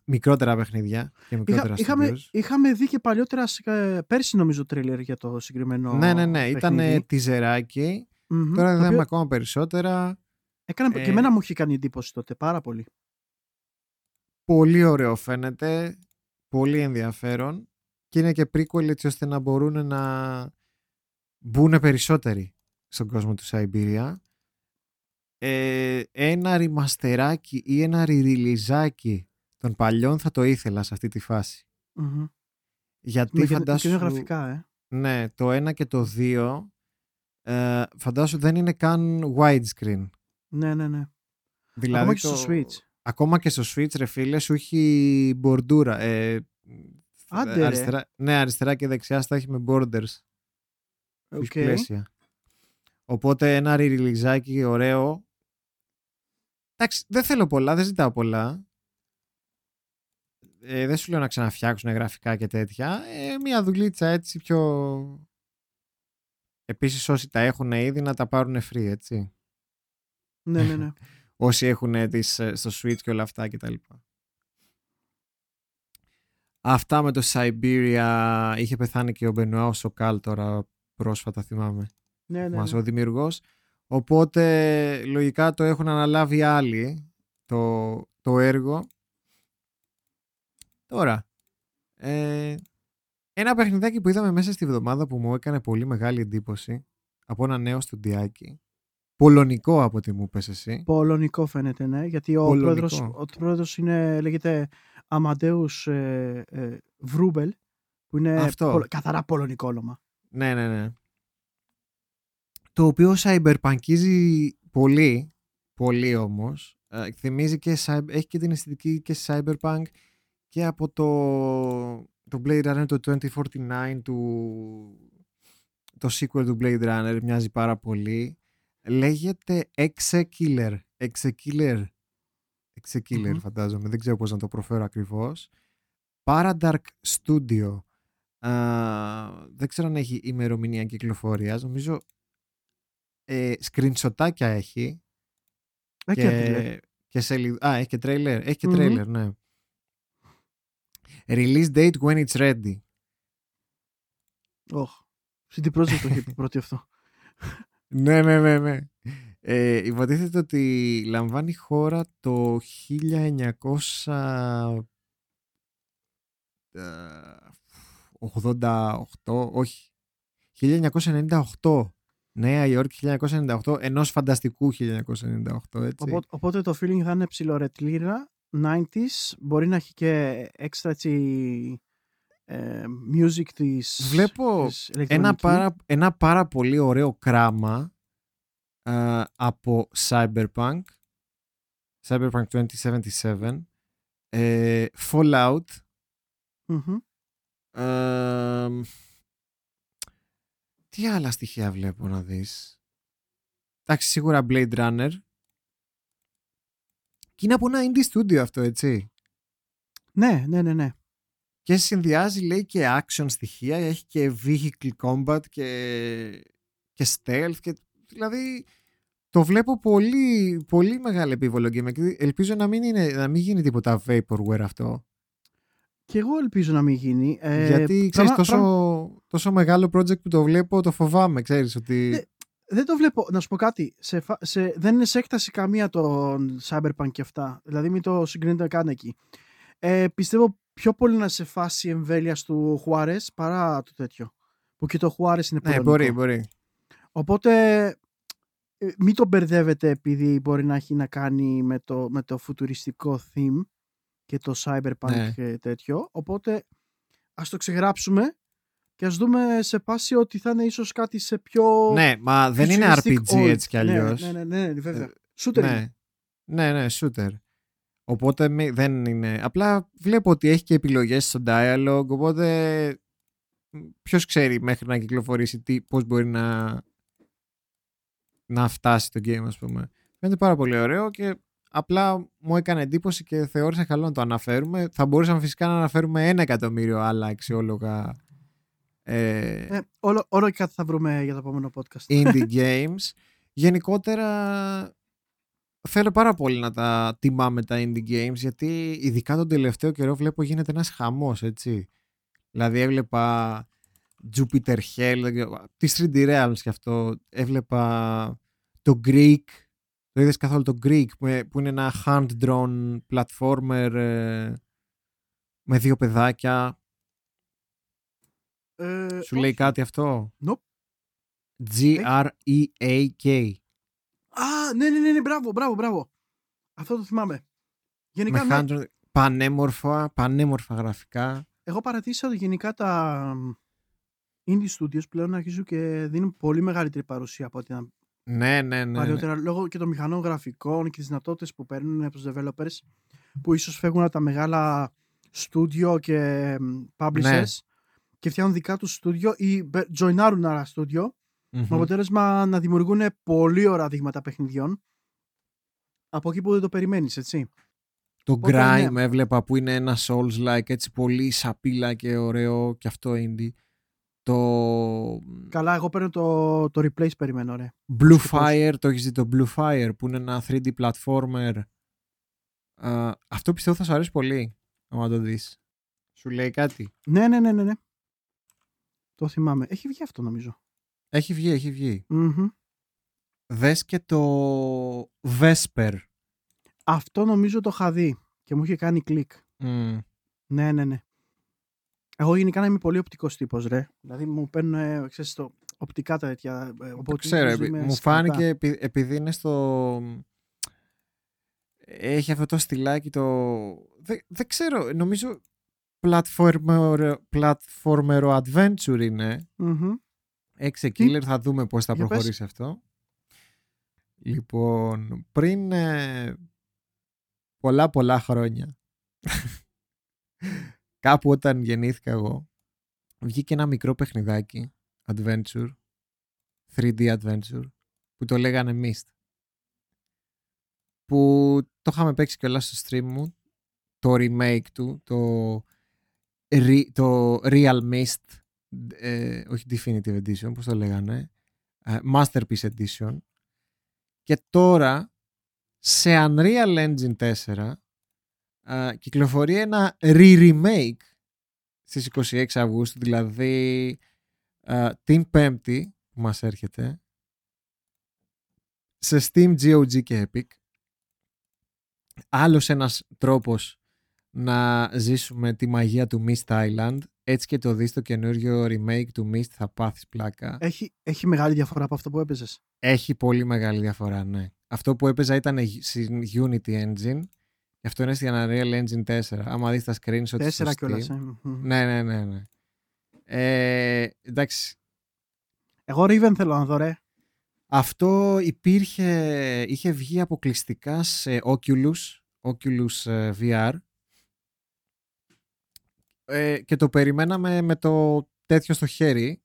μικρότερα παιχνίδια και μικρότερα Είχα, είχαμε, studios. είχαμε δει και παλιότερα, σε- πέρσι νομίζω, τρέλερ για το συγκεκριμένο Ναι, ναι, ναι. Ήταν παιχνίδι. τιζεράκι. Μμμ. Τώρα Το είδαμε οποίο ακόμα περισσότερα. Έκανε, Ε, Και εμένα μου είχε κάνει εντύπωση τότε, πάρα πολύ. Πολύ ωραίο φαίνεται. Πολύ ενδιαφέρον. Και είναι και prequel έτσι ώστε να μπορούν να μπουν περισσότεροι στον κόσμο του Siberia. Ε, ένα ρημαστεράκι ή ένα ριριλιζάκι των παλιών θα το ήθελα σε αυτή τη φάση. Μμμ. Γιατί Με, γεν- με φαντάσου... καινούργια γραφικά, ε. Ναι, το ένα και το δύο ε, φαντάσου δεν είναι καν widescreen. Ναι, ναι, ναι. Δηλαδή Ακόμα και το- στο Switch. Ακόμα και στο Switch, ρε φίλε, σου έχει μπορντούρα. Ε, Άντε, ρε. αριστερά, ναι, αριστερά και δεξιά στα έχει με borders. OK. Okay. πλαίσια. Οπότε ένα ριριλιζάκι ωραίο. Εντάξει, δεν θέλω πολλά, δεν ζητάω πολλά. Ε, δεν σου λέω να ξαναφτιάξουν γραφικά και τέτοια. Ε, μια δουλίτσα έτσι πιο... Επίσης όσοι τα έχουν ήδη να τα πάρουν free, έτσι. Ναι, ναι, ναι. όσοι έχουν τις, ε, στο Switch και όλα αυτά και τα λοιπά. Αυτά με το Siberia. Είχε πεθάνει και ο Μπενουάου Σοκάλ τώρα πρόσφατα θυμάμαι. Ναι, ναι, μας ναι. ο δημιουργός. Οπότε λογικά το έχουν αναλάβει άλλοι το, το έργο. Τώρα ε, ένα παιχνιδάκι που είδαμε μέσα στη βδομάδα που μου έκανε πολύ μεγάλη εντύπωση από ένα νέο στοντιάκι πολωνικό από ό,τι μου πες εσύ Πολωνικό φαίνεται, ναι. Γιατί ο Πολωνικό. πρόεδρος, ο πρόεδρος είναι, λέγεται Αμαντέους ε, ε, Βρούμπελ, που είναι Αυτό. πολ- καθαρά πολωνικό όνομα. Ναι, ναι, ναι. Το οποίο cyberpunkίζει πολύ, πολύ όμως. Ε, θυμίζει και, cyber- έχει και την αισθητική και cyberpunk και από το, το Blade Runner το 2049 του το sequel του Blade Runner μοιάζει πάρα πολύ. Λέγεται Exekiller. Exekiller. Exekiller Μμμ. φαντάζομαι. Δεν ξέρω πώς να το προφέρω ακριβώς. Paradark Studio. Α, δεν ξέρω αν έχει ημερομηνία κυκλοφορίας. Νομίζω ε, σκρινσοτάκια έχει. Ε, και τρέλερ. και, και σελίδ... Α, έχει και τρέιλερ. Έχει και Μμμ. τρέιλερ, ναι. Release date when it's ready. Όχ. CD Projekt το είχε πει πρώτη αυτό. Ναι, ναι, ναι, ναι. Ε, υποτίθεται ότι λαμβάνει χώρα το 1988, όχι, 1998. Νέα Υόρκη 1998, ενός φανταστικού 1998, έτσι. Οπότε, οπότε το feeling θα είναι ψιλορετλίρα, 90s, μπορεί να έχει και έξτρα έτσι ε, music της Βλέπω της ένα ηλεκτρονική. πάρα, ένα πάρα πολύ ωραίο κράμα ε, από Cyberpunk Cyberpunk 2077 ε, Fallout Μμμ. ε, τι άλλα στοιχεία βλέπω να δεις; Εντάξει σίγουρα Blade Runner και είναι από ένα indie studio αυτό έτσι Ναι, ναι, ναι, ναι. Και συνδυάζει λέει και action στοιχεία έχει και vehicle combat και, και stealth και, δηλαδή το βλέπω πολύ, πολύ μεγάλο επίβολο game και ελπίζω να μην, είναι, να μην γίνει τίποτα vaporware αυτό Και εγώ ελπίζω να μην γίνει. Ε, γιατί ξέρεις πράγμα- τόσο, πράγμα- τόσο μεγάλο project που το βλέπω το φοβάμαι ξέρεις ότι Ναι. δεν το βλέπω. Να σου πω κάτι. Σε, φα- σε, δεν είναι σε έκταση καμία το Cyberpunk και αυτά. Δηλαδή μην το συγκρίνετε καν εκεί. Ε, πιστεύω πιο πολύ να είναι σε φάση εμβέλεια του Χουάρες παρά το τέτοιο. Που και το Χουάρες είναι ναι πολωνικό. μπορεί, μπορεί Οπότε ε, μην το μπερδεύετε επειδή μπορεί να έχει να κάνει με το, με το φουτουριστικό theme και το cyberpunk Ναι. και τέτοιο. Οπότε ας το ξεγράψουμε και ας δούμε σε πάση ότι θα είναι ίσως κάτι σε πιο... ναι μα δεν είναι futuristic RPG old. έτσι κι αλλιώς Ναι, ναι, ναι, ναι, βέβαια. Ε, Shooter είναι. ναι. ναι, ναι, shooter. Οπότε μη- δεν είναι. Απλά βλέπω ότι έχει και επιλογές στο dialogue, οπότε ποιος ξέρει μέχρι να κυκλοφορήσει τι, πώς μπορεί να, να φτάσει το game, ας πούμε. Φαίνεται πάρα πολύ ωραίο και απλά μου έκανε εντύπωση και θεώρησα καλό να το αναφέρουμε. Θα μπορούσαμε φυσικά να αναφέρουμε ένα εκατομμύριο άλλα αξιόλογα ε, Ε, όλο, όλο και κάτι θα βρούμε για το επόμενο podcast. indie games. Γενικότερα θέλω πάρα πολύ να τα τιμάμε τα indie games γιατί ειδικά τον τελευταίο καιρό βλέπω γίνεται ένας χαμός έτσι. Δηλαδή έβλεπα Jupiter Hell, τη 3D Realms και αυτό. Έβλεπα το Greek, το είδες καθόλου το Greek που ε- που είναι ένα hand-drawn platformer ε, με δύο παιδάκια. Ε, Σου λέει όχι. κάτι αυτό; Nope. G-R-E-A-K. Α, ναι, ναι, ναι, ναι, μπράβο, μπράβο, μπράβο. Αυτό το θυμάμαι. Γενικά, με ναι, hand-drawn, πανέμορφα, πανέμορφα γραφικά. εγώ παρατήρησα ότι γενικά τα indie studios πλέον αρχίζουν και δίνουν πολύ μεγαλύτερη παρουσία από ό,τι ήταν Ναι, ναι, ναι. παλιότερα λόγω και των μηχανών γραφικών και τις δυνατότητες που παίρνουν από τους developers που ίσως φεύγουν από τα μεγάλα studio και μ, publishers Ναι. και φτιάχνουν δικά τους studio ή μπε- joinάρουν άλλα studio Μμμ. με αποτέλεσμα να δημιουργούν πολύ ωραία δείγματα παιχνιδιών από εκεί που δεν το περιμένεις, έτσι. Το Οπότε, Grime ναι. έβλεπα που είναι ένα Souls-like έτσι πολύ σαπίλα και ωραίο και αυτό indie. Το Καλά, εγώ παίρνω το, το replace περιμένω, ρε. Blue και πώς. Fire, το έχεις δει το Blue Fire που είναι ένα 3D platformer. Α, αυτό πιστεύω θα σου αρέσει πολύ άμα το δεις. Σου λέει κάτι; Ναι, ναι, ναι, ναι, ναι. Το θυμάμαι. Έχει βγει αυτό νομίζω. Έχει βγει, έχει βγει. Μμμ. Δες και το Vesper. Αυτό νομίζω το είχα δει και μου είχε κάνει κλικ. Μμ. Ναι, ναι, ναι. Εγώ γενικά είμαι πολύ οπτικός τύπος, ρε. Δηλαδή μου παίρνουν, ε, ξέρεις, το, οπτικά τα τέτοια. ε, Το οπότε ξέρω, ίσως επει- είμαι μου σκατά. φάνηκε επει- επειδή είναι στο... Έχει αυτό το στυλάκι το... Δεν, δεν ξέρω, νομίζω platformer, platformer adventure είναι. Μμμ. Έξε killer, θα δούμε πώς θα Για πες. προχωρήσει αυτό. Λοιπόν, πριν ε, πολλά πολλά χρόνια, κάπου όταν γεννήθηκα εγώ, βγήκε ένα μικρό παιχνιδάκι, adventure, 3D adventure, που το λέγανε Mist. Που το είχαμε παίξει κιόλας στο stream μου, το remake του, το, re- το Real Mist, ε, όχι Definitive Edition, πώς το λέγανε, ε, Masterpiece Edition. Και τώρα, σε Unreal Engine 4, Α, κυκλοφορεί ένα re-remake στις 26 Αυγούστου, δηλαδή α, την Πέμπτη που μας έρχεται, σε Steam, GOG και Epic. Άλλος ένας τρόπος να ζήσουμε τη μαγεία του Mist Island. Έτσι και το δεις το καινούριο remake του Mist θα πάθεις πλάκα. Έχει, έχει μεγάλη διαφορά από αυτό που έπαιζες. Έχει πολύ μεγάλη διαφορά, ναι. Αυτό που έπαιζα ήταν στην Unity Engine. Γι' αυτό είναι στην Unreal Engine 4. Άμα δεις τα screenshots Τέσσερα στο κιόλας. Steam. ε. Μμμ. Ναι, ναι, ναι, ναι. Ε, εντάξει. Εγώ Riven θέλω να δω ρε. Αυτό υπήρχε, είχε βγει αποκλειστικά σε Oculus, Oculus ε, VR ε, και το περιμέναμε με το τέτοιο στο χέρι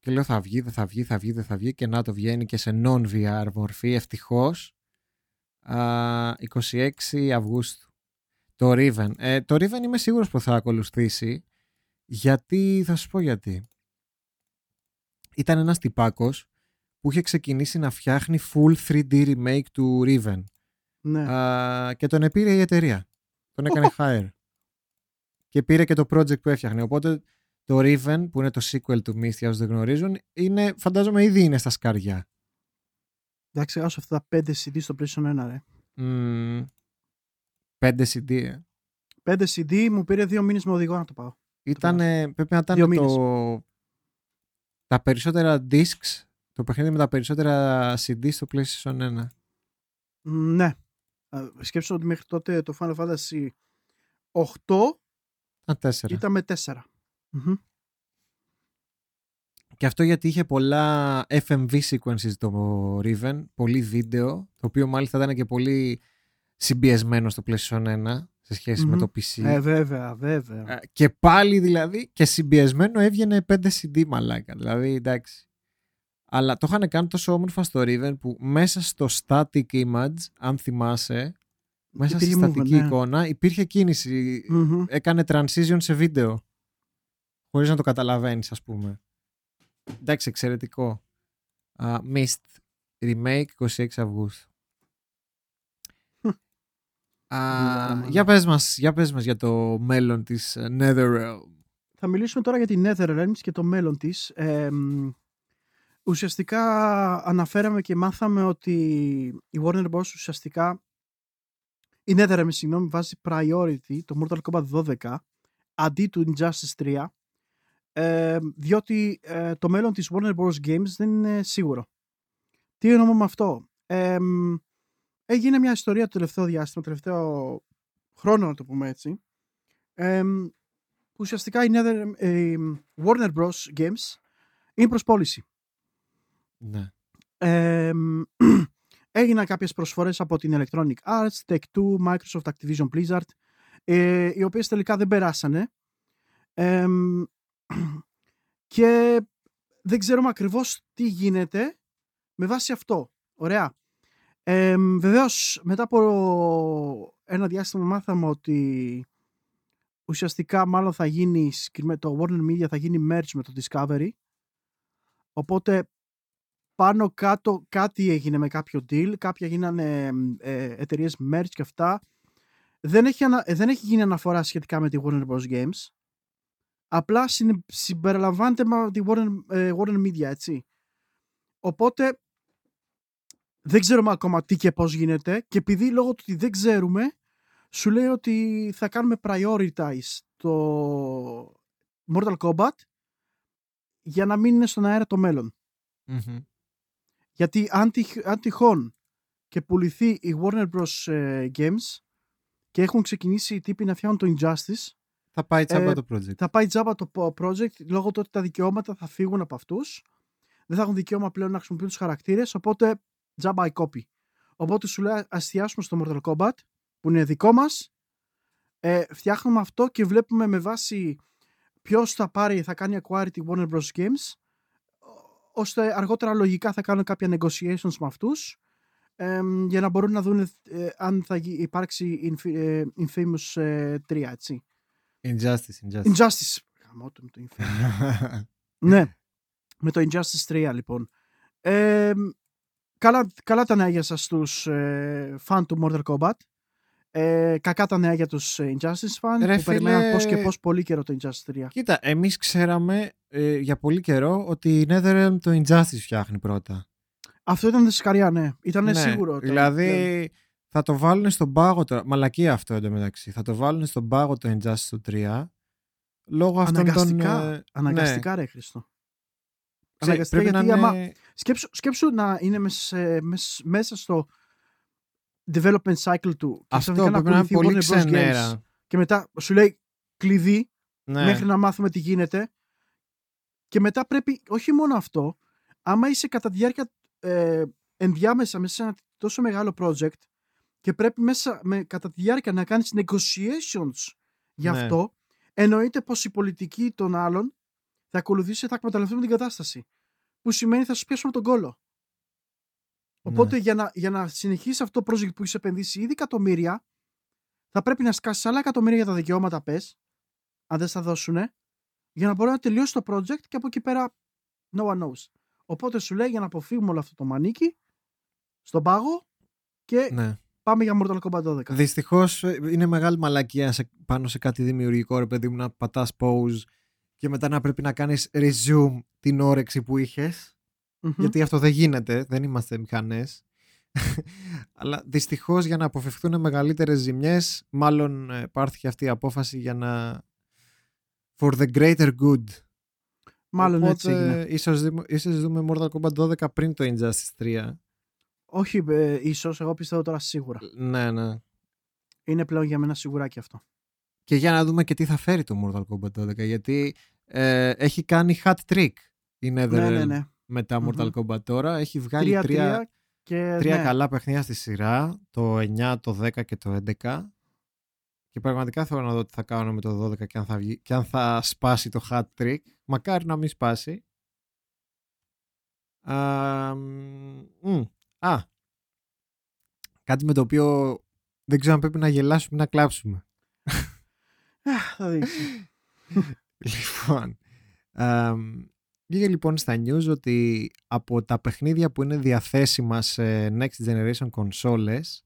και λέω θα βγει, δεν θα βγει, θα βγει, δεν θα βγει και να το βγαίνει και σε non-VR μορφή ευτυχώς Α, 26 Αυγούστου το Riven. Ε, το Riven είμαι σίγουρος που θα ακολουθήσει γιατί, θα σου πω γιατί. Ήταν ένας τυπάκος που είχε ξεκινήσει να φτιάχνει full 3D remake του Riven Ναι. Α, και τον επήρε η εταιρεία. Τον έκανε hire. Και πήρε και το project που έφτιαχνε. Οπότε το Riven, που είναι το sequel του Myst, για όσους δεν γνωρίζουν, είναι, φαντάζομαι ήδη είναι στα σκαριά. Εντάξει, άσο αυτά τα 5 CD στο PlayStation 1 ρε. Μμμ, 5 CD. ε. 5 CD μου πήρε δύο μήνες με οδηγό να το πάω. Ήταν, πρέπει να Δύο ήταν το, τα περισσότερα discs, το παιχνίδι με τα περισσότερα CD στο PlayStation 1. Μ, Ναι. Α, Σκέψω ότι μέχρι τότε το Final Fantasy 8 Ήταν 4. ήταν με 4. Μμμ. Και αυτό γιατί είχε πολλά FMV sequences το Riven, πολύ βίντεο, το οποίο μάλιστα ήταν και πολύ συμπιεσμένο στο PlayStation 1 σε σχεση με Μμμ. το PC. Ε, βέβαια, βέβαια. Ε, και πάλι δηλαδή και συμπιεσμένο έβγαινε 5 CD μαλάκα. Δηλαδή εντάξει. Αλλά το είχαν κάνει τόσο όμορφα στο Riven που μέσα στο static image, αν θυμάσαι, μέσα στη Υπήρχε movement, στατική ναι. εικόνα υπήρχε κίνηση. Μμμ. Έκανε transition σε βίντεο. Χωρίς να το καταλαβαίνεις ας πούμε. Εντάξει, εξαιρετικό. Uh, Mist Remake 26 Αυγούστου. Α, Δουλειά, για, πες μας, για πες μας για το μέλλον της ε, Netherrealm. Θα μιλήσουμε τώρα για την Netherlands και το μέλλον της. Ε, μ, ουσιαστικά αναφέραμε και μάθαμε ότι η Warner Bros. ουσιαστικά η Netherrealm, συγγνώμη, βάζει priority το Mortal Kombat 12 αντί του Injustice 3 ε, διότι ε, το μέλλον της Warner Bros. Games δεν είναι σίγουρο. Τι εννοώ με αυτό; Ε, μ, έγινε μια ιστορία το τελευταίο διάστημα, το τελευταίο χρόνο να το πούμε έτσι, ε, μ, που ουσιαστικά η Nether, ε, Warner Bros. Games είναι προς πώληση. Ναι. Ε, μ, έγιναν κάποιες προσφορές από την Electronic Arts, Tech2, Microsoft, Activision Blizzard, ε, οι οποίες τελικά δεν περάσανε. Ε, μ, και δεν ξέρουμε ακριβώς τι γίνεται με βάση αυτό. Ωραία. Ε, μ, βεβαίως, μετά από ένα διάστημα μάθαμε ότι ουσιαστικά μάλλον θα γίνει συγκεκριμέ- το Warner Media θα γίνει merge με το Discovery οπότε πάνω κάτω κάτι έγινε με κάποιο deal κάποια γίνανε ε, εταιρείες merge και αυτά δεν έχει, ανα- ε, δεν έχει γίνει αναφορά σχετικά με τη Warner Bros. Games απλά συνε- συμπεριλαμβάνεται με τη Warner, ε, Warner Media έτσι οπότε δεν ξέρουμε ακόμα τι και πώς γίνεται και επειδή λόγω του ότι δεν ξέρουμε σου λέει ότι θα κάνουμε prioritize το Mortal Kombat για να μην είναι στον αέρα το μέλλον. Μμμ. Γιατί αν, τυχ- αν τυχόν και πουληθεί η Warner Bros. ε, Games και έχουν ξεκινήσει οι τύποι να φτιάχνουν το Injustice, Θα πάει τσάμπα Ε, το project. θα πάει τζάμπα το πο- project λόγω του ότι τα δικαιώματα θα φύγουν από αυτούς. Δεν θα έχουν δικαίωμα πλέον να χρησιμοποιούν τους χαρακτήρες, οπότε τζάμπα η copy. Οπότε σου λέει ας εστιάσουμε στο Mortal Kombat, που είναι δικό μας, ε, φτιάχνουμε αυτό και βλέπουμε με βάση ποιος θα πάρει, θα κάνει acquire τη Warner Bros. Games, ώστε αργότερα λογικά θα κάνουν κάποια negotiations με αυτούς, ε, για να μπορούν να δουν ε, αν θα γι- υπάρξει Infi- ε, Infamous ε, 3, έτσι. Injustice, Injustice. Injustice. Γαμώ το με το Infamous. ναι, με το Injustice 3 λοιπόν. Ε, καλά, καλά τα νέα για σας στους ε, φαν του Mortal Kombat. Ε, κακά τα νέα για τους ε, Injustice fans Ρε που περιμέναν φίλε- πώς και πώς πολύ καιρό το Injustice 3. Κοίτα, εμείς ξέραμε ε, για πολύ καιρό ότι η NetherRealm το Injustice φτιάχνει πρώτα. Αυτό ήταν δυσκαριά, ναι. Ήταν Ναι, σίγουρο. το- Δηλαδή θα το βάλουν στον πάγο τώρα. Μαλακία αυτό εντωμεταξύ. Θα το βάλουν στον πάγο το Injustice το 3 λόγω αυτών των. Αναγκαστικά, ε, αναγκαστικά ρε Χριστό. ναι. Αναγκαστικά Πρέπει να γιατί άμα, είναι- σκέψου, σκέψου να είναι μες- μες- μέσα στο development cycle του και Αυτό ξαφνικά πρέπει να είναι ακολουθεί πολύ Warner Bros. Games ξενέρα. και μετά σου λέει κλειδί Ναι. μέχρι να μάθουμε τι γίνεται και μετά πρέπει όχι μόνο αυτό άμα είσαι κατά τη διάρκεια ε, ενδιάμεσα μέσα σε ένα τόσο μεγάλο project και πρέπει μέσα με, κατά τη διάρκεια να κάνεις negotiations για Ναι. αυτό εννοείται πως η πολιτική των άλλων θα ακολουθήσει θα εκμεταλλευτούμε την κατάσταση που σημαίνει θα σου πιάσουμε τον κόλο Οπότε Ναι. για, να, για να συνεχίσει αυτό το project που έχεις επενδύσει ήδη εκατομμύρια, θα πρέπει να σκάσεις άλλα εκατομμύρια για τα δικαιώματα πες, αν δεν στα δώσουν, για να μπορεί να τελειώσει το project και από εκεί πέρα no one knows. Οπότε σου λέει για να αποφύγουμε όλο αυτό το μανίκι, στον πάγο και Ναι. πάμε για Mortal Kombat 12. Δυστυχώς είναι μεγάλη μαλακία σε, πάνω σε κάτι δημιουργικό, ρε παιδί μου, να πατάς pause και μετά να πρέπει να κάνεις resume την όρεξη που είχες. Μμμ. Γιατί αυτό δεν γίνεται, δεν είμαστε μηχανές. Αλλά δυστυχώς για να αποφευχθούν μεγαλύτερες ζημιές, μάλλον ε, πάρθηκε αυτή η απόφαση για να. for the greater good. Μάλλον Οπότε, έτσι έγινε. Ίσως, δούμε- ίσως δούμε Mortal Kombat 12 πριν το Injustice 3. Όχι ε, ίσως, εγώ πιστεύω τώρα σίγουρα. Ναι, ναι. Είναι πλέον για μένα σιγουράκι αυτό. Και για να δούμε και τι θα φέρει το Mortal Kombat 12. Γιατί ε, έχει κάνει hat trick η NetherRealm Ναι, ναι, ναι. Με τα Μμμ. Mortal Kombat τώρα. Έχει βγάλει τρία, Τρία-τρία και τρία ναι. καλά παιχνίδια στη σειρά. Το 9, το 10 και το 11. Και πραγματικά θέλω να δω τι θα κάνω με το 12 και αν θα, βγει, και αν θα σπάσει το hat trick. Μακάρι να μην σπάσει. Α, μ, α, κάτι με το οποίο δεν ξέρω αν πρέπει να γελάσουμε ή να κλάψουμε. Αχ, θα δεις. Λοιπόν, αμ, βγήκε λοιπόν στα news ότι από τα παιχνίδια που είναι διαθέσιμα σε next generation consoles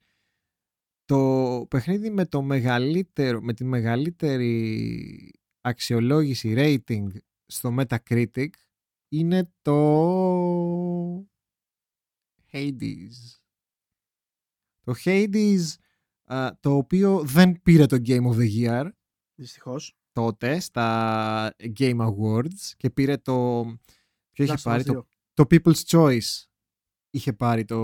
το παιχνίδι με, το μεγαλύτερο, με τη μεγαλύτερη αξιολόγηση rating στο Metacritic είναι το Hades. Το Hades α, το οποίο δεν πήρε το Game of the Year Δυστυχώς. Τότε στα Game Awards και πήρε το. Ποιο είχε Last of Us πάρει, 2. το, το People's Choice. Είχε πάρει το.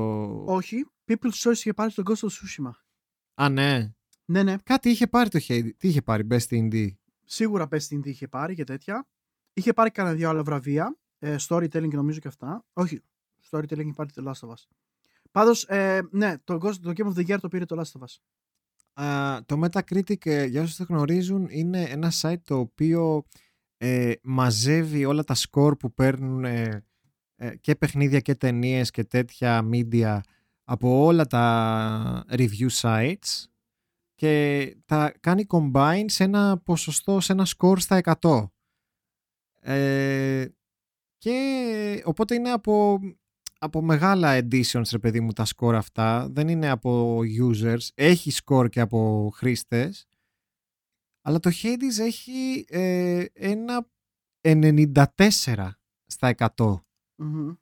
Όχι, People's Choice είχε πάρει στον Ghost of Tsushima. Α, ναι. Ναι, ναι. Κάτι είχε πάρει το Hades. Τι είχε πάρει, Best Indie; Σίγουρα Best Indie είχε πάρει και τέτοια. Είχε πάρει κανένα δύο άλλα βραβεία. Ε, storytelling νομίζω και αυτά. Όχι, storytelling είχε πάρει το Last of Us. Πάντως, ε, ναι, το, Ghost- το Game of the Year το πήρε το Last of Us. Α, το Metacritic, ε, για όσους δεν γνωρίζουν, είναι ένα site το οποίο ε, μαζεύει όλα τα score που παίρνουν ε, ε, και παιχνίδια και ταινίες και τέτοια media από όλα τα review sites και τα κάνει combine σε ένα ποσοστό, σε ένα score στα 100. Ε, και οπότε είναι από, από μεγάλα editions ρε παιδί μου τα score αυτά δεν είναι από users έχει score και από χρήστες αλλά το Hades έχει ε, ένα 94 στα 100 Μμμ.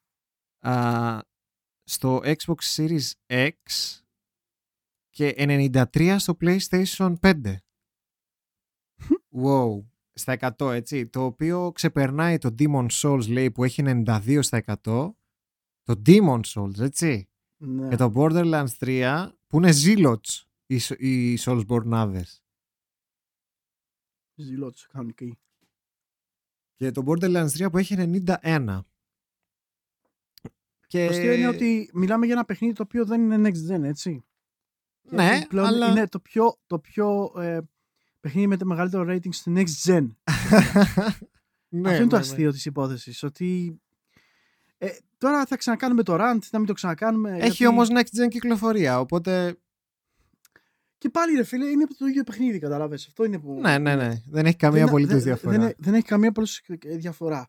Α, στο Xbox Series X και 93 στο PlayStation 5 wow στα 100 έτσι. Το οποίο ξεπερνάει το Demon Souls λέει που έχει 92 στα 100 το Demon Souls έτσι Ναι. και το Borderlands 3 που είναι ζήλωτς οι, Σ- οι Soulsborneάδες Ζηλότς, κανονική. και το Borderlands 3 που έχει 91 και... Το αστείο είναι ότι μιλάμε για ένα παιχνίδι το οποίο δεν είναι next gen, έτσι. ναι Γιατί πλέον αλλά Είναι το πιο, το πιο ε, παιχνίδι με το μεγαλύτερο rating στη next gen. ναι, Αυτό είναι το ναι, ναι. αστείο της υπόθεσης. Ότι ε, τώρα θα ξανακάνουμε το rant, να μην το ξανακάνουμε. Έχει γιατί- όμως next gen κυκλοφορία, οπότε Και πάλι ρε φίλε, είναι το ίδιο παιχνίδι, καταλάβες. Αυτό είναι που... ναι, ναι, ναι. Δεν έχει καμία δεν- απολύτως δεν- διαφορά. Δεν, δεν έχει καμία απολύτως διαφορά.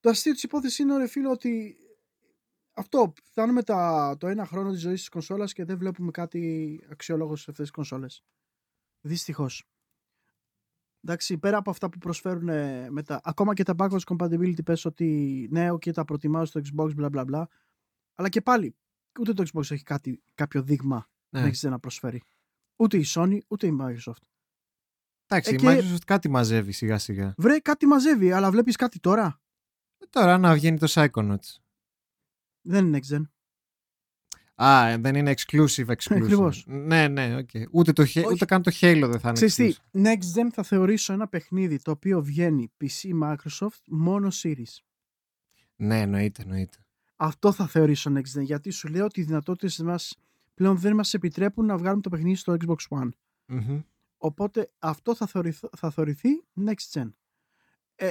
Το αστείο της υπόθεσης είναι, ρε φίλε, ότι αυτό. Φτάνουμε τα, το ένα χρόνο της ζωής της κονσόλας και δεν βλέπουμε κάτι αξιόλογο σε αυτές τις κονσόλες. Δυστυχώς. Εντάξει, πέρα από αυτά που προσφέρουν ε, μετά, ακόμα και τα backwards compatibility πες ότι ναι, okay, τα προτιμάω στο Xbox, bla bla bla, αλλά και πάλι, ούτε το Xbox έχει κάτι, κάποιο δείγμα Ναι. ναι. να προσφέρει. Ούτε η Sony, ούτε η Microsoft. Εντάξει, Ε, η και- Microsoft κάτι μαζεύει σιγά σιγά. Βρε, κάτι μαζεύει, αλλά βλέπεις κάτι τώρα; Ε, Τώρα να βγαίνει το Psychonauts. Δεν είναι next gen. Α, ε, δεν είναι exclusive exclusive. Ακριβώς. Ναι, ναι, οκ. Ούτε, το, Ha- Όχι. ούτε καν το Halo δεν θα είναι Ξέρεις τι, exclusive. next gen θα θεωρήσω ένα παιχνίδι το οποίο βγαίνει PC Microsoft μόνο series. Ναι, εννοείται, εννοείται. Αυτό θα θεωρήσω next gen, γιατί σου λέω ότι οι δυνατότητες μας πλέον δεν μας επιτρέπουν να βγάλουμε το παιχνίδι στο Xbox One. Μμμ. Οπότε αυτό θα, θεωρηθ, θα θεωρηθεί next gen. Ε,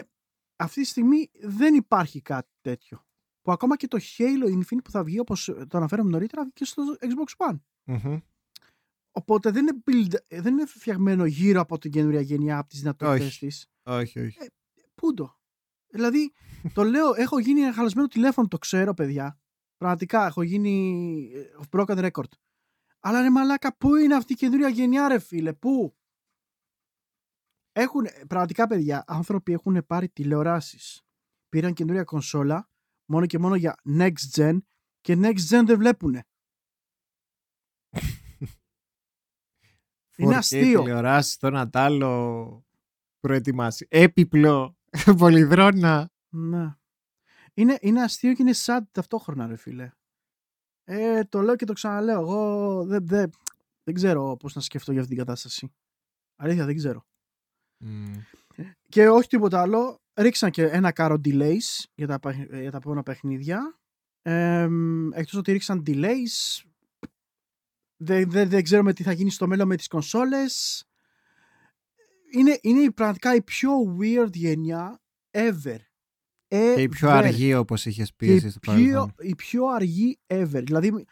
αυτή τη στιγμή δεν υπάρχει κάτι τέτοιο. Που ακόμα και το Halo Infinite που θα βγει όπως το αναφέραμε νωρίτερα και στο Xbox One. Μμμ. Οπότε δεν είναι, build, δεν είναι φτιαγμένο γύρω από την καινούρια γενιά, από τις δυνατότητες Όχι. της. Όχι, Ε, όχι. Πούντο. Δηλαδή, το λέω, έχω γίνει ένα χαλασμένο τηλέφωνο, το ξέρω, παιδιά. Πραγματικά, έχω γίνει ε, broken record. Αλλά ρε μαλάκα, πού είναι αυτή η καινούρια γενιά, ρε φίλε, πού; Έχουν, πραγματικά, παιδιά, άνθρωποι έχουν πάρει τηλεοράσεις. Πήραν καινούρια κονσόλα, μόνο και μόνο για next gen, και next gen δεν βλέπουνε. Είναι 4K αστείο. τηλεοράσεις, το ένα τ' άλλο προετοιμάσει. Έπιπλο, πολυδρόνα. Ναι. Είναι, είναι αστείο και είναι sad ταυτόχρονα, ρε φίλε. Ε, το λέω και το ξαναλέω. Εγώ δεν, δεν, δεν ξέρω πώς να σκεφτώ για αυτή την κατάσταση. Αλήθεια, δεν ξέρω. Μμ. Και όχι τίποτα άλλο. Ρίξαν και ένα κάρο delays για τα, παιχ- για τα επόμενα παιχνίδια. Ε, εκτός ότι ρίξαν delays, δεν, δεν, δεν ξέρουμε τι θα γίνει στο μέλλον με τις κονσόλες. Είναι, είναι πραγματικά η πιο weird γενιά ever. Και η πιο Ever. αργή όπως είχες πει Και εσύ η στο πιο, παρελθόν. η πιο αργή ever. Δηλαδή,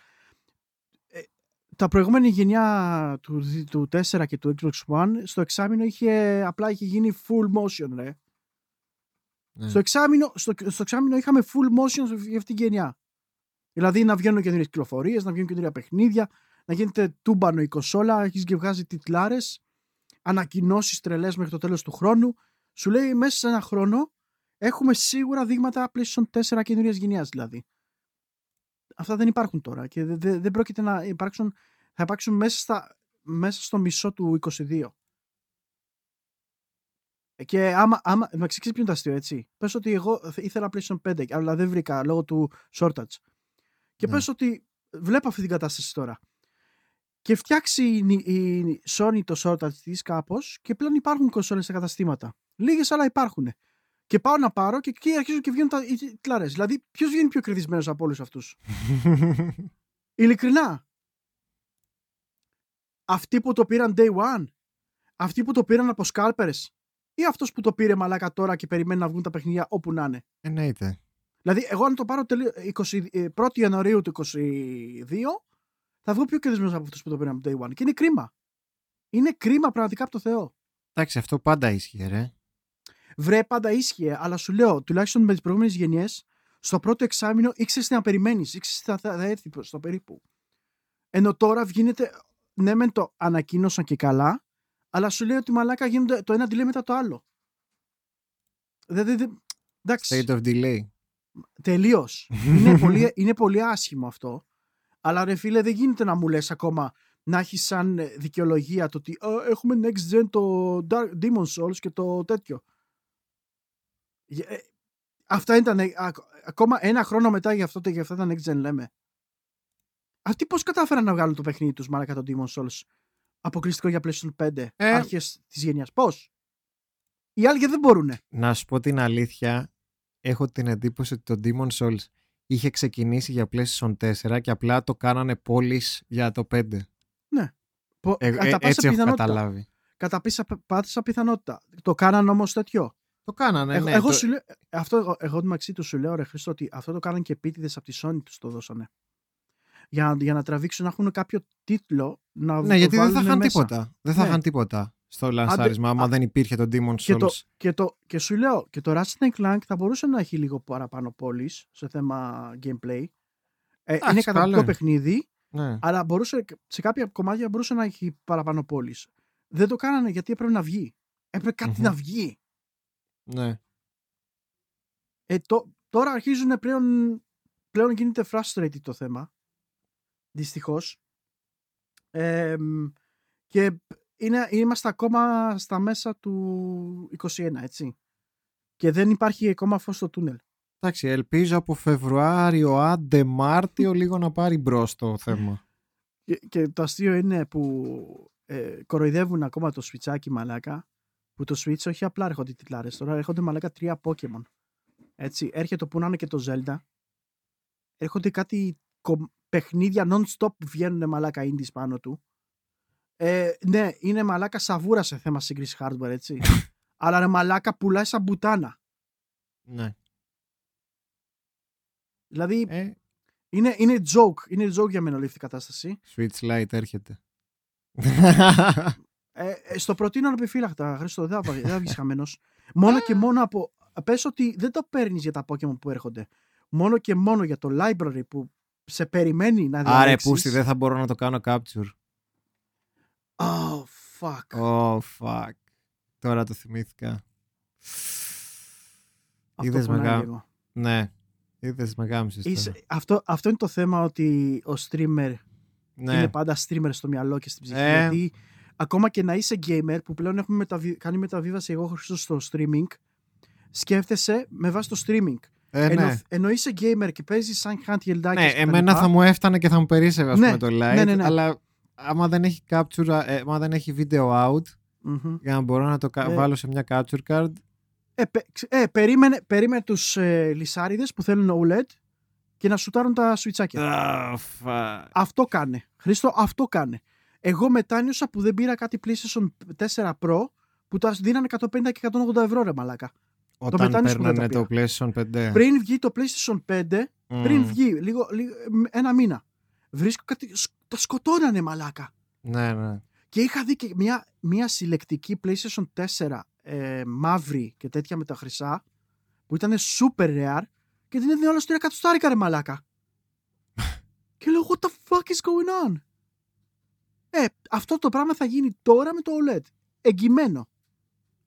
ε, τα προηγούμενη γενιά του, του 4 και του Xbox One, στο εξάμεινο είχε, απλά είχε γίνει full motion, ρε. Ναι. Στο, εξάμεινο, στο, στο εξάμεινο είχαμε full motion για αυτήν την γενιά. Δηλαδή να βγαίνουν καινούριες κυκλοφορίες, να βγαίνουν καινούρια παιχνίδια, να γίνεται τούμπανο η κονσόλα, έχεις και βγάζει τιτλάρες, ανακοινώσεις τρελές μέχρι το τέλος του χρόνου. Σου λέει μέσα σε ένα χρόνο έχουμε σίγουρα δείγματα PlayStation 4 καινούρια γενιάς δηλαδή. Αυτά δεν υπάρχουν τώρα και δεν, δεν, δεν πρόκειται να υπάρξουν. Θα υπάρξουν μέσα, στα, μέσα στο μισό του 22. Και άμα, άμα με ξέρεις ποιο είναι το αστείο, έτσι. Πες ότι εγώ ήθελα PlayStation 5, αλλά δεν βρήκα λόγω του shortage. Και Ναι. πες ότι βλέπω αυτή την κατάσταση τώρα. Και φτιάξει η, η Sony το shortage της κάπως και πλέον υπάρχουν κονσόλες σε καταστήματα. Λίγες αλλά υπάρχουν. Και πάω να πάρω και εκεί αρχίζουν και βγαίνουν τα οι τιτλάρες. Δηλαδή ποιος βγαίνει πιο κερδισμένος από όλους αυτούς; Ειλικρινά. Αυτοί που το πήραν day one. Αυτοί που το πήραν από scalpers. Ή αυτός που το πήρε μαλάκα τώρα και περιμένει να βγουν τα παιχνίδια όπου να είναι. Εννοείται. Δηλαδή, εγώ αν το πάρω τελείω, 20, ε, 1η Ιανουαρίου του 2022, θα βγω πιο κερδισμένος από αυτούς που το πήραν από day one. Και είναι κρίμα. Είναι κρίμα πραγματικά από το Θεό. Εντάξει, αυτό πάντα ίσχυε, ρε. Βρε, πάντα ίσχυε, αλλά σου λέω, τουλάχιστον με τις προηγούμενες γενιές, στο πρώτο εξάμεινο ήξερες τι να περιμένεις, ήξερες τι θα, θα, θα έρθει στο περίπου. Ενώ τώρα βγαίνεται, ναι, μεν το ανακοίνωσαν και καλά, αλλά σου λέει ότι μαλάκα γίνονται το ένα delay μετά το άλλο. Δεν, δεν, δεν, εντάξει. State of delay. Τελείως. είναι, πολύ, είναι πολύ άσχημο αυτό. Αλλά ρε φίλε, δεν γίνεται να μου λες ακόμα να έχεις σαν δικαιολογία το ότι «Α, έχουμε next gen το Dark Demon Souls και το τέτοιο. Ε, αυτά ήταν α, ακόμα ένα χρόνο μετά για, αυτό, για αυτά τα next gen λέμε. Αυτοί πώς κατάφεραν να βγάλουν το παιχνίδι τους μάλακα το Demon Souls; Αποκλειστικό για PlayStation 5 Ε. άρχες της γενιάς. Πώς; Οι άλλοι δεν μπορούνε. Να σου πω την αλήθεια, έχω την εντύπωση ότι το Demon Souls είχε ξεκινήσει για PlayStation 4 και απλά το κάνανε πόλεις για το 5. Πο- Ε, κατά ε, πάσα έτσι έχω πιθανότητα. καταλάβει. Κατά πίσα, πάσα πιθανότητα. Το κάναν όμως τέτοιο. Το κάνανε, εγώ, ναι. εγώ το- σου λέω, αυτό, εγώ, εγώ μεταξύ του σου λέω, ρε Χρήστο, ότι αυτό το κάναν και επίτηδες από τη Sony τους το δώσανε. Για, να- για να τραβήξουν να έχουν κάποιο τίτλο να Ναι, γιατί δεν θα βάλουνε είχαν μέσα. τίποτα. Δεν θα Ναι. είχαν τίποτα στο λανσάρισμα, άμα α- δεν υπήρχε το Demon Και, Souls. το, και, το, και σου λέω, και το Ratchet Clank θα μπορούσε να έχει λίγο παραπάνω πόλεις σε θέμα gameplay. Ε, Εντάξει, είναι καλό καταπληκτικό είναι. παιχνίδι, Ναι. αλλά μπορούσε, σε κάποια κομμάτια μπορούσε να έχει παραπάνω πόλει. Δεν το κάνανε γιατί έπρεπε να βγει. Έπρεπε κάτι Μμμ. να βγει. ναι. Ε, το, τώρα αρχίζουν πλέον, πλέον γίνεται frustrated το θέμα. Δυστυχώς. και είναι, είμαστε ακόμα στα μέσα του 21, έτσι. Και δεν υπάρχει ακόμα φως στο τούνελ. Εντάξει, ελπίζω από Φεβρουάριο, άντε Μάρτιο, λίγο να πάρει μπρος το θέμα. Και, και το αστείο είναι που ε, κοροϊδεύουν ακόμα το σουιτσάκι μαλάκα. Που το Switch όχι απλά έρχονται τιτλάρες. Τώρα έρχονται μαλάκα τρία Pokemon. Έτσι, έρχεται που να είναι και το Zelda. Έρχονται κάτι κο- παιχνίδια non-stop που βγαίνουν μαλάκα indies πάνω του. Ε, ναι, είναι μαλάκα σαβούρα σε θέμα σύγκριση hardware, έτσι. Αλλά ρε μαλάκα πουλάει σαν μπουτάνα. Ναι. Δηλαδή Ε, είναι, είναι joke. Είναι joke για μένα όλη αυτή η κατάσταση. Switch Lite έρχεται. Ε, ε, στο προτείνω ανεπιφύλακτα, Χρήστο, δεν θα, δεν θα βγεις χαμένος. Μόνο και μόνο από... Πες ότι δεν το παίρνεις για τα Pokemon που έρχονται. Μόνο και μόνο για το library που σε περιμένει να διαλέξεις. Άρε, πούστη, δεν θα μπορώ να το κάνω capture. Oh, fuck. Oh, fuck. Τώρα το θυμήθηκα. Αυτό είδες πονάει μεγά- λίγο. Ναι. Είδες μεγάμισες τώρα. Είσαι- αυτό, αυτό είναι το θέμα ότι ο streamer Ναι. είναι πάντα streamer στο μυαλό και στην ψυχή. Ε. Γιατί ακόμα και να είσαι gamer που πλέον έχουμε μεταβι... κάνει μεταβίβαση εγώ Χρήστος στο streaming, σκέφτεσαι με βάση το streaming. Ε, ενώ, ναι. ενώ είσαι gamer και παίζεις σαν handheld Ναι, εμένα θα μου έφτανε και θα μου περίσσευε ας Ναι, πούμε το light, ναι, ναι, ναι. αλλά άμα δεν έχει capture, ε, άμα δεν έχει video out για να μπορώ να το κα- Ε. βάλω σε μια capture card, Ε, πε- ξε- ε, περίμενε, περίμενε τους ε, λυσάριδες που θέλουν OLED και να σουτάρουν τα σουιτσάκια. Ah, fuck. Αυτό κάνε. Χρήστο, αυτό κάνε. Εγώ μετάνιωσα που δεν πήρα κάτι PlayStation 4 Pro που τα δίνανε 150 και 180 ευρώ ρε μαλάκα. Όταν μετάνιωσα που δεν παίρνανε τα το PlayStation 5. Πριν βγει το PlayStation 5, Μμ. πριν βγει λίγο, λίγο, ένα μήνα, βρίσκω κάτι, σκ- τα σκοτώνανε μαλάκα. Ναι, ναι. Και είχα δει και μια, μια συλλεκτική PlayStation 4 ε, μαύρη και τέτοια με τα χρυσά που ήταν super rare και την έδινε όλα στο 3 εκατοστάρικα ρε μαλάκα. και λέω what the fuck is going on; Ε, αυτό το πράγμα θα γίνει τώρα με το OLED. Εγγυημένο.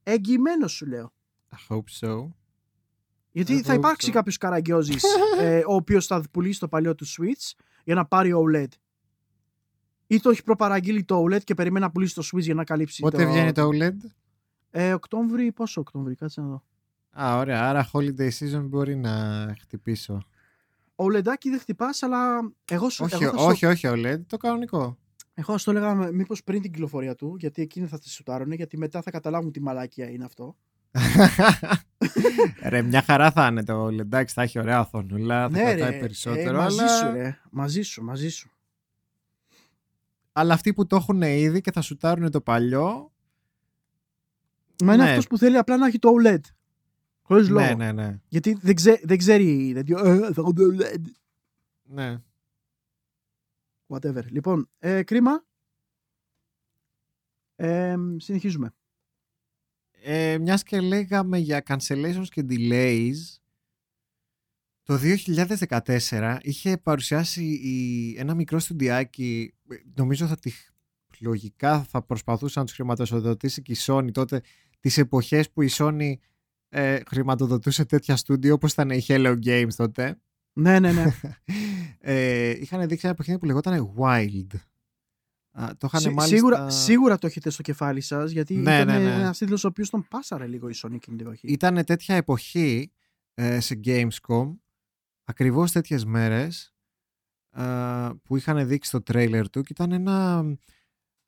Εγγυημένο σου λέω. I hope so. Γιατί Εγώ θα υπάρξει αυτό. κάποιος καραγκιόζης ε, ο οποίος θα πουλήσει το παλιό του Switch για να πάρει OLED. Ή το έχει προπαραγγείλει το OLED και περιμένει να πουλήσει το Switch για να καλύψει. Πότε βγαίνει το OLED? Ε, Οκτώβρη, πόσο Οκτώβρη, κάτσε να δω. Α, ωραία. Άρα holiday season μπορεί να χτυπήσω. OLEDάκι δεν χτυπάς, αλλά εγώ σου Όχι, εγώ θα όχι, όχι OLED, το κανονικό. Εγώ στο έλεγα μήπως πριν την κυκλοφορία του, γιατί εκείνοι θα τη σουτάρουν, γιατί μετά θα καταλάβουν τι μαλάκια είναι αυτό. ρε, μια χαρά θα είναι το OLED. Εντάξει, θα έχει ωραία οθόνουλα, θα ναι, κρατάει ρε, περισσότερο. ε, μαζί αλλά... σου, ρε. Μαζί σου, μαζί σου. αλλά αυτοί που το έχουν ήδη και θα σουτάρουν το παλιό. Μα είναι Ναι. αυτός που θέλει απλά να έχει το OLED. Χωρίς λόγο. Ναι, ναι, ναι. Γιατί δεν, ξέ, δεν ξέρει. Δεν, ε, θα έχω το OLED. ναι. Whatever. Λοιπόν, ε, κρίμα. Ε, συνεχίζουμε. Ε, μιας και λέγαμε για cancellations και delays, το 2014 είχε παρουσιάσει η, ένα μικρό στουντιάκι, ε, νομίζω θα τη, λογικά θα προσπαθούσε να τους χρηματοδοτήσει και η Sony τότε, τις εποχές που η Sony ε, χρηματοδοτούσε τέτοια στούντιο όπως ήταν η Hello Games τότε. Ναι, ναι, ναι. ε, είχαν δείξει ένα παιχνίδι που λεγόταν Wild. Α, το είχαν Σί- μάλιστα... σίγουρα, σίγουρα το έχετε στο κεφάλι σας, γιατί Ναι, ήταν ναι, ναι. ένας τίτλος ο οποίος τον πάσαρε λίγο η Sony εκείνη την εποχή. ήταν τέτοια εποχή ε, σε Gamescom ακριβώς τέτοιες μέρες ε, που είχαν δείξει το τρέιλερ του και ήταν ένα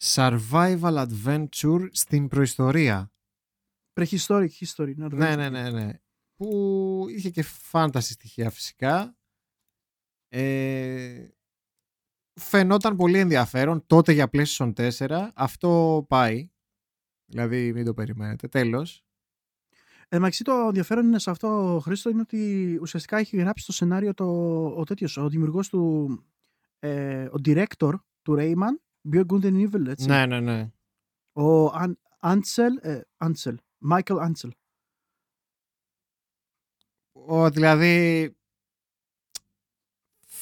survival adventure στην προϊστορία. Prehistoric history. Ναι, Ναι, ναι, ναι, ναι. Που είχε και fantasy στοιχεία φυσικά. Ε, φαινόταν πολύ ενδιαφέρον τότε για PlayStation 4. Αυτό πάει. Δηλαδή μην το περιμένετε. Τέλος. Εν μεταξύ το ενδιαφέρον είναι σε αυτό, Χρήστο, είναι ότι ουσιαστικά έχει γράψει το σενάριο το, ο τέτοιος, ο δημιουργός του, ε, ο director του Rayman, Beyond Good and Evil, έτσι. Ναι, ναι, ναι. Ο Αν, Ansel, ε, Ansel, Michael Ansel. Ο, δηλαδή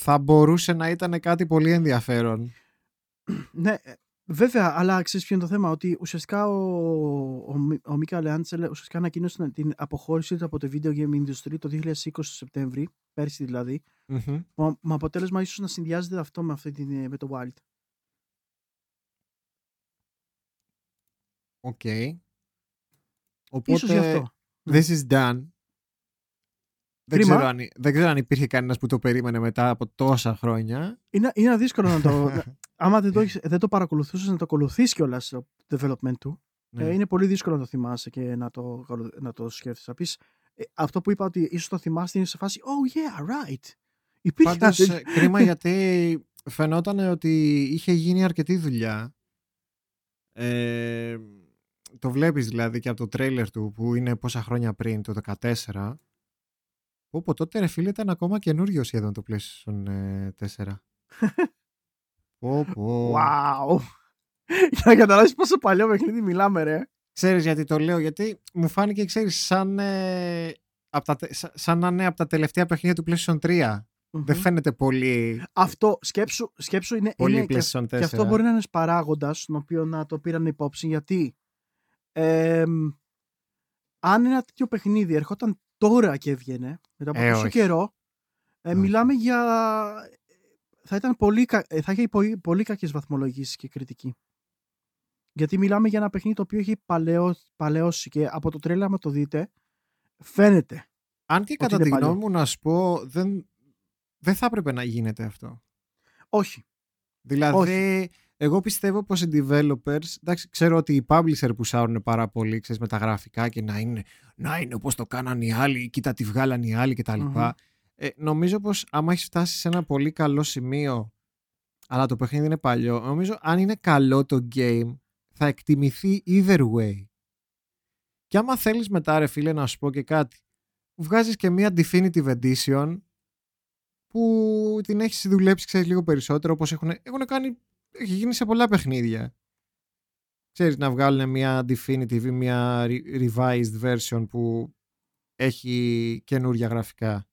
θα μπορούσε να ήταν κάτι πολύ ενδιαφέρον. Ναι, ε, βέβαια, αλλά ξέρεις ποιο είναι το θέμα, ότι ουσιαστικά ο, ο, Μι- ο Μίκα Λεάντσελ ουσιαστικά ανακοίνωσε την αποχώρησή του από το video game industry το 2020 Σεπτέμβρη, πέρσι δηλαδή, Μμμ. με με αποτέλεσμα ίσως να συνδυάζεται αυτό με, αυτή την, ε, με το Wild. OK. Ίσως γι' Οπότε, αυτό. this is done. Δεν Κρίμα. ξέρω, αν, δεν ξέρω αν υπήρχε κανένας που το περίμενε μετά από τόσα χρόνια. Είναι, είναι δύσκολο να το... να- άμα δεν το, έχεις- δεν το παρακολουθούσες να το ακολουθείς κιόλας το development του, Ναι. ε, είναι πολύ δύσκολο να το θυμάσαι και να το, να το σκέφτεσαι. Να πεις, ε, αυτό που είπα ότι ίσως το θυμάστε είναι σε φάση «Oh yeah, right». Υπήρχε Πάντως, ένα ε, κρίμα γιατί φαινόταν ότι είχε γίνει αρκετή δουλειά. Ε, το βλέπεις δηλαδή και από το τρέιλερ του που είναι πόσα χρόνια πριν, το 14. Όπου τότε ρε φίλε ήταν ακόμα καινούριο σχεδόν το PlayStation ε, 4. πω, πω. Wow. Για να καταλάβεις πόσο παλιό παιχνίδι μιλάμε ρε. Ξέρεις γιατί το λέω, γιατί μου φάνηκε, ξέρεις, σαν, ε, απ' τα, τε- σα- σαν να είναι από τα τελευταία παιχνίδια του PlayStation 3. Δεν Μμμ. φαίνεται πολύ, Αυτό, σκέψου, σκέψου είναι, πολύ είναι και, PlayStation 4. και αυτό μπορεί να είναι ένας παράγοντας τον οποίο να το πήραν υπόψη γιατί εμ, αν ένα τέτοιο παιχνίδι ερχόταν τώρα και έβγαινε μετά από Ε, τόσο όχι. καιρό ε, Όχι. μιλάμε για θα ήταν πολύ, κα- ε, θα είχε πολύ, πολύ κακές βαθμολογήσεις και κριτική γιατί μιλάμε για ένα παιχνίδι το οποίο έχει παλαιός, παλαιώσει και από το τρέλα άμα το δείτε φαίνεται Αν και Ότι κατά είναι τη παλιό. γνώμη μου να σου πω, δεν, δεν θα έπρεπε να γίνεται αυτό. όχι Δηλαδή, εγώ πιστεύω πως οι developers, εντάξει, ξέρω ότι οι publisher που σάρουν πάρα πολύ, ξέρεις, με τα γραφικά και να είναι, να είναι όπως το κάνανε οι άλλοι, κοίτα τι βγάλαν οι άλλοι κτλ. Μμμ. Ε, νομίζω πως άμα έχεις φτάσει σε ένα πολύ καλό σημείο, αλλά το παιχνίδι είναι παλιό, νομίζω αν είναι καλό το game, θα εκτιμηθεί either way. Και άμα θέλεις μετά ρε φίλε να σου πω και κάτι, βγάζεις και μια definitive edition που την έχεις δουλέψει ξέρεις λίγο περισσότερο όπως έχουν, έχουν κάνει, έχει γίνει σε πολλά παιχνίδια. Ξέρεις να βγάλουν μια definitive ή μια re- revised version που έχει καινούρια γραφικά.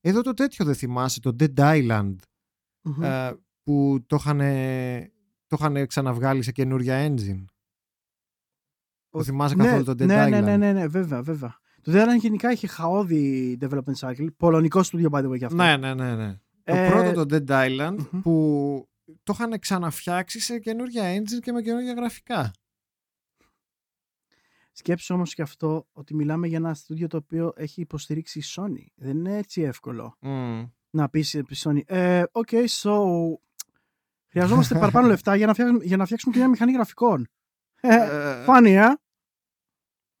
Εδώ το τέτοιο δεν θυμάσαι, το Dead Island Μμμ. ε, που το είχαν, το είχαν ξαναβγάλει σε καινούρια engine. Το Ο- θυμάσαι ναι, καθόλου το Dead ναι, Island; ναι, ναι, ναι, ναι, βέβαια, βέβαια. Το Dead Island γενικά είχε χαόδη development cycle. Πολωνικό studio, by the way, γι' αυτό. Ναι, ναι, ναι, ναι. Ε, Το πρώτο το Dead Island μμμ. που το είχαν ξαναφτιάξει σε καινούρια engine και με καινούρια γραφικά. Σκέψου όμως και αυτό ότι μιλάμε για ένα studio το οποίο έχει υποστηρίξει η Sony. Δεν είναι έτσι εύκολο να πεις η Sony. Ε, okay, so... Χρειαζόμαστε παραπάνω λεφτά για να, φτιάξουμε, για να φτιάξουμε και μια μηχανή γραφικών. Ε, Ε, funny, ε;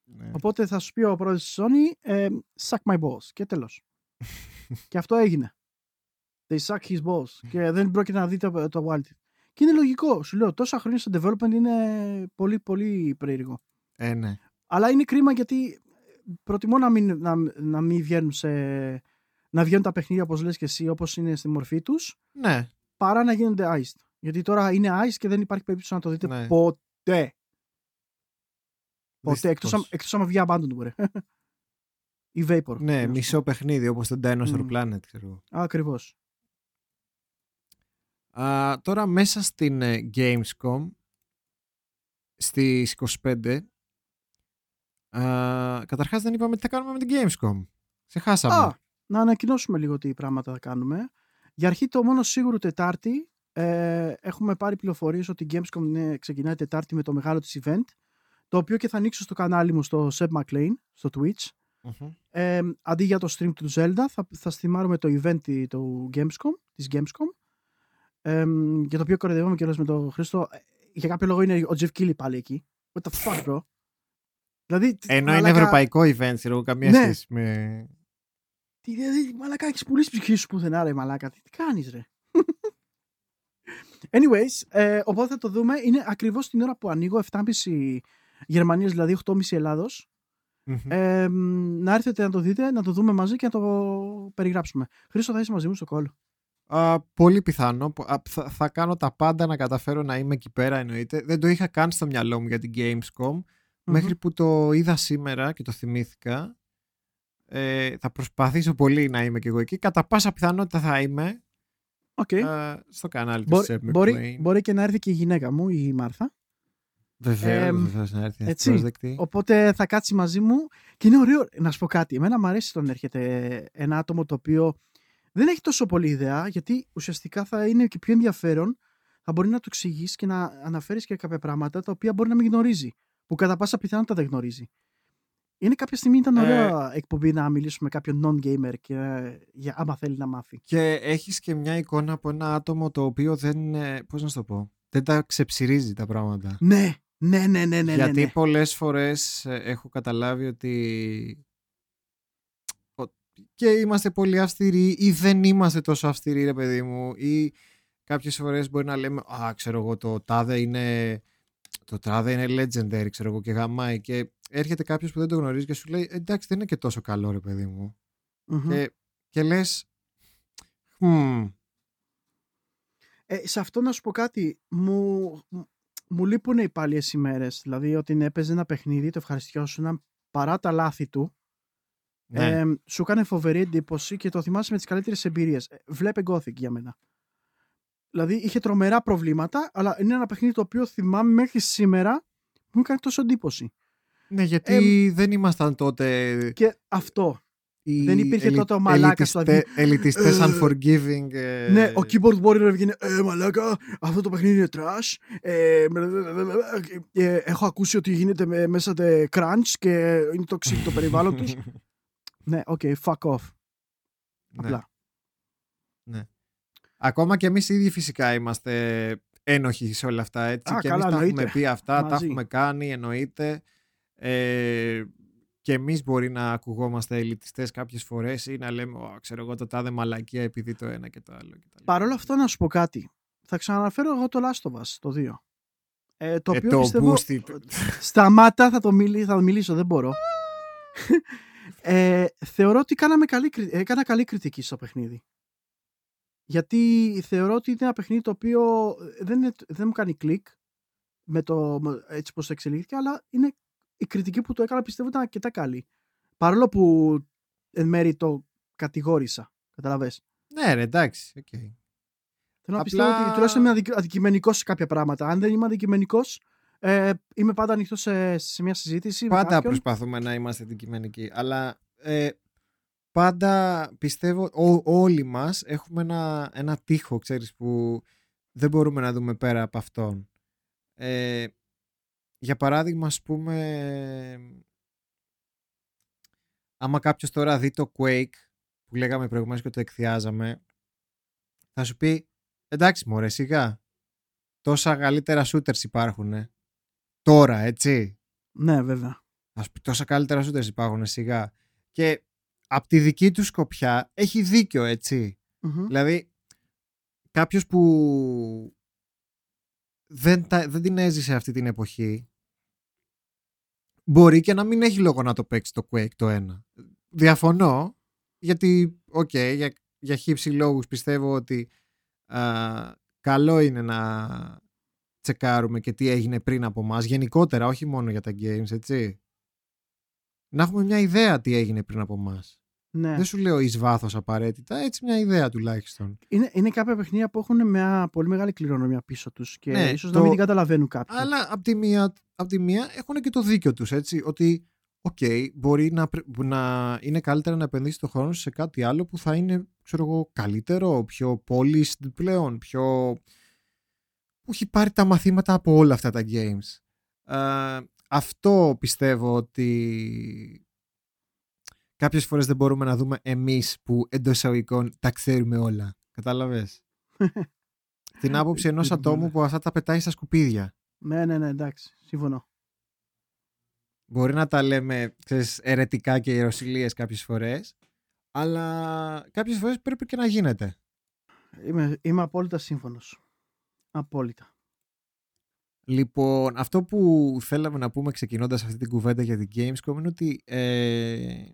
ναι. Οπότε θα σου πει ο πρόεδρος της Sony, ε, suck my balls. Και τέλος. και αυτό έγινε. They suck his balls. και δεν πρόκειται να δείτε το, το Wild. Και είναι λογικό. Σου λέω, τόσα χρόνια στο development είναι πολύ, πολύ περίεργο. Ε, ναι. Αλλά είναι κρίμα γιατί προτιμώ να μην, να, να μην βγαίνουν σε... να βγαίνουν τα παιχνίδια όπως λες και εσύ όπως είναι στη μορφή τους Ναι. παρά να γίνονται iced. Γιατί τώρα είναι iced και δεν υπάρχει περίπτωση να το δείτε Ναι. ποτέ. Ποτέ. Εκτός, Δυστυχώς. αν- εκτός άμα βγει abandoned μπορεί. Ή vapor. Ναι, μισό παιχνίδι όπως το Dinosaur Μμμ. Planet, ξέρω εγώ. Ακριβώς. Α, τώρα μέσα στην ε, Gamescom στις 25 α, καταρχάς δεν είπαμε τι θα κάνουμε με την Gamescom. Ξεχάσαμε. Α, να ανακοινώσουμε λίγο τι πράγματα θα κάνουμε. Για αρχή το μόνο σίγουρο Τετάρτη ε, έχουμε πάρει πληροφορίες ότι η Gamescom είναι, ξεκινάει Τετάρτη με το μεγάλο της event το οποίο και θα ανοίξω στο κανάλι μου στο Seb McLean, στο Twitch. Μμμ. Ε, αντί για το stream του Zelda θα, θα στιμάρουμε το event του Gamescom, της Gamescom ε, για το οποίο κοροϊδεύαμε κιόλας με τον Χρήστο. Ε, Για κάποιο λόγο είναι ο Jeff Keighley πάλι εκεί. What the fuck, bro; Δηλαδή, τι- Ενώ είναι μαλάκα, ευρωπαϊκό event, ξέρω εγώ, καμία Ναι. σχέση με... Τι, δηλαδή, μαλάκα, έχεις πουλήσει ψυχή σου πουθενά, ρε μαλάκα. Τι, τι κάνεις, ρε; Anyways, ε, οπότε θα το δούμε. Είναι ακριβώς την ώρα που ανοίγω, 7.30 Γερμανίας, δηλαδή 8.30 Ελλάδος. Μμμ. Ε, να έρθετε να το δείτε, να το δούμε μαζί και να το περιγράψουμε. Χρήστο, θα είσαι μαζί μου στο call. Α, πολύ πιθανό. Α, θα, θα κάνω τα πάντα να καταφέρω να είμαι εκεί πέρα εννοείται. Δεν το είχα καν στο μυαλό μου για την Gamescom. Μέχρι που το είδα σήμερα και το θυμήθηκα. Ε, θα προσπαθήσω πολύ να είμαι και εγώ εκεί. Κατά πάσα πιθανότητα θα είμαι Okay. ε, στο κανάλι Μπορεί, της Seb μπορεί, McQueen. μπορεί και να έρθει και η γυναίκα μου, η Μάρθα. Βεβαίως, Εμ, βεβαίως να έρθει έτσι. πρόσδεκτη. Οπότε θα κάτσει μαζί μου και είναι ωραίο να σου πω κάτι. Εμένα μου αρέσει όταν έρχεται ένα άτομο το οποίο δεν έχει τόσο πολύ ιδέα, γιατί ουσιαστικά θα είναι και πιο ενδιαφέρον. Θα μπορεί να του εξηγήσει και να αναφέρεις και κάποια πράγματα τα οποία μπορεί να μην γνωρίζει. Που κατά πάσα πιθανότητα δεν γνωρίζει. Είναι κάποια στιγμή ήταν Ε, ωραία εκπομπή να μιλήσουμε με κάποιον non-gamer και, ε, για, άμα θέλει να μάθει. Και έχεις και μια εικόνα από ένα άτομο το οποίο δεν, ε, πώς να σου το πω, δεν τα ξεψυρίζει τα πράγματα. Ναι, ναι, ναι, ναι, ναι. Γιατί ναι, ναι. πολλές φορές ε, έχω καταλάβει ότι ο- και είμαστε πολύ αυστηροί ή δεν είμαστε τόσο αυστηροί ρε παιδί μου ή κάποιες φορές μπορεί να λέμε α ξέρω εγώ το τάδε είναι το τάδε είναι legendary ξέρω εγώ και γαμάει και έρχεται κάποιος που δεν το γνωρίζει και σου λέει εντάξει δεν είναι και τόσο καλό ρε παιδί μου Μμμ. και, και λες «Χμ, Ε, σε αυτό να σου πω κάτι. Μου, μου λείπουν οι παλιές ημέρες. Δηλαδή ότι έπαιζε ένα παιχνίδι, το ευχαριστιώσουν παρά τα λάθη του. Ναι, Ε, σου έκανε φοβερή εντύπωση και το θυμάσαι με τις καλύτερες εμπειρίες. Ε, Βλέπε Gothic για μένα. Δηλαδή είχε τρομερά προβλήματα, αλλά είναι ένα παιχνίδι το οποίο θυμάμαι μέχρι σήμερα μου έκανε τόσο εντύπωση. ναι γιατί δεν ήμασταν τότε Και αυτό. οι Δεν υπήρχε ελι- τότε ο μαλάκας, ελιτιστέ- ελιτιστές Ε, unforgiving ε, Ναι, ο keyboard warrior έβγαινε Ε, μαλάκα, αυτό το παιχνίδι είναι trash. Ε, ε, έχω ακούσει ότι γίνεται με- μέσα τε crunch και είναι toxic το περιβάλλον τους. ναι, OK, fuck off. Ναι. Απλά. Ακόμα και εμείς οι ίδιοι φυσικά είμαστε ένοχοι σε όλα αυτά. Έτσι. Α, και καλά, εμείς τα έχουμε εννοείται. πει αυτά, τα Μαζί. έχουμε κάνει, εννοείται. Ε, και εμείς μπορεί να ακουγόμαστε ελιτιστές κάποιες φορές ή να λέμε, «Ω, ξέρω εγώ, το τάδε μαλακία επειδή το ένα και το άλλο. Και τα Παρ' όλα αυτά να σου πω κάτι. Θα ξαναναφέρω εγώ το Last of Us, το 2. Ε, το Ε, οποίο το πιστεύω... boosted. Σταμάτα, θα το, μιλ, θα μιλήσω, δεν μπορώ. ε, θεωρώ ότι κάναμε καλή, κρι- έκανα καλή κριτική στο παιχνίδι. Γιατί θεωρώ ότι είναι ένα παιχνίδι το οποίο δεν, είναι- δεν μου κάνει κλικ με το, με- έτσι πως εξελίχθηκε, αλλά είναι η κριτική που το έκανα πιστεύω ήταν αρκετά καλή. Παρόλο που εν μέρει το κατηγόρησα. Κατάλαβες. Ναι ρε, εντάξει. οκ. Θέλω να Απλά- πιστεύω ότι τουλάχιστον είμαι αδικ- αντικειμενικός σε κάποια πράγματα. Αν δεν είμαι αντικειμενικός, ε, είμαι πάντα ανοιχτός σε, σε μια συζήτηση. με Πάντα κάποιον. προσπαθούμε να είμαστε αντικειμενικοί. Αλλά ε, πάντα πιστεύω ό- όλοι μας έχουμε ένα, ένα τοίχο, ξέρεις, που δεν μπορούμε να δούμε πέρα από αυτόν. Ε, για παράδειγμα, ας πούμε, άμα κάποιος τώρα δει το Quake, που λέγαμε προηγουμένως και το εκθιάζαμε, θα σου πει, εντάξει μωρέ, σιγά, τόσα καλύτερα shooters υπάρχουν. Τώρα, έτσι. Ναι, βέβαια. Α πει τόσα καλύτερα shooters υπάρχουν σιγά. Και από τη δική του σκοπιά έχει δίκιο, έτσι. Μμμ. Δηλαδή, κάποιος που δεν, τα, δεν την έζησε αυτή την εποχή μπορεί και να μην έχει λόγο να το παίξει το Quake το ένα. Διαφωνώ, γιατί, οκ, για, για χύψη λόγους πιστεύω ότι α, καλό είναι να τσεκάρουμε και τι έγινε πριν από μας, γενικότερα, όχι μόνο για τα games, έτσι. Να έχουμε μια ιδέα τι έγινε πριν από μας. Ναι. Δεν σου λέω εις βάθος απαραίτητα, έτσι μια ιδέα τουλάχιστον. Είναι, είναι κάποια παιχνίδια που έχουν μια πολύ μεγάλη κληρονομιά πίσω τους και Ναι, ίσως το- να μην την καταλαβαίνουν κάποιοι. Αλλά απ' τη μία, απ' τη μία έχουν και το δίκιο τους, έτσι, ότι οκ, μπορεί να, πρε- να είναι καλύτερα να επενδύσει το χρόνο σου σε κάτι άλλο που θα είναι, ξέρω εγώ, καλύτερο, πιο polished πλέον, πιο... που έχει πάρει τα μαθήματα από όλα αυτά τα games. Ε, αυτό πιστεύω ότι κάποιες φορές δεν μπορούμε να δούμε εμείς που εντός εισαγωγικών τα ξέρουμε όλα. Κατάλαβες; Την άποψη ενός Δεν το ατόμου πούμε. που αυτά τα πετάει στα σκουπίδια. Ναι, ναι, ναι, εντάξει. Συμφωνώ. Μπορεί να τα λέμε ξέρεις, ερετικά και ιεροσιλίες κάποιες φορές, αλλά κάποιες φορές πρέπει και να γίνεται. Είμαι, είμαι απόλυτα σύμφωνος. Απόλυτα. Λοιπόν, αυτό που θέλαμε να πούμε ξεκινώντας αυτή την κουβέντα για την Gamescom είναι ότι ε,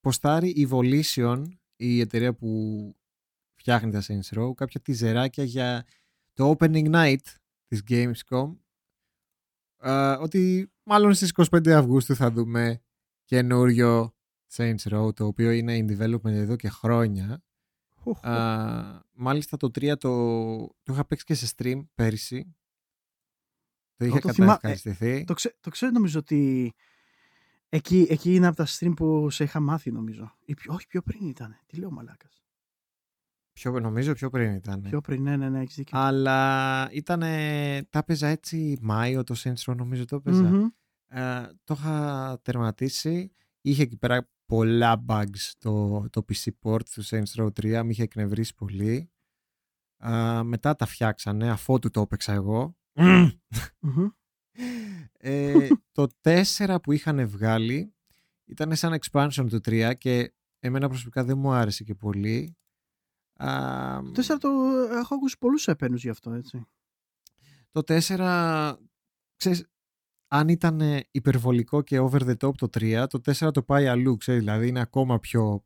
ποστάρει η Volition, η εταιρεία που φτιάχνει τα Saints Row, κάποια τιζεράκια για το opening night της Gamescom ε, ότι μάλλον στις 25 Αυγούστου θα δούμε καινούριο Saints Row, το οποίο είναι in development εδώ και χρόνια. Χου, χου. Α, μάλιστα το 3 το, το είχα παίξει και σε stream πέρυσι. Το είχε το θυμά- καταευχαριστηθεί. Το, ξέ, το ξέρω νομίζω ότι εκεί, εκεί είναι από τα stream που σε είχα μάθει νομίζω. Ή πιο, όχι πιο πριν ήταν. Τι λέω μαλάκας. Πιο, νομίζω πιο πριν ήταν. Πιο πριν, ναι, ναι, ναι, έχεις δίκιο. Αλλά ήταν. Τα έπαιζα έτσι Μάιο το Saints Row, νομίζω το έπαιζα. Μμμ. Ε, το είχα τερματίσει. Είχε εκεί πέρα πολλά bugs το, το PC port του Saints Row 3. Με είχε εκνευρίσει πολύ. Α, μετά τα φτιάξανε αφότου το έπαιξα εγώ. Μμμ. Ε, το 4 που είχαν βγάλει ήταν σαν expansion του 3 και εμένα προσωπικά δεν μου άρεσε και πολύ. Α, Το 4 το έχω ακούσει πολλούς επένους γι' αυτό, έτσι. Το 4, ξέρεις, αν ήταν υπερβολικό και over the top το 3, το 4 το πάει αλλού, ξέρεις, δηλαδή είναι ακόμα πιο...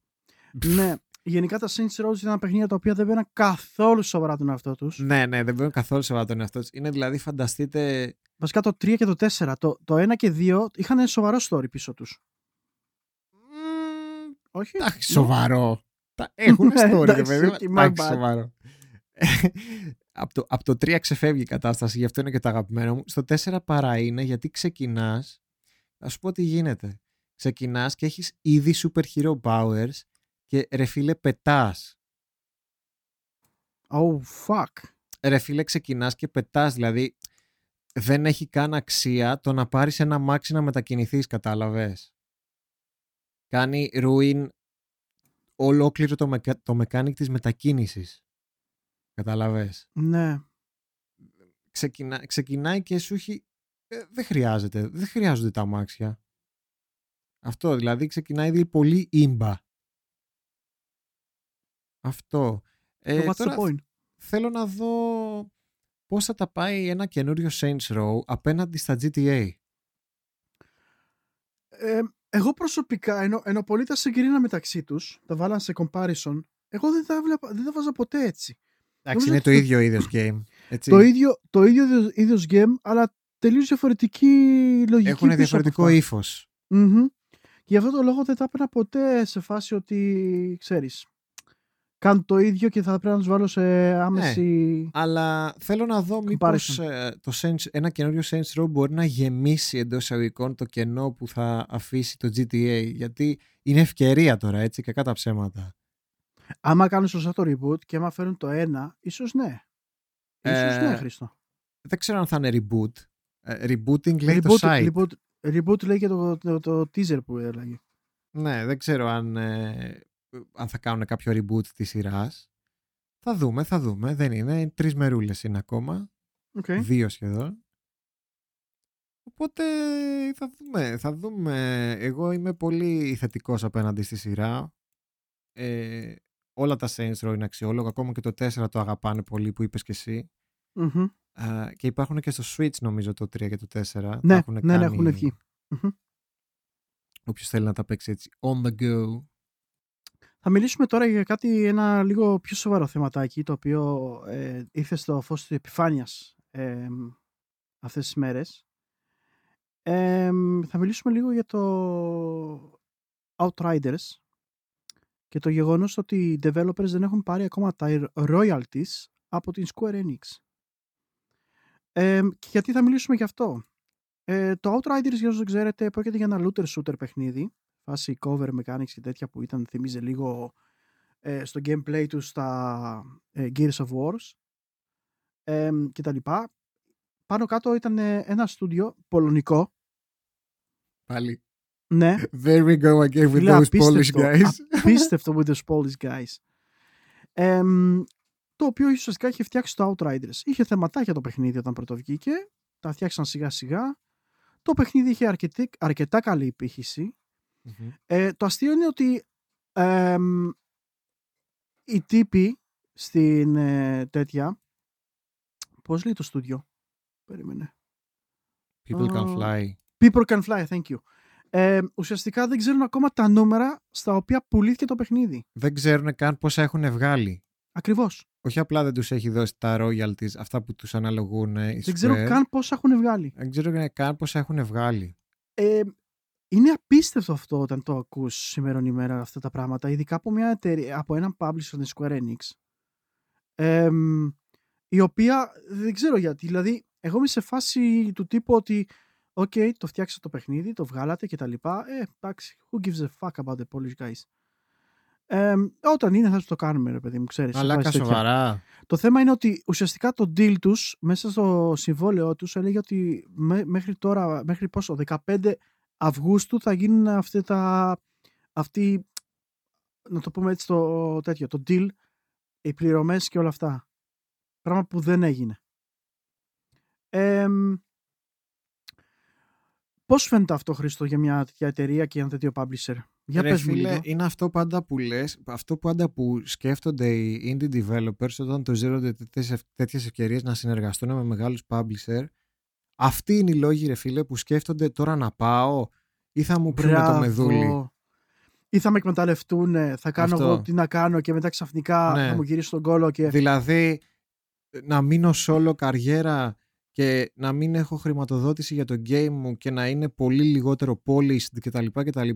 ναι, γενικά τα Saints Row ήταν παιχνίδια τα οποία δεν παίρναν καθόλου σοβαρά τον εαυτό τους. Ναι, ναι, δεν μπορεί καθόλου σε τον εαυτό της. Είναι δηλαδή, φανταστείτε, Βασικά το 3 και το 4, το, το 1 και 2 είχαν σοβαρό story πίσω τους. μ, Όχι. εντάξει, σοβαρό. Τα έχουν Ναι, story, ρε εντάξει, παιδί μου. okay, my Εντάξει, bad. σοβαρό. Από, το, από το 3 ξεφεύγει η κατάσταση, γι' αυτό είναι και το αγαπημένο μου. Στο 4 παρά είναι γιατί ξεκινάς, θα σου πω τι γίνεται. Ξεκινάς και έχεις ήδη super hero powers και ρε φίλε πετάς. Oh, fuck. Ρε φίλε ξεκινάς και πετάς, δηλαδή δεν έχει καν αξία το να πάρεις ένα μάξι να μετακινηθείς, κατάλαβες. Κάνει ruin ολόκληρο το, mecha- το mechanic της μετακίνησης. Καταλαβες. Ναι. Ξεκινά, ξεκινάει και σου έχει... ε, δεν χρειάζεται. Δεν χρειάζονται τα αμάξια. Αυτό δηλαδή ξεκινάει ήδη πολύ ίμπα. Αυτό. Ε, What's τώρα the point? θέλω να δω πώς θα τα πάει ένα καινούριο Saints Row απέναντι στα GTA. Ε, εγώ προσωπικά, ενώ, ενώ πολλοί τα συγκρίνα μεταξύ τους, τα βάλαν σε comparison, εγώ δεν τα, βλέπα, δεν τα βάζα ποτέ έτσι. Εντάξει, Νομίζω είναι το ότι- ίδιο είδος game. Έτσι. Το ίδιο, το ίδιο είδος- είδος game, αλλά τελείως διαφορετική λογική Έχουν πίσω διαφορετικό από αυτά. ύφος. Μμμ. Και γι' αυτό το λόγο δεν τα έπαιρνα ποτέ σε φάση ότι, ξέρεις, κάνουν το ίδιο και θα πρέπει να τους βάλω σε άμεση... Αλλά θέλω να δω μήπως Comparison. ε, το Saints, ένα καινούριο Saints Row μπορεί να γεμίσει εντός εισαγωγικών το κενό που θα αφήσει το GTA. Γιατί είναι ευκαιρία τώρα, έτσι, κακά τα ψέματα. Άμα κάνουν σωστά το reboot και άμα φέρουν το ένα, ίσως ναι. Ίσως Ε, ναι, Χρήστο. Δεν ξέρω αν θα είναι reboot. Ε, rebooting λέει το Reboot, site. reboot, reboot λέει και το, το, το teaser που έλεγε. Ναι, δεν ξέρω αν, ε, αν θα κάνουν κάποιο reboot της σειράς. Θα δούμε, θα δούμε. Δεν είναι. Τρεις μερούλες είναι ακόμα. Okay. Δύο σχεδόν. Οπότε θα δούμε, θα δούμε. Εγώ είμαι πολύ θετικός απέναντι στη σειρά. Ε, όλα τα Saints Row είναι αξιόλογα. Ακόμα και το 4 το αγαπάνε πολύ που είπες και εσύ. Μμμ. Α, και υπάρχουν και στο Switch νομίζω το 3 και το 4. Τα Ναι, έχουν ναι, ναι, έχουν βγει. Μμμ. Όποιος θέλει να τα παίξει έτσι on the go. Θα μιλήσουμε τώρα για κάτι ένα λίγο πιο σοβαρό θεματάκι το οποίο ε, ήρθε στο φως της επιφάνειας ε, αυτές τις μέρες. Ε, θα μιλήσουμε λίγο για το Outriders και το γεγονός ότι οι developers δεν έχουν πάρει ακόμα τα royalties από την Square Enix. Ε, και γιατί θα μιλήσουμε γι' αυτό; Ε, το Outriders, για όσους δεν ξέρετε, πρόκειται για ένα looter shooter παιχνίδι φάση cover mechanics και τέτοια που ήταν θυμίζει λίγο ε, στο gameplay τους στα ε, Gears of Wars ε, και τα λοιπά. Πάνω κάτω ήταν ε, ένα στούντιο πολωνικό. Πάλι. Ναι, There we go again with Φίλε, those Polish απίστευτο, guys. απίστευτο with those Polish guys. Ε, το οποίο ουσιαστικά είχε φτιάξει το Outriders. Είχε θεματάκια το παιχνίδι όταν πρώτο βγήκε. Τα φτιάξαν σιγά σιγά. Το παιχνίδι είχε αρκετή, αρκετά καλή επίχυση. Μμμ. Ε, το αστείο είναι ότι εμ, οι τύποι στην ε, τέτοια πώς λέει το στούντιο; Περίμενε People can Α, fly. People can fly, thank you ε, ουσιαστικά δεν ξέρουν ακόμα τα νούμερα στα οποία πουλήθηκε το παιχνίδι Δεν ξέρουν καν πόσα έχουν βγάλει. ακριβώς Όχι απλά δεν τους έχει δώσει τα royalties, αυτά που τους αναλογούν ε, η δεν ξέρουν Square. καν πόσα έχουν βγάλει Δεν ξέρουν καν πόσα έχουν βγάλει. ε, είναι απίστευτο αυτό όταν το ακούς σήμερα ημέρα αυτά τα πράγματα, ειδικά από, μια εταιρεία, από έναν publisher της Square Enix, εμ, η οποία δεν ξέρω γιατί, δηλαδή εγώ είμαι σε φάση του τύπου ότι OK, okay, το φτιάξατε το παιχνίδι, το βγάλατε και τα λοιπά. Ε, εντάξει, who gives a fuck about the Polish guys. Ε, όταν είναι θα το κάνουμε, ρε παιδί μου, ξέρεις. Αλλά σοβαρά. Το θέμα είναι ότι ουσιαστικά το deal τους, μέσα στο συμβόλαιό τους, έλεγε ότι μέχρι τώρα, μέχρι πόσο, 15 Αυγούστου θα γίνουν αυτή τα, αυτή, να το πούμε έτσι το τέτοιο, το deal, οι πληρωμές και όλα αυτά. Πράγμα που δεν έγινε. Ε, Πώς φαίνεται αυτό, Χρήστο, για μια τέτοια εταιρεία και ένα τέτοιο publisher; Για πες μου φίλε, είναι αυτό πάντα που λες, αυτό πάντα που σκέφτονται οι indie developers όταν το ζέρονται τέτοιες ευκαιρίες να συνεργαστούν με μεγάλους publisher. Αυτοί είναι οι λόγοι, ρε φίλε, που σκέφτονται τώρα να πάω ή θα μου πριν το μεδούλι. Ή θα με εκμεταλλευτούν, θα κάνω αυτό. εγώ τι να κάνω και μετά ξαφνικά ναι. θα μου γυρίσει τον κόλο. Και... Δηλαδή, να μείνω solo καριέρα και να μην έχω χρηματοδότηση για το game μου και να είναι πολύ λιγότερο polished κτλ. κτλ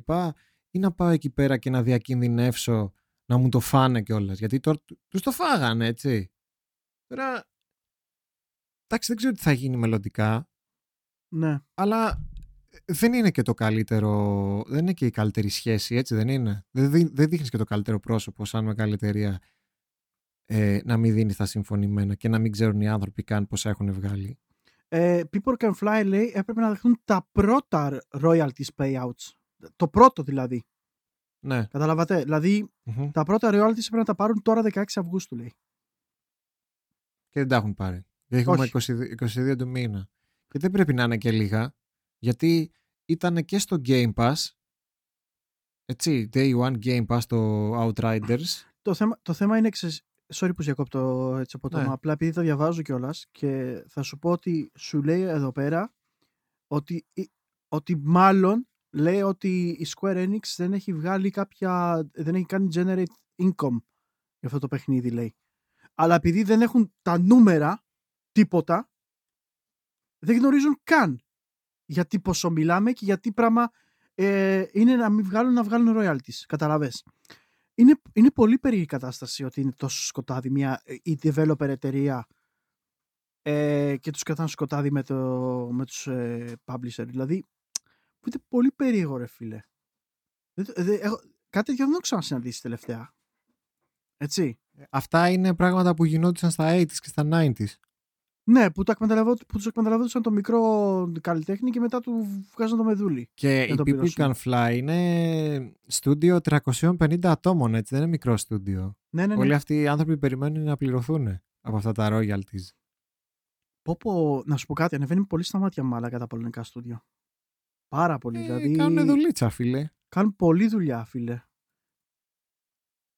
ή να πάω εκεί πέρα και να διακινδυνεύσω να μου το φάνε κιόλας. Γιατί τώρα τους το φάγανε, έτσι. Τώρα. Εντάξει, δεν ξέρω τι θα γίνει μελλοντικά. Ναι. Αλλά δεν είναι και το καλύτερο. Δεν είναι και η καλύτερη σχέση, έτσι δεν είναι. Δεν, δεν δείχνεις και το καλύτερο πρόσωπο σαν μεγάλη εταιρεία ε, να μην δίνει τα συμφωνημένα και να μην ξέρουν οι άνθρωποι καν πώς έχουν βγάλει. Ε, People Can Fly λέει έπρεπε να δεχτούν τα πρώτα royalties payouts. Το πρώτο δηλαδή. Ναι. Καταλαβατε. Δηλαδή τα πρώτα royalties έπρεπε να τα πάρουν τώρα 16 Αυγούστου λέει. Και δεν τα έχουν πάρει. Έχουμε 22, 22 του μήνα. Και δεν πρέπει να είναι και λίγα. Γιατί ήταν και στο Game Pass. Έτσι, Day One Game Pass το Outriders. Το θέμα, το θέμα είναι sorry που διακόπτω έτσι από το ναι. απλά επειδή το διαβάζω κιόλας και θα σου πω ότι σου λέει εδώ πέρα ότι, ότι μάλλον λέει ότι η Square Enix δεν έχει βγάλει κάποια, δεν έχει κάνει generate income για αυτό το παιχνίδι λέει. Αλλά επειδή δεν έχουν τα νούμερα, τίποτα, δεν γνωρίζουν καν γιατί πόσο μιλάμε και γιατί πράγμα ε, είναι να μην βγάλουν, να βγάλουν royalties. Καταλαβες είναι, είναι πολύ περίεργη κατάσταση ότι είναι τόσο σκοτάδι μια ε, η developer εταιρεία ε, και τους κρατάνε σκοτάδι με, το, με τους ε, publisher. Δηλαδή, που είναι πολύ περίεργο ρε φίλε. έχω, κάτι τέτοιο δεν το ξανασυναντήσει τελευταία. Έτσι. Ε, αυτά είναι πράγματα που γινόντουσαν στα 80s και στα 90s. Ναι, που, το που τους εκμεταλλευόντουσαν το μικρό καλλιτέχνη και μετά του βγάζαν το μεδούλι. Και η People Can Fly είναι στούντιο 350 ατόμων, έτσι, δεν είναι μικρό στούντιο. Ναι, ναι, ναι. Όλοι αυτοί οι άνθρωποι περιμένουν να πληρωθούν από αυτά τα royalties. Πω πω, να σου πω κάτι, ανεβαίνει πολύ στα μάτια μάλακα τα πολωνικά στούντιο. Πάρα πολύ, ε, δηλαδή... Κάνουν δουλίτσα, φίλε. Κάνουν πολλή δουλειά, φίλε.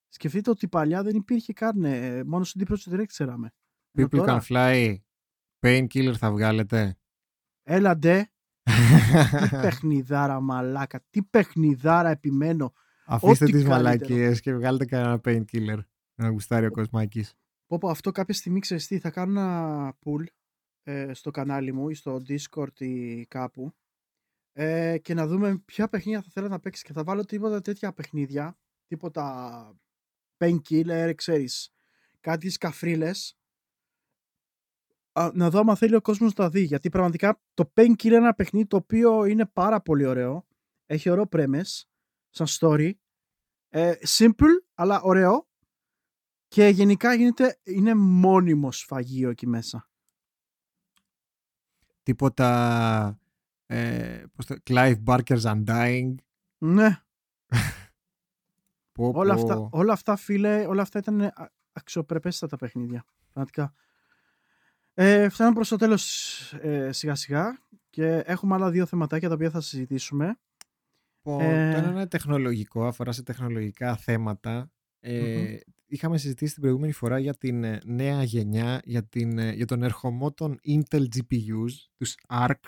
Σκεφτείτε ότι παλιά δεν υπήρχε καν, ε, μόνο στην Deep Direct ξέραμε. People Can Fly Painkiller θα βγάλετε; Έλα ντε. τι παιχνιδάρα μαλάκα. Τι παιχνιδάρα επιμένω. Αφήστε τις μαλακίες και βγάλετε κανένα Painkiller. Να γουστάρει ο Κοσμάκης. Πω πω αυτό κάποια στιγμή ξέρεις τι. Θα κάνω ένα pull ε, στο κανάλι μου ή στο Discord ή κάπου ε, και να δούμε ποια παιχνίδια θα θέλω να παίξεις και θα βάλω τίποτα τέτοια παιχνίδια τίποτα painkiller, ξέρεις κάτι σκαφρίλες να δω αν θέλει ο κόσμος να τα δει. Γιατί πραγματικά το Painkiller είναι ένα παιχνίδι το οποίο είναι πάρα πολύ ωραίο. Έχει ωραίο premise, σαν story. Ε, simple, αλλά ωραίο. Και γενικά γίνεται, είναι μόνιμο σφαγείο εκεί μέσα. Τίποτα ε, πώς το, Clive Barker's Undying. Ναι. Όλα, αυτά, όλα αυτά, φίλε, όλα αυτά ήταν αξιοπρεπέστατα παιχνίδια. Πραγματικά. Ε, φτάνουμε προς το τέλος ε, σιγά σιγά και έχουμε άλλα δύο θεματάκια τα οποία θα συζητήσουμε. Το ε, ένα είναι τεχνολογικό, αφορά σε τεχνολογικά θέματα. Ε, Είχαμε συζητήσει την προηγούμενη φορά για την ε, νέα γενιά, για, την, ε, για τον ερχομό των Intel GPUs, τους ARC.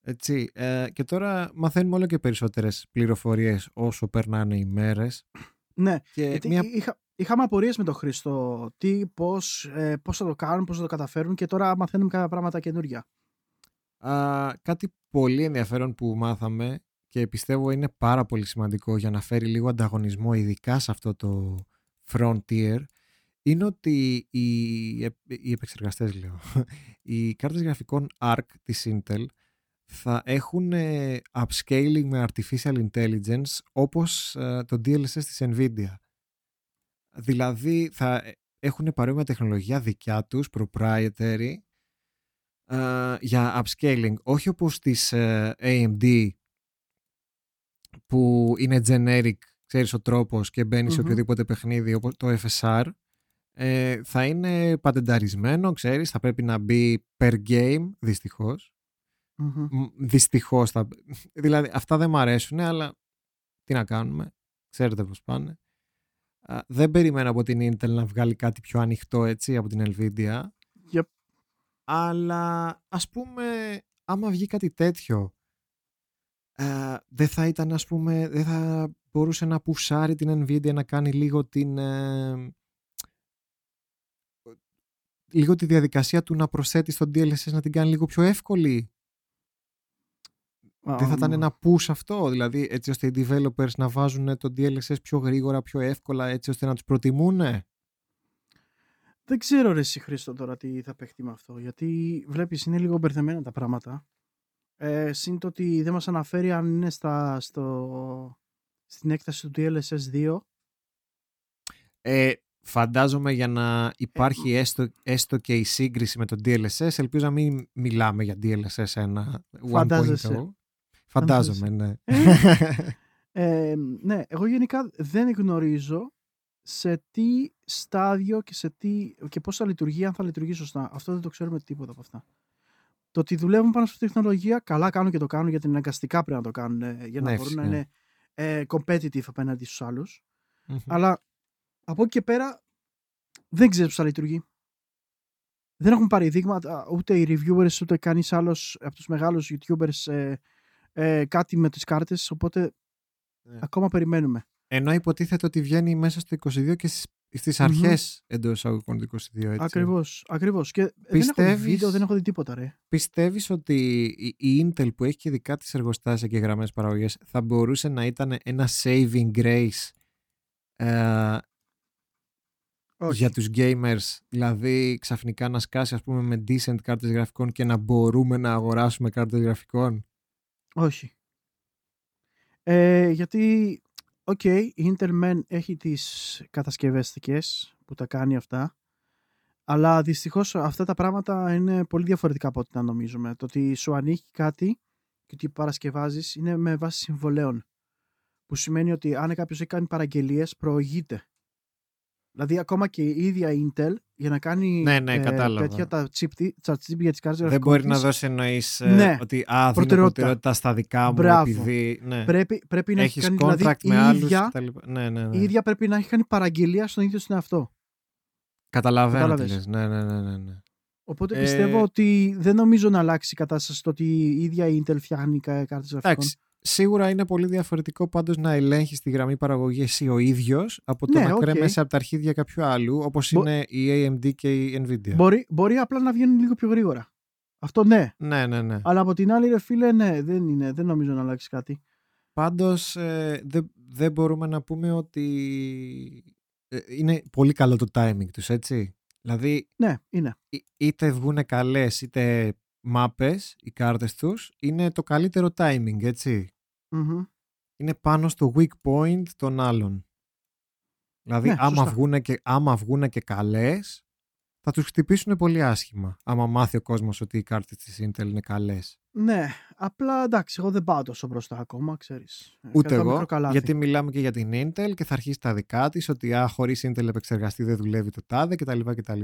Έτσι, ε, και τώρα μαθαίνουμε όλο και περισσότερες πληροφορίες όσο περνάνε οι μέρες. Ναι, και γιατί μια... είχα, είχαμε απορίες με τον Χρήστο τι, πώς, ε, πώς θα το κάνουν, πώς θα το καταφέρουν και τώρα μαθαίνουμε κάποια πράγματα καινούργια. Α, κάτι πολύ ενδιαφέρον που μάθαμε και πιστεύω είναι πάρα πολύ σημαντικό για να φέρει λίγο ανταγωνισμό ειδικά σε αυτό το frontier είναι ότι οι, οι επεξεργαστές λέω, οι κάρτες γραφικών ARC της Intel θα έχουν upscaling με artificial intelligence όπως ε, το DLSS της Nvidia. Δηλαδή θα ε, έχουν παρόμοια τεχνολογία δικιά τους, proprietary, ε, για upscaling. Όχι όπως τις AMD που είναι generic, ξέρεις ο τρόπος και μπαίνεις σε οποιοδήποτε παιχνίδι όπως το FSR. θα είναι πατενταρισμένο, ξέρεις, θα πρέπει να μπει per game, δυστυχώς mm Δυστυχώς. Θα... Δηλαδή, αυτά δεν μου αρέσουν, αλλά τι να κάνουμε. Ξέρετε πώς πάνε. Δεν περιμένω από την Intel να βγάλει κάτι πιο ανοιχτό έτσι από την Nvidia. Yep. Αλλά ας πούμε, άμα βγει κάτι τέτοιο, δεν θα ήταν ας πούμε, δεν θα μπορούσε να πουσάρει την Nvidia να κάνει λίγο την... Ε, λίγο τη διαδικασία του να προσθέτει στο DLSS να την κάνει λίγο πιο εύκολη δεν θα ήταν ένα push αυτό, δηλαδή έτσι ώστε οι developers να βάζουν το DLSS πιο γρήγορα, πιο εύκολα, έτσι ώστε να τους προτιμούν. Δεν ξέρω ρε εσύ Χρήστο τώρα τι θα παιχτεί με αυτό, γιατί βλέπεις είναι λίγο μπερδεμένα τα πράγματα. Ε, Συν το ότι δεν μας αναφέρει αν είναι στα, στο, στην έκταση του DLSS 2. Ε, φαντάζομαι για να υπάρχει ε, έστω, έστω και η σύγκριση με το DLSS, ελπίζω να μην μιλάμε για DLSS 1.0. Φαντάζομαι, ναι. Ε, ε, ναι, εγώ γενικά δεν γνωρίζω σε τι στάδιο και, σε τι, και πώς θα λειτουργεί, αν θα λειτουργεί σωστά. Αυτό δεν το ξέρουμε τίποτα από αυτά. Το ότι δουλεύουν πάνω στη τεχνολογία, καλά κάνουν και το κάνουν γιατί αναγκαστικά πρέπει να το κάνουν ε, για να ναι, μπορούν να είναι ε, competitive απέναντι στους αλλους Αλλά από εκεί και πέρα δεν ξέρεις πώς θα λειτουργεί. Δεν έχουν πάρει δείγματα ούτε οι reviewers ούτε κανείς άλλος από τους μεγάλους youtubers ε, ε, κάτι με τις κάρτες, οπότε ναι. ακόμα περιμένουμε. Ενώ υποτίθεται ότι βγαίνει μέσα στο 22 και στις αρχές mm-hmm. εντός αγωγικών του 22, έτσι. Ακριβώς, ακριβώς. Και πιστεύεις, δεν έχω δει βίντεο, δεν έχω δει τίποτα, ρε. Πιστεύεις ότι η Intel που έχει και δικά της εργοστάσια και γραμμές παραγωγές θα μπορούσε να ήταν ένα saving grace ε, για τους gamers, δηλαδή ξαφνικά να σκάσει ας πούμε με decent κάρτες γραφικών και να μπορούμε να αγοράσουμε κάρτες γραφικών; Όχι. Ε, γιατί, οκ, η Intel έχει τις κατασκευαστικές που τα κάνει αυτά, αλλά δυστυχώς αυτά τα πράγματα είναι πολύ διαφορετικά από ό,τι να νομίζουμε. Το ότι σου ανήκει κάτι και ότι παρασκευάζεις είναι με βάση συμβολαίων. Που σημαίνει ότι αν κάποιος έχει κάνει παραγγελίες, προηγείται. Δηλαδή, ακόμα και η ίδια Intel για να κάνει ναι, ναι, ε, τέτοια τα chip, τα chip για τις κάρτες Δεν μπορεί να δώσει εννοείς ε, ναι, ότι α, προτεραιότητα στα δικά μου Μπράβο. επειδή ναι. πρέπει, πρέπει να έχει κάνει δηλαδή, με η ίδια, ναι, ναι, ναι. η ίδια πρέπει να έχει κάνει παραγγελία στον ίδιο στην αυτό. Καταλαβαίνω τι λες. Ναι, ναι, ναι, ναι, ναι. Οπότε ε... πιστεύω ότι δεν νομίζω να αλλάξει η κατάσταση το ότι η ίδια η Intel φτιάχνει κάρτες γραφικών. Σίγουρα είναι πολύ διαφορετικό πάντως να ελέγχεις τη γραμμή παραγωγής εσύ ο ίδιος από το ναι, να okay. κρέμεσαι από τα αρχίδια κάποιου άλλου όπως είναι η AMD και η Nvidia. Μπορεί, μπορεί απλά να βγαίνουν λίγο πιο γρήγορα. Αυτό ναι. Ναι, ναι, ναι. Αλλά από την άλλη ρε φίλε ναι, δεν, είναι, δεν νομίζω να αλλάξει κάτι. Πάντως ε, δεν δεν μπορούμε να πούμε ότι ε, είναι πολύ καλό το timing τους, έτσι. Δηλαδή, ναι, είναι. είτε βγουν καλές είτε μάπες, οι κάρτες τους, είναι το καλύτερο timing, ετσι Είναι πάνω στο weak point των άλλων. Δηλαδή, ναι, άμα, βγούνε και, άμα βγούνε και καλές, θα τους χτυπήσουν πολύ άσχημα. Άμα μάθει ο κόσμος ότι οι κάρτες της Intel είναι καλές. Ναι, απλά εντάξει, εγώ δεν πάω τόσο μπροστά ακόμα, ξέρεις. Ε, Ούτε εγώ, γιατί μιλάμε και για την Intel και θα αρχίσει τα δικά της, ότι α, χωρίς Intel επεξεργαστή δεν δουλεύει το τάδε κτλ. κτλ.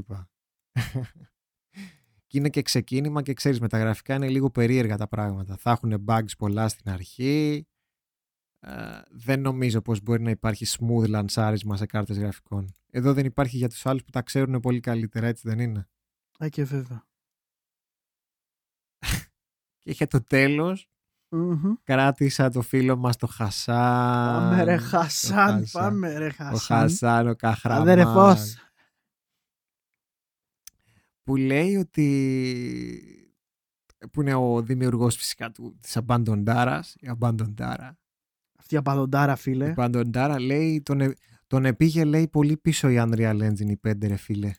Και είναι και ξεκίνημα και ξέρεις με τα γραφικά είναι λίγο περίεργα τα πράγματα. Θα έχουν bugs πολλά στην αρχή. Ε, δεν νομίζω πως μπορεί να υπάρχει smooth λανσάρισμα σε κάρτες γραφικών. Εδώ δεν υπάρχει για τους άλλους που τα ξέρουν πολύ καλύτερα, έτσι δεν είναι; Α, και βέβαια. και για το τελος κράτησα το φίλο μας το Χασάν. Πάμε ρε Χασάν, πάμε ρε Χασάν. Ο Χασάν, ο Καχραμάς που λέει ότι που είναι ο δημιουργός φυσικά του, της Abandondara, η Abandondara. Αυτή η απαδοντάρα, φίλε. Η Abandondara λέει, τον, ε- τον επήγε λέει πολύ πίσω η Unreal Engine η 5 ρε φίλε.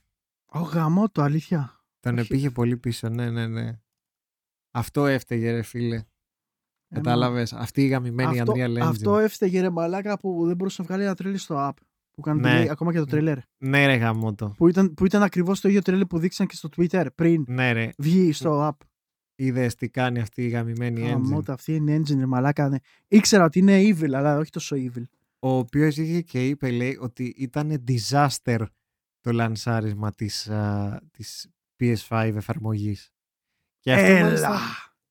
Ω γαμό το, αλήθεια. Τον Όχι. επήγε πολύ πίσω, ναι, ναι, ναι. Αυτό έφταιγε ρε φίλε. Κατάλαβες, αυτή η γαμημένη αυτό, Unreal Engine. αυτό έφταιγε ρε μαλάκα που δεν μπορούσε να βγάλει ένα τρέλερ στο app. Που κάνει Ναι. delay ακόμα και το τρέλερ. Ναι ρε γαμότο. Που ήταν, που ήταν ακριβώς το ίδιο τρέλερ που δείξαν και στο Twitter πριν Ναι ρε, βγει στο app. είδες τι κάνει αυτή η γαμημένη engine. Γαμώτα, αυτή είναι engine, ρε μαλάκα. ναι. Ήξερα ότι είναι evil, αλλά όχι τόσο evil. ο οποίος είχε και είπε λέει ότι ήταν disaster το λανσάρισμα της, α, της PS5 εφαρμογής. Και αυτό Έλα! μάλιστα,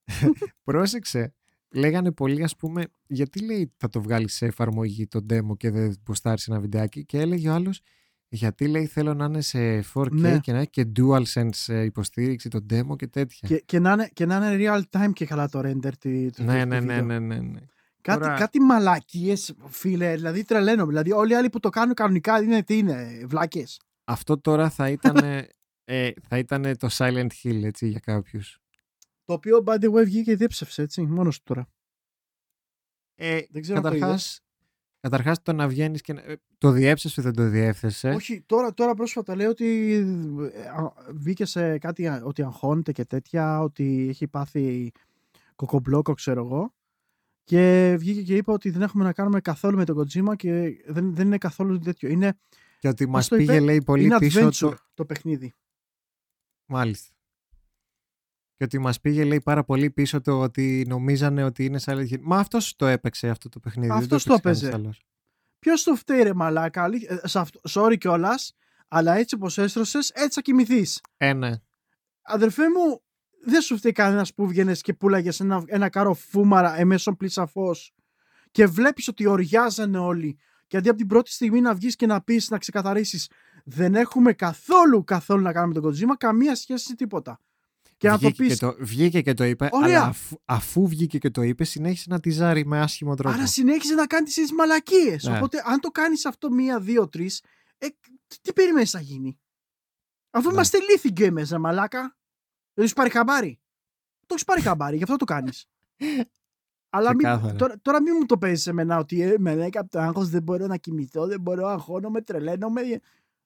πρόσεξε, λέγανε πολλοί ας πούμε γιατί λέει θα το βγάλεις σε εφαρμογή το demo και δεν ποστάρεις ένα βιντεάκι και έλεγε ο άλλος γιατί λέει θέλω να είναι σε 4K Ναι. και να έχει και DualSense ε, υποστήριξη το demo και τέτοια. Και, και, να είναι, και να είναι real time και καλά το render. Τη, του- ναι, του ναι, ναι, βίντεο. ναι, ναι, ναι. Κάτι, Τώρα- κάτι μαλακίες, φίλε. Δηλαδή τρελαίνομαι. Δηλαδή όλοι οι άλλοι που το κάνουν κανονικά είναι τι είναι, βλάκες. Αυτό τώρα θα ήταν, ε, θα ήταν το Silent Hill έτσι για κάποιους. Το οποίο, by the way, βγήκε και διέψευσε, έτσι, μόνος του τώρα. Ε, Δεν ξέρω αν το καταρχάς, καταρχάς το να βγαίνεις και να- ε, το διέψεσαι δεν το διέφθεσαι. Όχι, τώρα, τώρα πρόσφατα λέει ότι ε, α, βγήκε σε κάτι α, ότι αγχώνεται και τέτοια, ότι έχει πάθει κοκομπλόκο, ξέρω εγώ. Και βγήκε και είπε ότι δεν έχουμε να κάνουμε καθόλου με τον Kojima και δεν, δεν είναι καθόλου τέτοιο. Είναι, Και ότι μας το πήγε είπε, λέει πολύ είναι πίσω adventure το... το... παιχνίδι. Μάλιστα. Και ότι μας πήγε λέει πάρα πολύ πίσω το ότι νομίζανε ότι είναι Silent Hill. Μα αυτός το έπαιξε αυτό το παιχνίδι. δεν Αυτός το έπαιξε κανείς έπαιζε. άλλος. Ποιος το φταίει, ρε Μαλάκα, αλή- ε, σε αυτό, sorry κιόλας, αλλά έτσι όπως έστρωσε, έτσι θα κοιμηθείς. Ε, ναι. Αδερφέ μου, δεν σου φταίει κανένας που βγαίνει και πουλάγες ένα, ένα κάρο φούμαρα εμέσω πλήσαφο και βλέπεις ότι οριάζανε όλοι. Και αντί από την πρώτη στιγμή να βγεις και να πεις, να ξεκαθαρίσεις, δεν έχουμε καθόλου καθόλου να κάνουμε με τον Kojima, καμία σχέση τίποτα. Και να το βγήκε, πει. και το, βγήκε και το είπε, Ωραία. αλλά αφού, αφού βγήκε και το είπε, συνέχισε να τη ζάρει με άσχημο τρόπο. Άρα συνέχιζε να κάνει τις μαλακίες. Ναι. Οπότε, αν το κάνεις αυτό μία, δύο, τρεις, ε, τι- τι περιμένεις να γίνει; Αφού Ναι. είμαστε λύθοι gamers, ρε μαλάκα. Δεν έχεις πάρει χαμπάρι. Το έχεις πάρει χαμπάρι, γι' αυτό το κάνεις. Αλλά μην, Ξεκάθαρα. τώρα, τώρα μην μου το παίζει σε μένα ότι ε, με λέει από το άγχος δεν μπορώ να κοιμηθώ, δεν μπορώ να αγχώνομαι, τρελαίνομαι.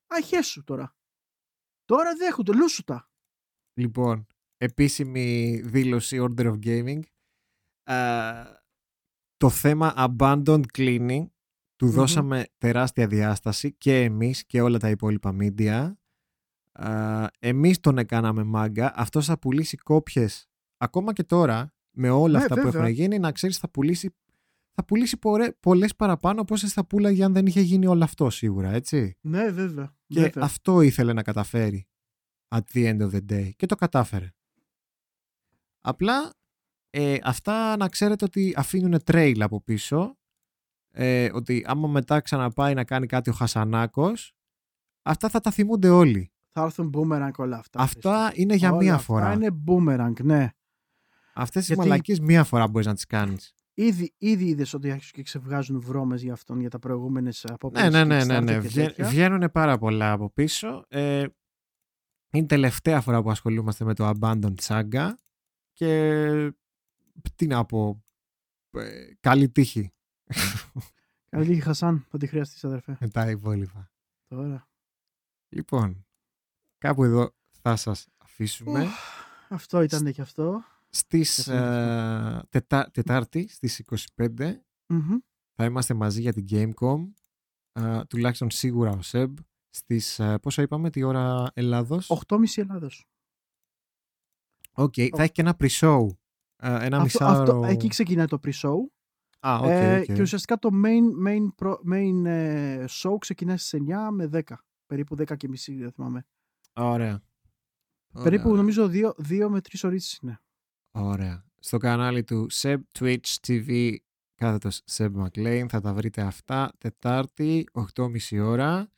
Αχέ σου τώρα. Τώρα δέχονται, λούσου τα. Λοιπόν, επίσημη δήλωση Order of Gaming. Α, το θέμα Abandoned Cleaning του Μμμ. δώσαμε τεράστια διάσταση και εμείς και όλα τα υπόλοιπα media. Α, εμείς τον έκαναμε μάγκα. Αυτός θα πουλήσει κόπιες ακόμα και τώρα με όλα Ναι, αυτά που βέβαια. έχουν γίνει να ξέρεις θα πουλήσει, θα πουλήσει πορε- πολλές παραπάνω από όσες θα πουλάγε αν δεν είχε γίνει όλο αυτό σίγουρα έτσι. Ναι, βέβαια. Και βέβαια. αυτό ήθελε να καταφέρει at the end of the day και το κατάφερε. Απλά ε, αυτά να ξέρετε ότι αφήνουν trail από πίσω ε, ότι άμα μετά ξαναπάει να κάνει κάτι ο Χασανάκος αυτά θα τα θυμούνται όλοι. Θα έρθουν boomerang όλα αυτά. Αυτά είναι για Όλα μία αυτά φορά. είναι boomerang, ναι. Αυτές τις Γιατί- μαλακίες μία φορά μπορείς να τις κάνεις. Ήδη, ήδη είδες ότι άρχισαν και ξεβγάζουν βρώμες για αυτόν για τα προηγούμενες Ναι, απόπειρε. ναι, ναι, ναι, ναι. Βγαι- Βγαίνουν πάρα πολλά από πίσω. Ε, είναι η τελευταία φορά που ασχολούμαστε με το Abandoned Saga και τι να πω, ε, καλή τύχη Καλή τύχη, Χασάν, θα τη χρειαστείς, αδερφέ. με τα υπόλοιπα. Τώρα. Λοιπόν, κάπου εδώ θα σας αφήσουμε. Ουφ, αυτό ήταν και αυτό. Στις Και αυτό ε, τετά- Τετάρτη, στις 25, Μμμ. θα είμαστε μαζί για την Gamecom. Ε, τουλάχιστον σίγουρα ο Seb. Στις, ε, πόσο είπαμε, τη ώρα Ελλάδος; 8.30 Ελλάδος. Οκ, θα έχει και ένα pre-show. Ε, ένα Αυτό, μισάωρο. αυτό, εκεί ξεκινάει το pre-show. Α, οκ, ε, οκ. Και ουσιαστικά το main, main, pro- main ε, show ξεκινάει στις 9 με 10. Περίπου 10 και μισή, δεν θυμάμαι. Ωραία. Περίπου Ωραία. νομίζω 2, με 3 ώρες είναι. Ωραία. Στο κανάλι του Seb Twitch TV κάθετος Seb McLean θα τα βρείτε αυτά Τετάρτη 8.30 ώρα.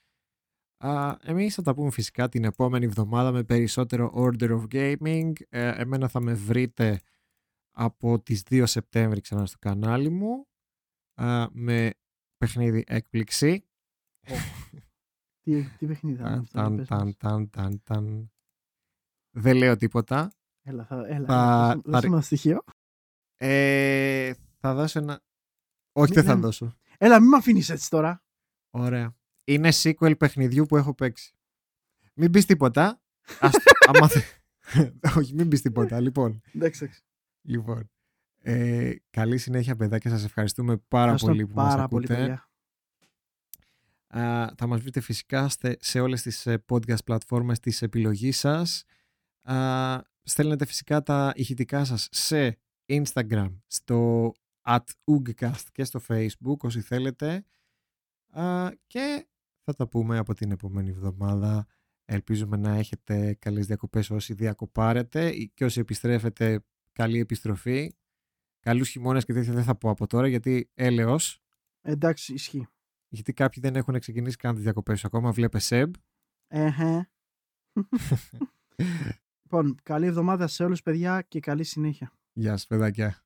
Α, εμείς θα τα πούμε φυσικά την επόμενη εβδομάδα με περισσότερο Order of Gaming. Ε, εμένα θα με βρείτε από τις 2 Σεπτέμβρη ξανά στο κανάλι μου α, με παιχνίδι έκπληξη. Τι, τι παιχνίδι θα είναι Ταν, αυτό. για ταν, πες ταν, μας. ταν, ταν, ταν. Δεν λέω τίποτα. Έλα, θα, έλα, Θα- έλα, δώσε- θα δώσε ρι- μου ένα στοιχείο. Ε, θα δώσω ένα... Όχι, Ναι, δεν θα ναι. δώσω. Έλα, μην με αφήνεις έτσι τώρα. Ωραία. Είναι sequel παιχνιδιού που έχω παίξει. Μην πεις τίποτα. Ας, άμα θε- Όχι, μην πεις τίποτα. Λοιπόν, Εντάξει, εντάξει. λοιπόν. Ε, καλή συνέχεια, παιδάκια. Σας ευχαριστούμε πάρα Ευχαριστώ πολύ που μας πάρα πολύ, ακούτε. παιδιά. Α, θα μας βρείτε φυσικά στε- σε όλες τις ε, podcast πλατφόρμες της επιλογής σας. Α, στέλνετε φυσικά τα ηχητικά σας σε Instagram, στο at Ugcast και στο Facebook όσοι θέλετε. Α, και θα τα πούμε από την επόμενη εβδομάδα. Ελπίζουμε να έχετε καλές διακοπές όσοι διακοπάρετε και όσοι επιστρέφετε καλή επιστροφή. Καλούς χειμώνες και τέτοια δεν θα πω από τώρα γιατί έλεος Εντάξει, ισχύει. γιατί κάποιοι δεν έχουν ξεκινήσει καν τις διακοπές ακόμα. Βλέπε Σεμ. Εχε. λοιπόν, καλή εβδομάδα σε όλους παιδιά και καλή συνέχεια. Γεια σας, παιδάκια.